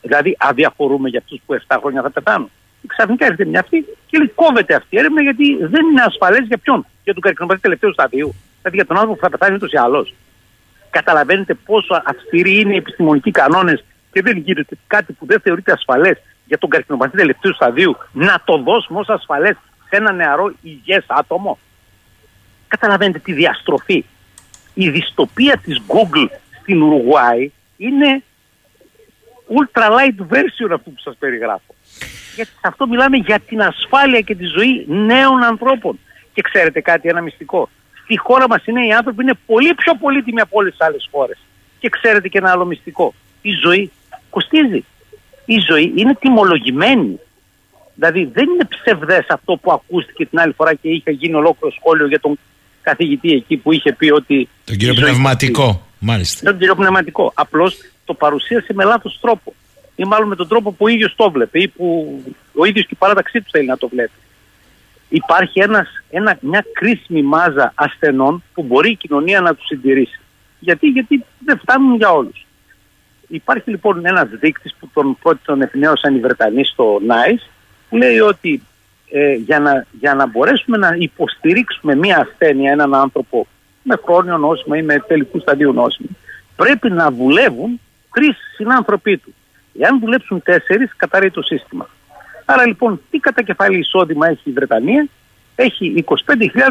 Δηλαδή αδιαφορούμε για αυτούς που 7 χρόνια θα πεθάνουν ξαφνικά έρχεται μια αυτή και λέει κόβεται αυτή η έρευνα γιατί δεν είναι ασφαλές για ποιον. Για τον καρκινοπαθή τελευταίου σταδίου. Δηλαδή για τον άνθρωπο που θα πεθάνει ούτως ή άλλως. Καταλαβαίνετε πόσο αυστηροί είναι οι επιστημονικοί κανόνες και δεν γίνεται κάτι που δεν θεωρείται ασφαλές για τον καρκινοπαθή τελευταίου σταδίου να το δώσουμε ως ασφαλές σε ένα νεαρό υγιές άτομο. Καταλαβαίνετε τη διαστροφή. Η δυστοπία της Google στην Ουρουγουάη είναι ultra light version αυτού που σας περιγράφω γιατί σε αυτό μιλάμε για την ασφάλεια και τη ζωή νέων ανθρώπων. Και ξέρετε κάτι, ένα μυστικό. Στη χώρα μας οι νέοι άνθρωποι είναι πολύ πιο πολύτιμοι από όλες τις άλλες χώρες. Και ξέρετε και ένα άλλο μυστικό. Η ζωή κοστίζει. Η ζωή είναι τιμολογημένη. Δηλαδή δεν είναι ψευδές αυτό που ακούστηκε την άλλη φορά και είχε γίνει ολόκληρο σχόλιο για τον καθηγητή εκεί που είχε πει ότι. Τον κύριο Πνευματικό, μάλιστα. Τον κύριο Πνευματικό. Απλώς το παρουσίασε με λάθος τρόπο ή μάλλον με τον τρόπο που ο ίδιος το βλέπει ή που ο ίδιος και η παράταξή τους θέλει να το βλέπει. Υπάρχει ένας, ένα, μια κρίσιμη μάζα ασθενών που μπορεί η κοινωνία να τους συντηρήσει. Γιατί, γιατί δεν φτάνουν για όλους. Υπάρχει λοιπόν ένας δείκτης που τον πρώτη τον επινέωσαν οι Βρετανοί στο NICE που λέει ότι ε, για, να, για να μπορέσουμε να υποστηρίξουμε μια ασθένεια, έναν άνθρωπο με χρόνιο νόσημα ή με τελικού σταδίου νόσημα, πρέπει να δουλεύουν τρεις συνάνθρωποι του. Εάν δουλέψουν τέσσερις, καταραίει το σύστημα. Άρα λοιπόν, τι κατακεφάλι εισόδημα έχει η Βρετανία, έχει 25.000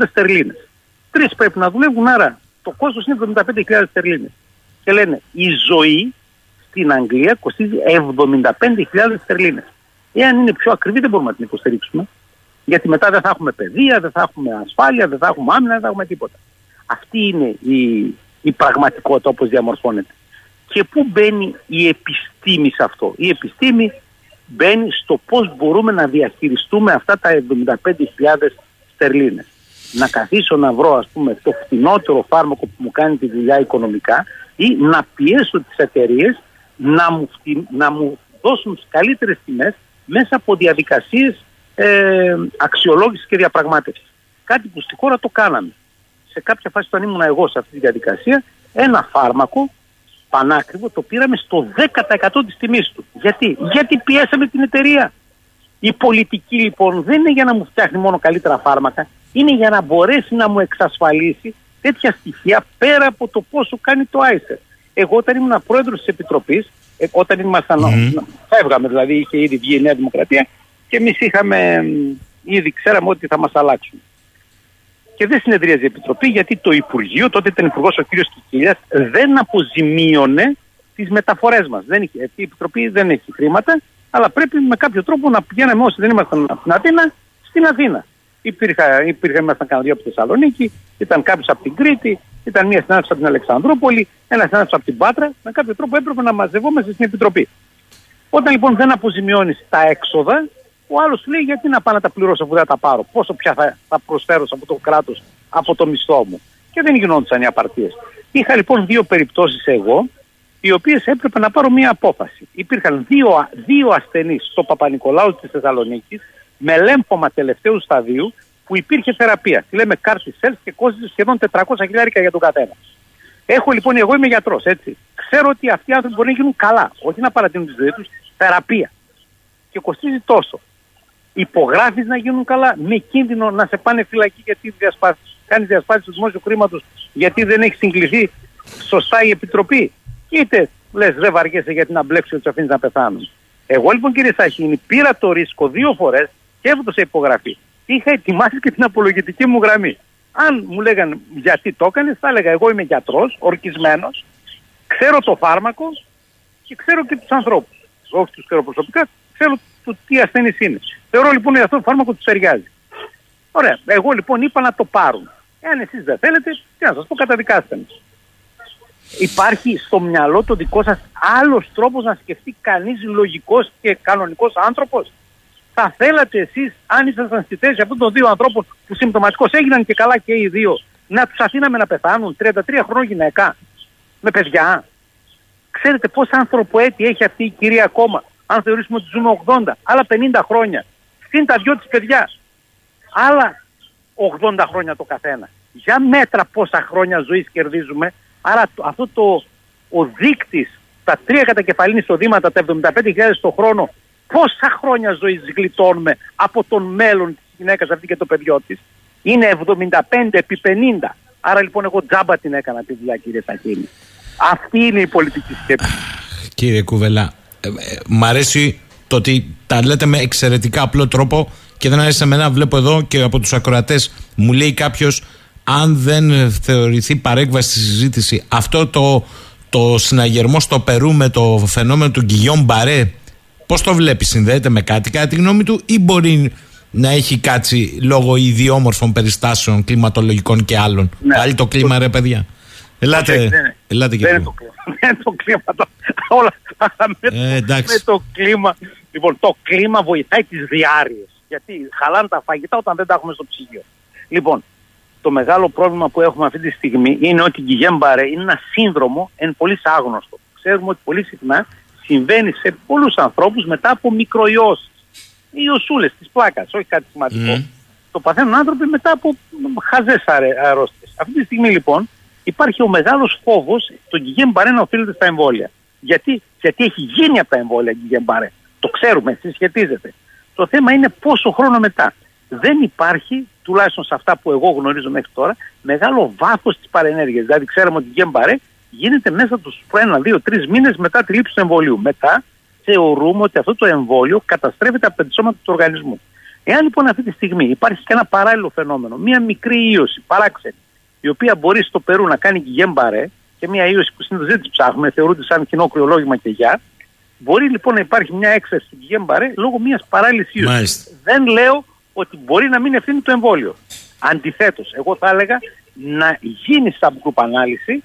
στερλίνες. Τρεις πρέπει να δουλεύουν, άρα το κόστος είναι 75.000 στερλίνες. Και λένε η ζωή στην Αγγλία κοστίζει 75.000 στερλίνες. Εάν είναι πιο ακριβή, δεν μπορούμε να την υποστηρίξουμε. Γιατί μετά δεν θα έχουμε παιδεία, δεν θα έχουμε ασφάλεια, δεν θα έχουμε άμυνα, δεν θα έχουμε τίποτα. Αυτή είναι η, η πραγματικότητα όπως διαμορφώνεται. Και πού μπαίνει η επιστήμη σε αυτό. Η επιστήμη μπαίνει στο πώς μπορούμε να διαχειριστούμε αυτά τα 75.000 στερλίνες. Να καθίσω να βρω ας πούμε το φθηνότερο φάρμακο που μου κάνει τη δουλειά οικονομικά ή να πιέσω τις εταιρείες να μου, να μου δώσουν τις καλύτερες τιμές μέσα από διαδικασίες ε, αξιολόγησης και διαπραγμάτευσης. Κάτι που στη χώρα το κάναμε. Σε κάποια φάση όταν ήμουν εγώ σε αυτή τη διαδικασία, ένα φάρμακο πανάκριβο, το πήραμε στο 10% της τιμής του. Γιατί, Γιατί πιέσαμε την εταιρεία. Η πολιτική λοιπόν δεν είναι για να μου φτιάχνει μόνο καλύτερα φάρμακα, είναι για να μπορέσει να μου εξασφαλίσει τέτοια στοιχεία πέρα από το πόσο κάνει το ICER. Εγώ όταν ήμουν πρόεδρος της Επιτροπής, ε, όταν ήμασταν. Mm. Φεύγαμε δηλαδή, είχε ήδη βγει η Νέα Δημοκρατία και εμείς είχαμε ήδη ξέραμε ότι θα μας αλλάξουν. Και δεν συνεδρίαζε η Επιτροπή γιατί το Υπουργείο, τότε ήταν υπουργός ο κ. Κικίλιας, δεν αποζημίωνε τις μεταφορές μας. Η Επιτροπή δεν έχει χρήματα, αλλά πρέπει με κάποιο τρόπο να πηγαίναμε όσοι δεν ήμασταν από την Αθήνα στην Αθήνα. Υπήρχα, υπήρχα, ήμασταν κανένα δύο από τη Θεσσαλονίκη, ήταν κάποιος από την Κρήτη, ήταν μια συνάντηση από την Αλεξανδρούπολη, ένα συνάντηση από την Πάτρα. Με κάποιο τρόπο έπρεπε να μαζευόμαστε στην Επιτροπή. Όταν λοιπόν δεν αποζημιώνεις τα έξοδα, ο άλλος λέει γιατί να πάω να τα πληρώσω αφού δεν τα πάρω; Πόσο πια θα, θα προσφέρω από το κράτος, από το μισθό μου; Και δεν γινόντουσαν οι απαρτίες. Είχα λοιπόν δύο περιπτώσεις εγώ, οι οποίες έπρεπε να πάρω μία απόφαση. Υπήρχαν δύο, δύο ασθενείς στο Παπα-Νικολάου της Θεσσαλονίκης με λέμπομα τελευταίου σταδίου που υπήρχε θεραπεία. Τη λέμε κάρτη σελ και κόστησε σχεδόν 400 χιλιάρικα για τον καθένας. Έχω λοιπόν, εγώ είμαι γιατρός, έτσι. Ξέρω ότι αυτοί οι άνθρωποι μπορεί να γίνουν καλά, όχι να παρατείνουν τη ζωή τους, θεραπεία. Και κοστίζει τόσο. Υπογράφεις να γίνουν καλά, με κίνδυνο να σε πάνε φυλακή γιατί κάνεις διασπάσει του δημόσιου χρήματος, γιατί δεν έχεις συγκληθεί σωστά η επιτροπή. Είτε λες, δεν βαριέσαι γιατί να μπλέξει ότι τους αφήνεις να πεθάνουν. Εγώ λοιπόν κύριε Σαχίνη πήρα το ρίσκο δύο φορές και έδωσα υπογραφή είχα ετοιμάσει και την απολογητική μου γραμμή. Αν μου λέγανε γιατί το έκανες, θα έλεγα εγώ είμαι γιατρός, ορκισμένος, ξέρω το φάρμακο και ξέρω και τους ανθρώπους. Όχι τους ξέρω προσωπικά, ξέρω το τι ασθένει είναι. Θεωρώ λοιπόν ότι αυτό το φάρμακο τους ταιριάζει. Ωραία. Εγώ λοιπόν είπα να το πάρουν. Εάν εσείς δεν θέλετε, τι να σας πω, καταδικάστε με. Υπάρχει στο μυαλό το δικό σας άλλος τρόπος να σκεφτεί κανείς λογικός και κανονικός άνθρωπος; Θα θέλατε εσείς, αν ήσασταν στη θέση αυτών των δύο ανθρώπων που συμπτωματικώς έγιναν και καλά και οι δύο, να τους αφήναμε να πεθάνουν, 33 χρόνια γυναίκα, με παιδιά; Ξέρετε πόσα άνθρωπο έτη έχει αυτή η κυρία ακόμα, αν θεωρήσουμε ότι ζούμε 80, άλλα 50 χρόνια. Συν τα δυο της παιδιά. Άλλα 80 χρόνια το καθένα. Για μέτρα πόσα χρόνια ζωής κερδίζουμε. Άρα αυτό το, ο δείκτης, τα τρία κατακεφαλήν εισοδήματα, τα 75.000 το χρόνο πόσα χρόνια ζωής γλιτώνουμε από τον μέλλον της γυναίκας αυτή και το παιδιό της; Είναι 75 επί 50. Άρα λοιπόν εγώ τζάμπα την έκανα τη δουλειά κύριε Σαχίνη. Αυτή είναι η πολιτική σκέψη. Κύριε Κουβελά, ε, ε, μ' αρέσει το ότι τα λέτε με εξαιρετικά απλό τρόπο και δεν αρέσει εμένα. Βλέπω εδώ και από τους ακροατές μου λέει κάποιος αν δεν θεωρηθεί παρέκβαση στη συζήτηση αυτό το, το συναγερμό στο Περού με το φαινόμενο του Γκυγιόν Μπαρέ Πώς το βλέπεις, συνδέεται με κάτι κατά τη γνώμη του, ή μπορεί να έχει κάτσει λόγω ιδιόμορφων περιστάσεων κλιματολογικών και άλλων; Ναι. Πάλι το κλίμα, ρε παιδιά. Ελάτε, okay, ναι, ναι. ελάτε <laughs> δεν είναι το κλίμα. Δεν είναι το κλίμα. Όλα με, ε, με το κλίμα. Λοιπόν, το κλίμα βοηθάει τις διάρειε. Γιατί χαλάνε τα φαγητά όταν δεν τα έχουμε στο ψυγείο. Λοιπόν, το μεγάλο πρόβλημα που έχουμε αυτή τη στιγμή είναι ότι η Γκυγέμπαρε είναι ένα σύνδρομο εν πολύ άγνωστο. Ξέρουμε ότι πολύ συχνά συμβαίνει σε πολλούς ανθρώπους μετά από μικροϊώσεις. Οι ιωσούλες της πλάκας, όχι κάτι σημαντικό. Mm. Το παθαίνουν άνθρωποι μετά από χαζές αρρώστιες. Αυτή τη στιγμή λοιπόν υπάρχει ο μεγάλος φόβος το Γκυγέμ Μπαρέ να οφείλεται στα εμβόλια. Γιατί, γιατί έχει γίνει από τα εμβόλια Γκυγέμ Μπαρέ. Το ξέρουμε, συσχετίζεται. Το θέμα είναι πόσο χρόνο μετά. Δεν υπάρχει, τουλάχιστον σε αυτά που εγώ γνωρίζω μέχρι τώρα, μεγάλο βάθος της παρενέργειας. Δηλαδή, ξέραμε ότι η Γκέμπαρε γίνεται μέσα τους ένα, δύο, τρεις μήνες μετά τη λήψη του εμβολίου. Μετά θεωρούμε ότι αυτό το εμβόλιο καταστρέφεται από τα πετσόματα του οργανισμού. Εάν λοιπόν αυτή τη στιγμή υπάρχει και ένα παράλληλο φαινόμενο, μία μικρή ίωση παράξενη, η οποία μπορεί στο Περού να κάνει και γέμπαρε, και μία ίωση που συνήθως δεν τη ψάχνουμε, θεωρούνται σαν κοινό κρυολόγημα και γεια, μπορεί λοιπόν να υπάρχει μια έκθεση στην γέμπαρε λόγω μια παράλληλης ίωσης. Δεν λέω ότι μπορεί να μην ευθύνει το εμβόλιο. Αντιθέτως, εγώ θα έλεγα να γίνει subgroup ανάλυση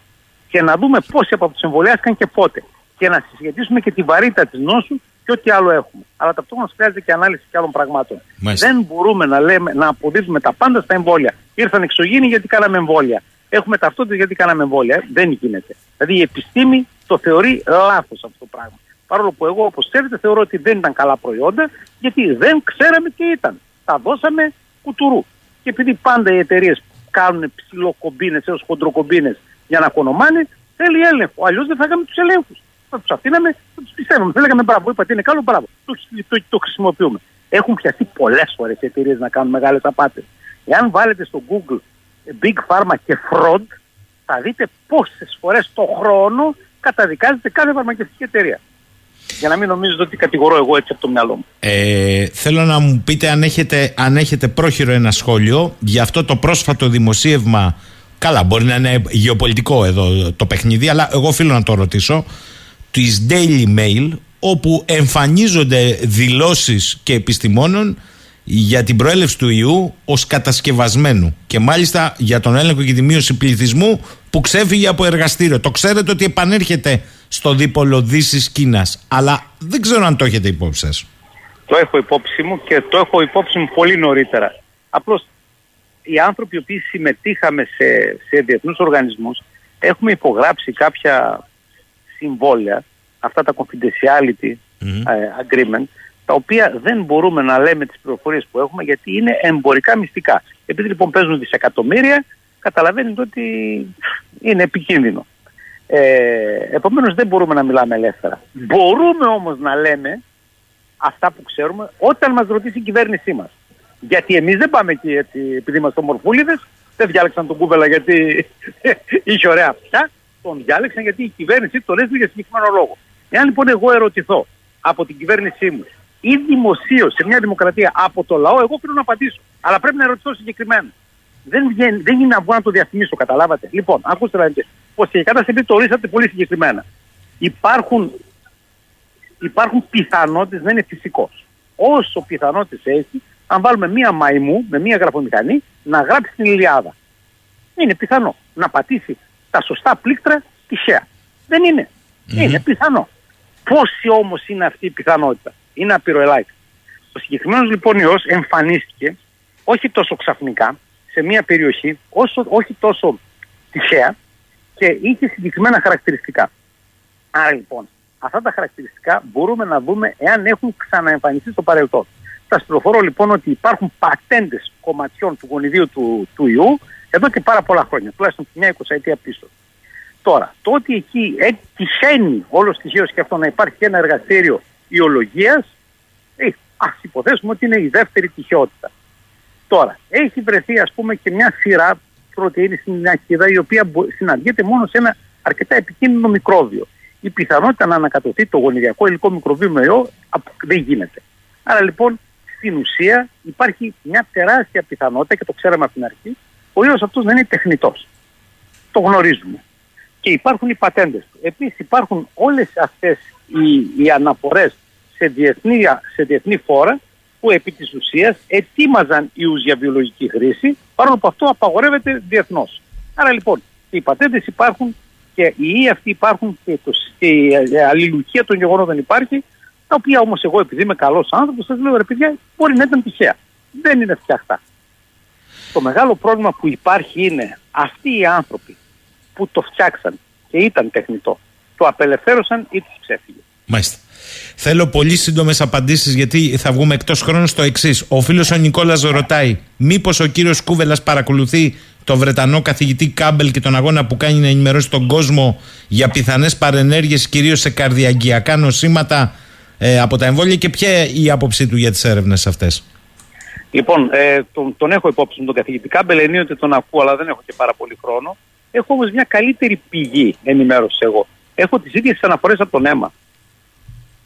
και να δούμε πόσοι από του εμβολιάστηκαν και πότε. Και να συσχετίσουμε και τη βαρύτητα της νόσου και ό,τι άλλο έχουμε. Αλλά ταυτόχρονα χρειάζεται και ανάλυση και άλλων πραγμάτων. Δεν μπορούμε να, λέμε, να αποδίδουμε τα πάντα στα εμβόλια. Ήρθαν εξωγήινοι γιατί κάναμε εμβόλια. Έχουμε ταυτότητα γιατί κάναμε εμβόλια. Δεν γίνεται. Δηλαδή η επιστήμη το θεωρεί λάθος αυτό το πράγμα. Παρόλο που εγώ, όπως ξέρετε, θεωρώ ότι δεν ήταν καλά προϊόντα, γιατί δεν ξέραμε τι ήταν. Τα δώσαμε κουτουρού. Και επειδή πάντα οι εταιρείες κάνουν ψηλοκομπίνε έως χοντροκομπίνες για να κονομάνε, Θέλει έλεγχο. Αλλιώς δεν θα είχαμε τους ελέγχους. Θα τους αφήναμε, θα τους πιστεύουμε. Θα λέγαμε μπράβο, είπατε είναι καλό, μπράβο. Το, το, το, το χρησιμοποιούμε. Έχουν πιαστεί πολλές φορές οι εταιρείες να κάνουν μεγάλες απάτες. Εάν βάλετε στο Google Big Pharma και fraud, θα δείτε πόσες φορές το χρόνο καταδικάζεται κάθε φαρμακευτική εταιρεία. Για να μην νομίζετε ότι κατηγορώ εγώ έτσι από το μυαλό μου. Ε, θέλω να μου πείτε αν έχετε, αν έχετε πρόχειρο ένα σχόλιο για αυτό το πρόσφατο δημοσίευμα. Καλά, μπορεί να είναι γεωπολιτικό εδώ το παιχνίδι, αλλά εγώ οφείλω να το ρωτήσω. Τη Daily Mail, όπου εμφανίζονται δηλώσεις και επιστημόνων για την προέλευση του ιού ως κατασκευασμένου και μάλιστα για τον έλεγχο και τη μείωση πληθυσμού που ξέφυγε από εργαστήριο. Το ξέρετε ότι επανέρχεται στο δίπολο Δύσης Κίνας, αλλά δεν ξέρω αν το έχετε υπόψη σας. Το έχω υπόψη μου και το έχω υπόψη μου πολύ νωρίτερα. Απλώς οι άνθρωποι οι οποίοι συμμετείχαμε σε, σε διεθνούς οργανισμούς έχουμε υπογράψει κάποια συμβόλαια, αυτά τα confidentiality ε, agreement, τα οποία δεν μπορούμε να λέμε τις πληροφορίες που έχουμε γιατί είναι εμπορικά μυστικά. Επειδή λοιπόν παίζουν δισεκατομμύρια, καταλαβαίνετε ότι είναι επικίνδυνο. Ε, επομένως δεν μπορούμε να μιλάμε ελεύθερα. Μπορούμε όμως να λέμε αυτά που ξέρουμε όταν μας ρωτήσει η κυβέρνησή μας. Γιατί εμείς δεν πάμε εκεί έτσι, επειδή είμαστε ομορφούλιδες, δεν διάλεξαν τον Κούβελα γιατί <laughs> είχε ωραία αυτιά, τον διάλεξαν γιατί η κυβέρνηση τον έστειλε για συγκεκριμένο λόγο. Εάν λοιπόν εγώ ερωτηθώ από την κυβέρνησή μου ή δημοσίως σε μια δημοκρατία από το λαό, εγώ πρέπει να απαντήσω. Αλλά πρέπει να ερωτηθώ συγκεκριμένα. Δεν, βγαίνει, δεν είναι να βγω να το διαφημίσω, καταλάβατε. Λοιπόν, ακούστε να δείτε. Πως και η κατάσταση το ορίσατε πολύ συγκεκριμένα. Υπάρχουν, υπάρχουν πιθανότητες να είναι φυσικός. Όσο πιθανότητες έχει, αν βάλουμε μία μαϊμού με μία γραφομηχανή να γράψει την Ιλιάδα. Είναι πιθανό να πατήσει τα σωστά πλήκτρα τυχαία. Δεν είναι. Είναι πιθανό. Πόση όμως είναι αυτή η πιθανότητα; Είναι απειροελάχιστη. Ο συγκεκριμένος λοιπόν ιός εμφανίστηκε όχι τόσο ξαφνικά σε μια περιοχή, όσο, όχι τόσο τυχαία και είχε συγκεκριμένα χαρακτηριστικά. Άρα λοιπόν, αυτά τα χαρακτηριστικά μπορούμε να δούμε εάν έχουν ξαναεμφανιστεί στο παρελθόν. Θα σας πληροφορώ λοιπόν ότι υπάρχουν πατέντες κομματιών του γονιδίου του, του ιού εδώ και πάρα πολλά χρόνια, τουλάχιστον μια εικοσαετία πίσω. Τώρα, το ότι εκεί τυχαίνει όλος στοιχείος και αυτό να υπάρχει ένα εργαστήριο ιολογίας, ε, ας υποθέσουμε ότι είναι η δεύτερη τυχαιότητα. Τώρα, έχει βρεθεί ας πούμε και μια σειρά πρωτεΐνης στην αχίδα η οποία συναντιέται μόνο σε ένα αρκετά επικίνδυνο μικρόβιο. Η πιθανότητα να ανακατοθεί το γονιδιακό υλικό μικροβίου με ιό δεν γίνεται. Άρα λοιπόν στην ουσία υπάρχει μια τεράστια πιθανότητα και το ξέραμε από την αρχή ο ιός αυτός να είναι τεχνητός. Το γνωρίζουμε. Και υπάρχουν οι πατέντες του. Επίσης υπάρχουν όλες αυτές οι, οι αναφορές σε διεθνή, σε διεθνή φόρα που επί της ουσίας ετοίμαζαν ιούς για βιολογική χρήση παρόλο που αυτό απαγορεύεται διεθνώς. Άρα λοιπόν οι πατέντες υπάρχουν και οι ιοί αυτοί υπάρχουν και, το, και η αλληλουχία των γεγονότων υπάρχει τα οποία όμως εγώ επειδή είμαι καλός άνθρωπος σας λέω ρε παιδιά μπορεί να ήταν τυχαία. Δεν είναι φτιαχτά. Το μεγάλο πρόβλημα που υπάρχει είναι αυτοί οι άνθρωποι που το φτιάξαν και ήταν τεχνητό το απελευθέρωσαν ή τους ξέφυγε. Μάλιστα. Θέλω πολύ σύντομες απαντήσεις γιατί θα βγούμε εκτός χρόνου στο εξής. Ο φίλος ο Νικόλας ρωτάει, Μήπως ο κύριος Κούβελας παρακολουθεί τον Βρετανό καθηγητή Κάμπελ και τον αγώνα που κάνει να ενημερώσει τον κόσμο για πιθανές παρενέργειες, κυρίως σε καρδιαγγειακά νοσήματα ε, από τα εμβόλια και ποια η άποψή του για τις έρευνες αυτές; Λοιπόν, ε, τον, τον έχω υπόψη μου τον καθηγητή Κάμπελ, ενίοτε τον ακούω, αλλά δεν έχω και πάρα πολύ χρόνο. Έχω όμως μια καλύτερη πηγή ενημέρωση εγώ. Έχω τις ίδιες αναφορές από τον αίμα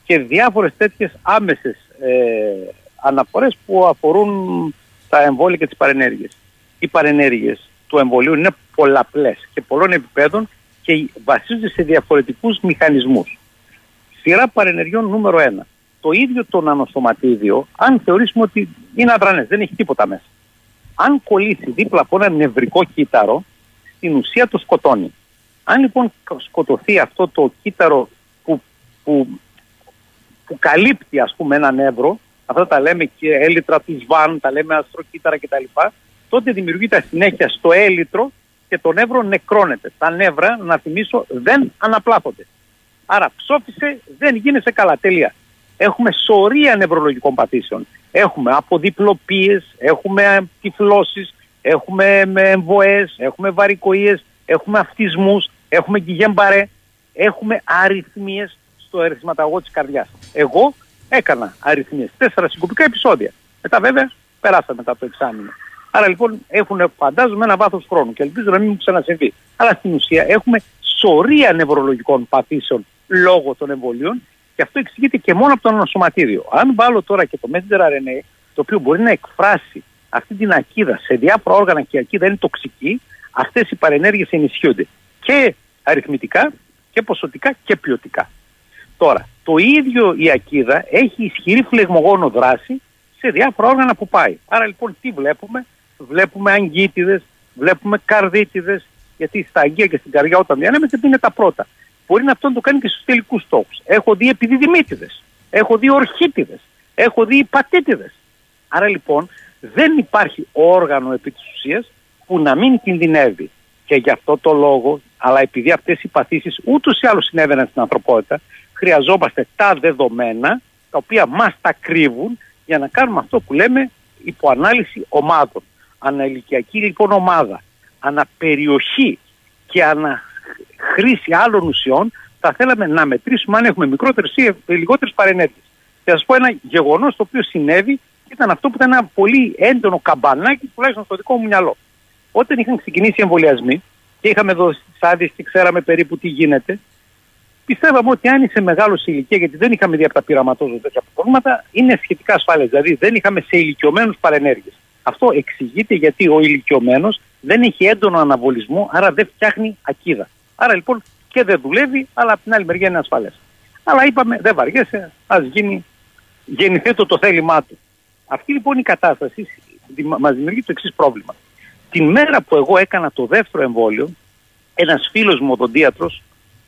και διάφορες τέτοιες άμεσες ε, αναφορές που αφορούν τα εμβόλια και τις παρενέργειες. Οι παρενέργειες του εμβολίου είναι πολλαπλές και πολλών επιπέδων και βασίζονται σε διαφορετικούς μηχανισμούς. Σειρά παρενεργειών νούμερο 1. Το ίδιο το νανοσωματίδιο, αν θεωρήσουμε ότι είναι αδρανές, δεν έχει τίποτα μέσα. Αν κολλήσει δίπλα από ένα νευρικό κύτταρο, στην ουσία το σκοτώνει. Αν λοιπόν σκοτωθεί αυτό το κύτταρο που, που που καλύπτει ας πούμε ένα νεύρο, αυτά τα λέμε και έλυτρα του ΣΒΑΝ, τα λέμε αστροκύτταρα κτλ. Τότε δημιουργείται συνέχεια στο έλυτρο και το νεύρο νεκρώνεται. Τα νεύρα, να θυμίσω, δεν αναπλάθονται. Άρα ψόφισε, δεν γίνεσαι καλά. Τελεία. Έχουμε σωρία νευρολογικών παθήσεων. Έχουμε αποδιπλοπίες, έχουμε τυφλώσεις, έχουμε εμβοές, έχουμε βαρικοίες, έχουμε αυτισμούς. έχουμε γκυγέμπαρε, έχουμε αριθμίες στο ερεθισματαγό της καρδιάς. Εγώ έκανα αριθμίες, τέσσερα συγκοπικά επεισόδια. Μετά βέβαια περάσαμε μετά το εξάμεινο. Άρα λοιπόν έχουν φαντάζομαι ένα βάθος χρόνου και ελπίζω να μην μου ξανασυμβεί. Αλλά στην ουσία έχουμε σωρία νευρολογικών παθήσεων λόγω των εμβολίων και αυτό εξηγείται και μόνο από το νοσοματίδιο. Αν βάλω τώρα και το messenger RNA, το οποίο μπορεί να εκφράσει αυτή την ακίδα σε διάφορα όργανα και η ακίδα είναι τοξική, αυτές οι παρενέργειες ενισχύονται και αριθμητικά και ποσοτικά και ποιοτικά. Τώρα, το ίδιο η ακίδα έχει ισχυρή φλεγμογόνο δράση σε διάφορα όργανα που πάει. Άρα λοιπόν τι βλέπουμε, βλέπουμε αγκίτιδες, βλέπουμε καρδίτιδες, γιατί στα αγκία και στην καρδιά όταν διανέμεται είναι τα πρώτα. Μπορεί να αυτό να το κάνει και στους τελικούς στόχους. Έχω δει επιδιδημίτιδες, έχω δει ορχίτιδες, έχω δει υπατήτιδες. Άρα λοιπόν δεν υπάρχει όργανο επί της ουσίας που να μην κινδυνεύει. Και γι' αυτό το λόγο, αλλά επειδή αυτές οι παθήσεις ούτως ή άλλως συνέβαιναν στην ανθρωπότητα, χρειαζόμαστε τα δεδομένα τα οποία μας τα κρύβουν για να κάνουμε αυτό που λέμε υποανάλυση ομάδων. Αναλυκιακή λοιπόν ομάδα, αναπεριοχή και αναχρήση άλλων ουσιών θα θέλαμε να μετρήσουμε αν έχουμε μικρότερες ή λιγότερες παρενέργειες. Και θα σας πω ένα γεγονός το οποίο συνέβη ήταν αυτό που ήταν ένα πολύ έντονο καμπανάκι τουλάχιστον στο δικό μου μυαλό. Όταν είχαν ξεκινήσει οι εμβολιασμοί και είχαμε δώσει τις άδειες και ξέραμε περίπου τι γίνεται, πιστεύαμε ότι αν είσαι μεγάλος σε ηλικία, γιατί δεν είχαμε δει από τα πειραματόζω τέτοια προβλήματα, είναι σχετικά ασφαλέ. Δηλαδή δεν είχαμε σε ηλικιωμένους παρενέργειες. Αυτό εξηγείται γιατί ο ηλικιωμένος δεν έχει έντονο αναβολισμό, άρα δεν φτιάχνει ακίδα. Άρα λοιπόν και δεν δουλεύει, αλλά από την άλλη μεριά είναι ασφαλές. Αλλά είπαμε, δεν βαριέσαι, ας γίνει, γεννηθεί το, το θέλημά του. Αυτή λοιπόν η κατάσταση μας δημιουργεί το εξής πρόβλημα. Την μέρα που εγώ έκανα το δεύτερο εμβόλιο, ένας φίλος μου οδοντίατρος,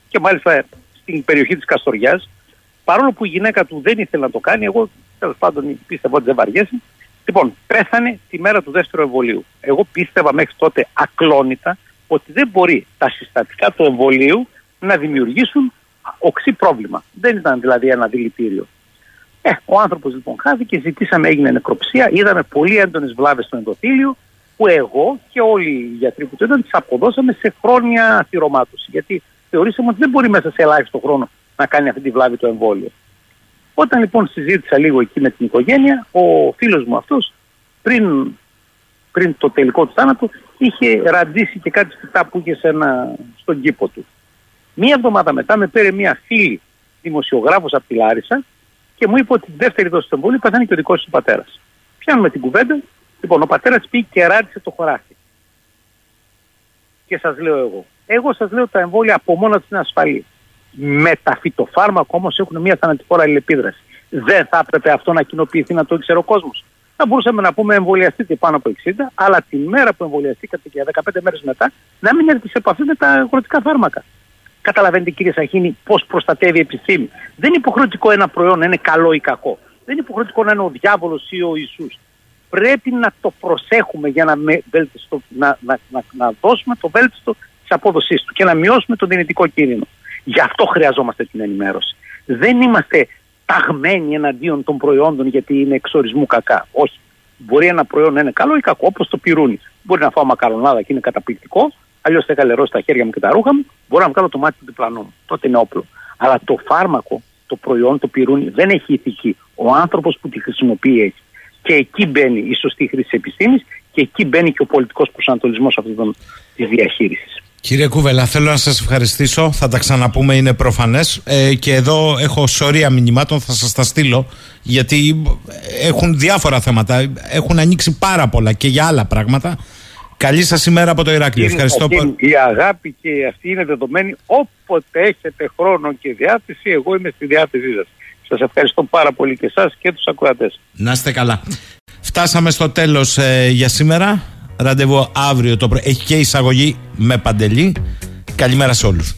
και μάλιστα στην περιοχή της Καστοριάς, παρόλο που η γυναίκα του δεν ήθελε να το κάνει, εγώ τέλος πάντων πίστευα ότι δεν βαριέσαι. Λοιπόν, πέθανε τη μέρα του δεύτερου εμβολίου. Εγώ πίστευα μέχρι τότε ακλόνητα ότι δεν μπορεί τα συστατικά του εμβολίου να δημιουργήσουν οξύ πρόβλημα. Δεν ήταν δηλαδή ένα δηλητήριο. Ε, ο άνθρωπος λοιπόν χάθηκε, ζητήσαμε, έγινε νεκροψία, είδαμε πολύ έντονες βλάβες στο ενδοθήλιο, που εγώ και όλοι οι γιατροί που το είδαν τις αποδώσαμε σε χρόνια θυρομάτωση. Γιατί θεωρήσαμε ότι δεν μπορεί μέσα σε ελάχιστο χρόνο να κάνει αυτή τη βλάβη το εμβόλιο. Όταν λοιπόν συζήτησα λίγο εκεί με την οικογένεια, ο φίλος μου αυτός πριν, πριν το τελικό του θάνατο είχε ραντίσει και κάτι σπιτά που είχε σε ένα, στον κήπο του. Μία εβδομάδα μετά με πήρε μία φίλη δημοσιογράφος από τη Λάρισα και μου είπε ότι τη δεύτερη δόση του εμβόλου παθαίνει και ο δικός του πατέρας. Πιάνουμε την κουβέντα. Λοιπόν, ο πατέρας πήγε και ράτισε το χωράφι. Και σας λέω εγώ. Εγώ σας λέω τα εμβόλια από μόνο τους είναι ασφαλή με τα φυτοφάρμακα όμως έχουν μια θανατηφόρα αλληλεπίδραση. Δεν θα έπρεπε αυτό να κοινοποιηθεί να το ήξερε ο κόσμος. Θα μπορούσαμε να πούμε εμβολιαστείτε πάνω από 60, αλλά τη μέρα που εμβολιαστήκατε και 15 μέρες μετά να μην έρθεις σε επαφή με τα αγροτικά φάρμακα. Καταλαβαίνετε κύριε Σαχίνη πώς προστατεύει η επιστήμη. Δεν είναι υποχρεωτικό ένα προϊόν να είναι καλό ή κακό. Δεν είναι υποχρεωτικό να είναι ο διάβολος ή ο Ιησούς. Πρέπει να το προσέχουμε για να, με, να, να, να, να δώσουμε το βέλτιστο της απόδοσής του και να μειώσουμε τον δυνητικό κίνδυνο. Γι' αυτό χρειαζόμαστε την ενημέρωση. Δεν είμαστε ταγμένοι εναντίον των προϊόντων γιατί είναι εξορισμού κακά. Όχι. Μπορεί ένα προϊόν να είναι καλό ή κακό, όπως το πυρούνι. Μπορεί να φάω μακαρονάδα και είναι καταπληκτικό, αλλιώς θα είχα τα χέρια μου και τα ρούχα μου, μπορώ να βγάλω το μάτι του διπλανού μου. Τότε είναι όπλο. Αλλά το φάρμακο, το προϊόν, το πυρούνι δεν έχει ηθική. Ο άνθρωπος που τη χρησιμοποιεί έχει. Και εκεί μπαίνει η σωστή χρήση της επιστήμης και εκεί μπαίνει και ο πολιτικός προσανατολισμός αυτή της διαχείρισης. Κύριε Κούβελα, θέλω να σας ευχαριστήσω. Θα τα ξαναπούμε, είναι προφανές. Ε, και εδώ έχω σωρία μηνυμάτων, θα σας τα στείλω. Γιατί έχουν διάφορα θέματα. Έχουν ανοίξει πάρα πολλά και για άλλα πράγματα. Καλή σας ημέρα από το Ηράκλειο. Ευχαριστώ πολύ. Η αγάπη και αυτή είναι δεδομένη. Όποτε έχετε χρόνο και διάθεση, εγώ είμαι στη διάθεσή σας. Σας ευχαριστώ πάρα πολύ και εσάς και τους ακροατές. Να είστε καλά. Φτάσαμε στο τέλος ε, για σήμερα. Ραντεβού αύριο το πρωί. Έχει και εισαγωγή με παντελή. Καλημέρα σε όλους.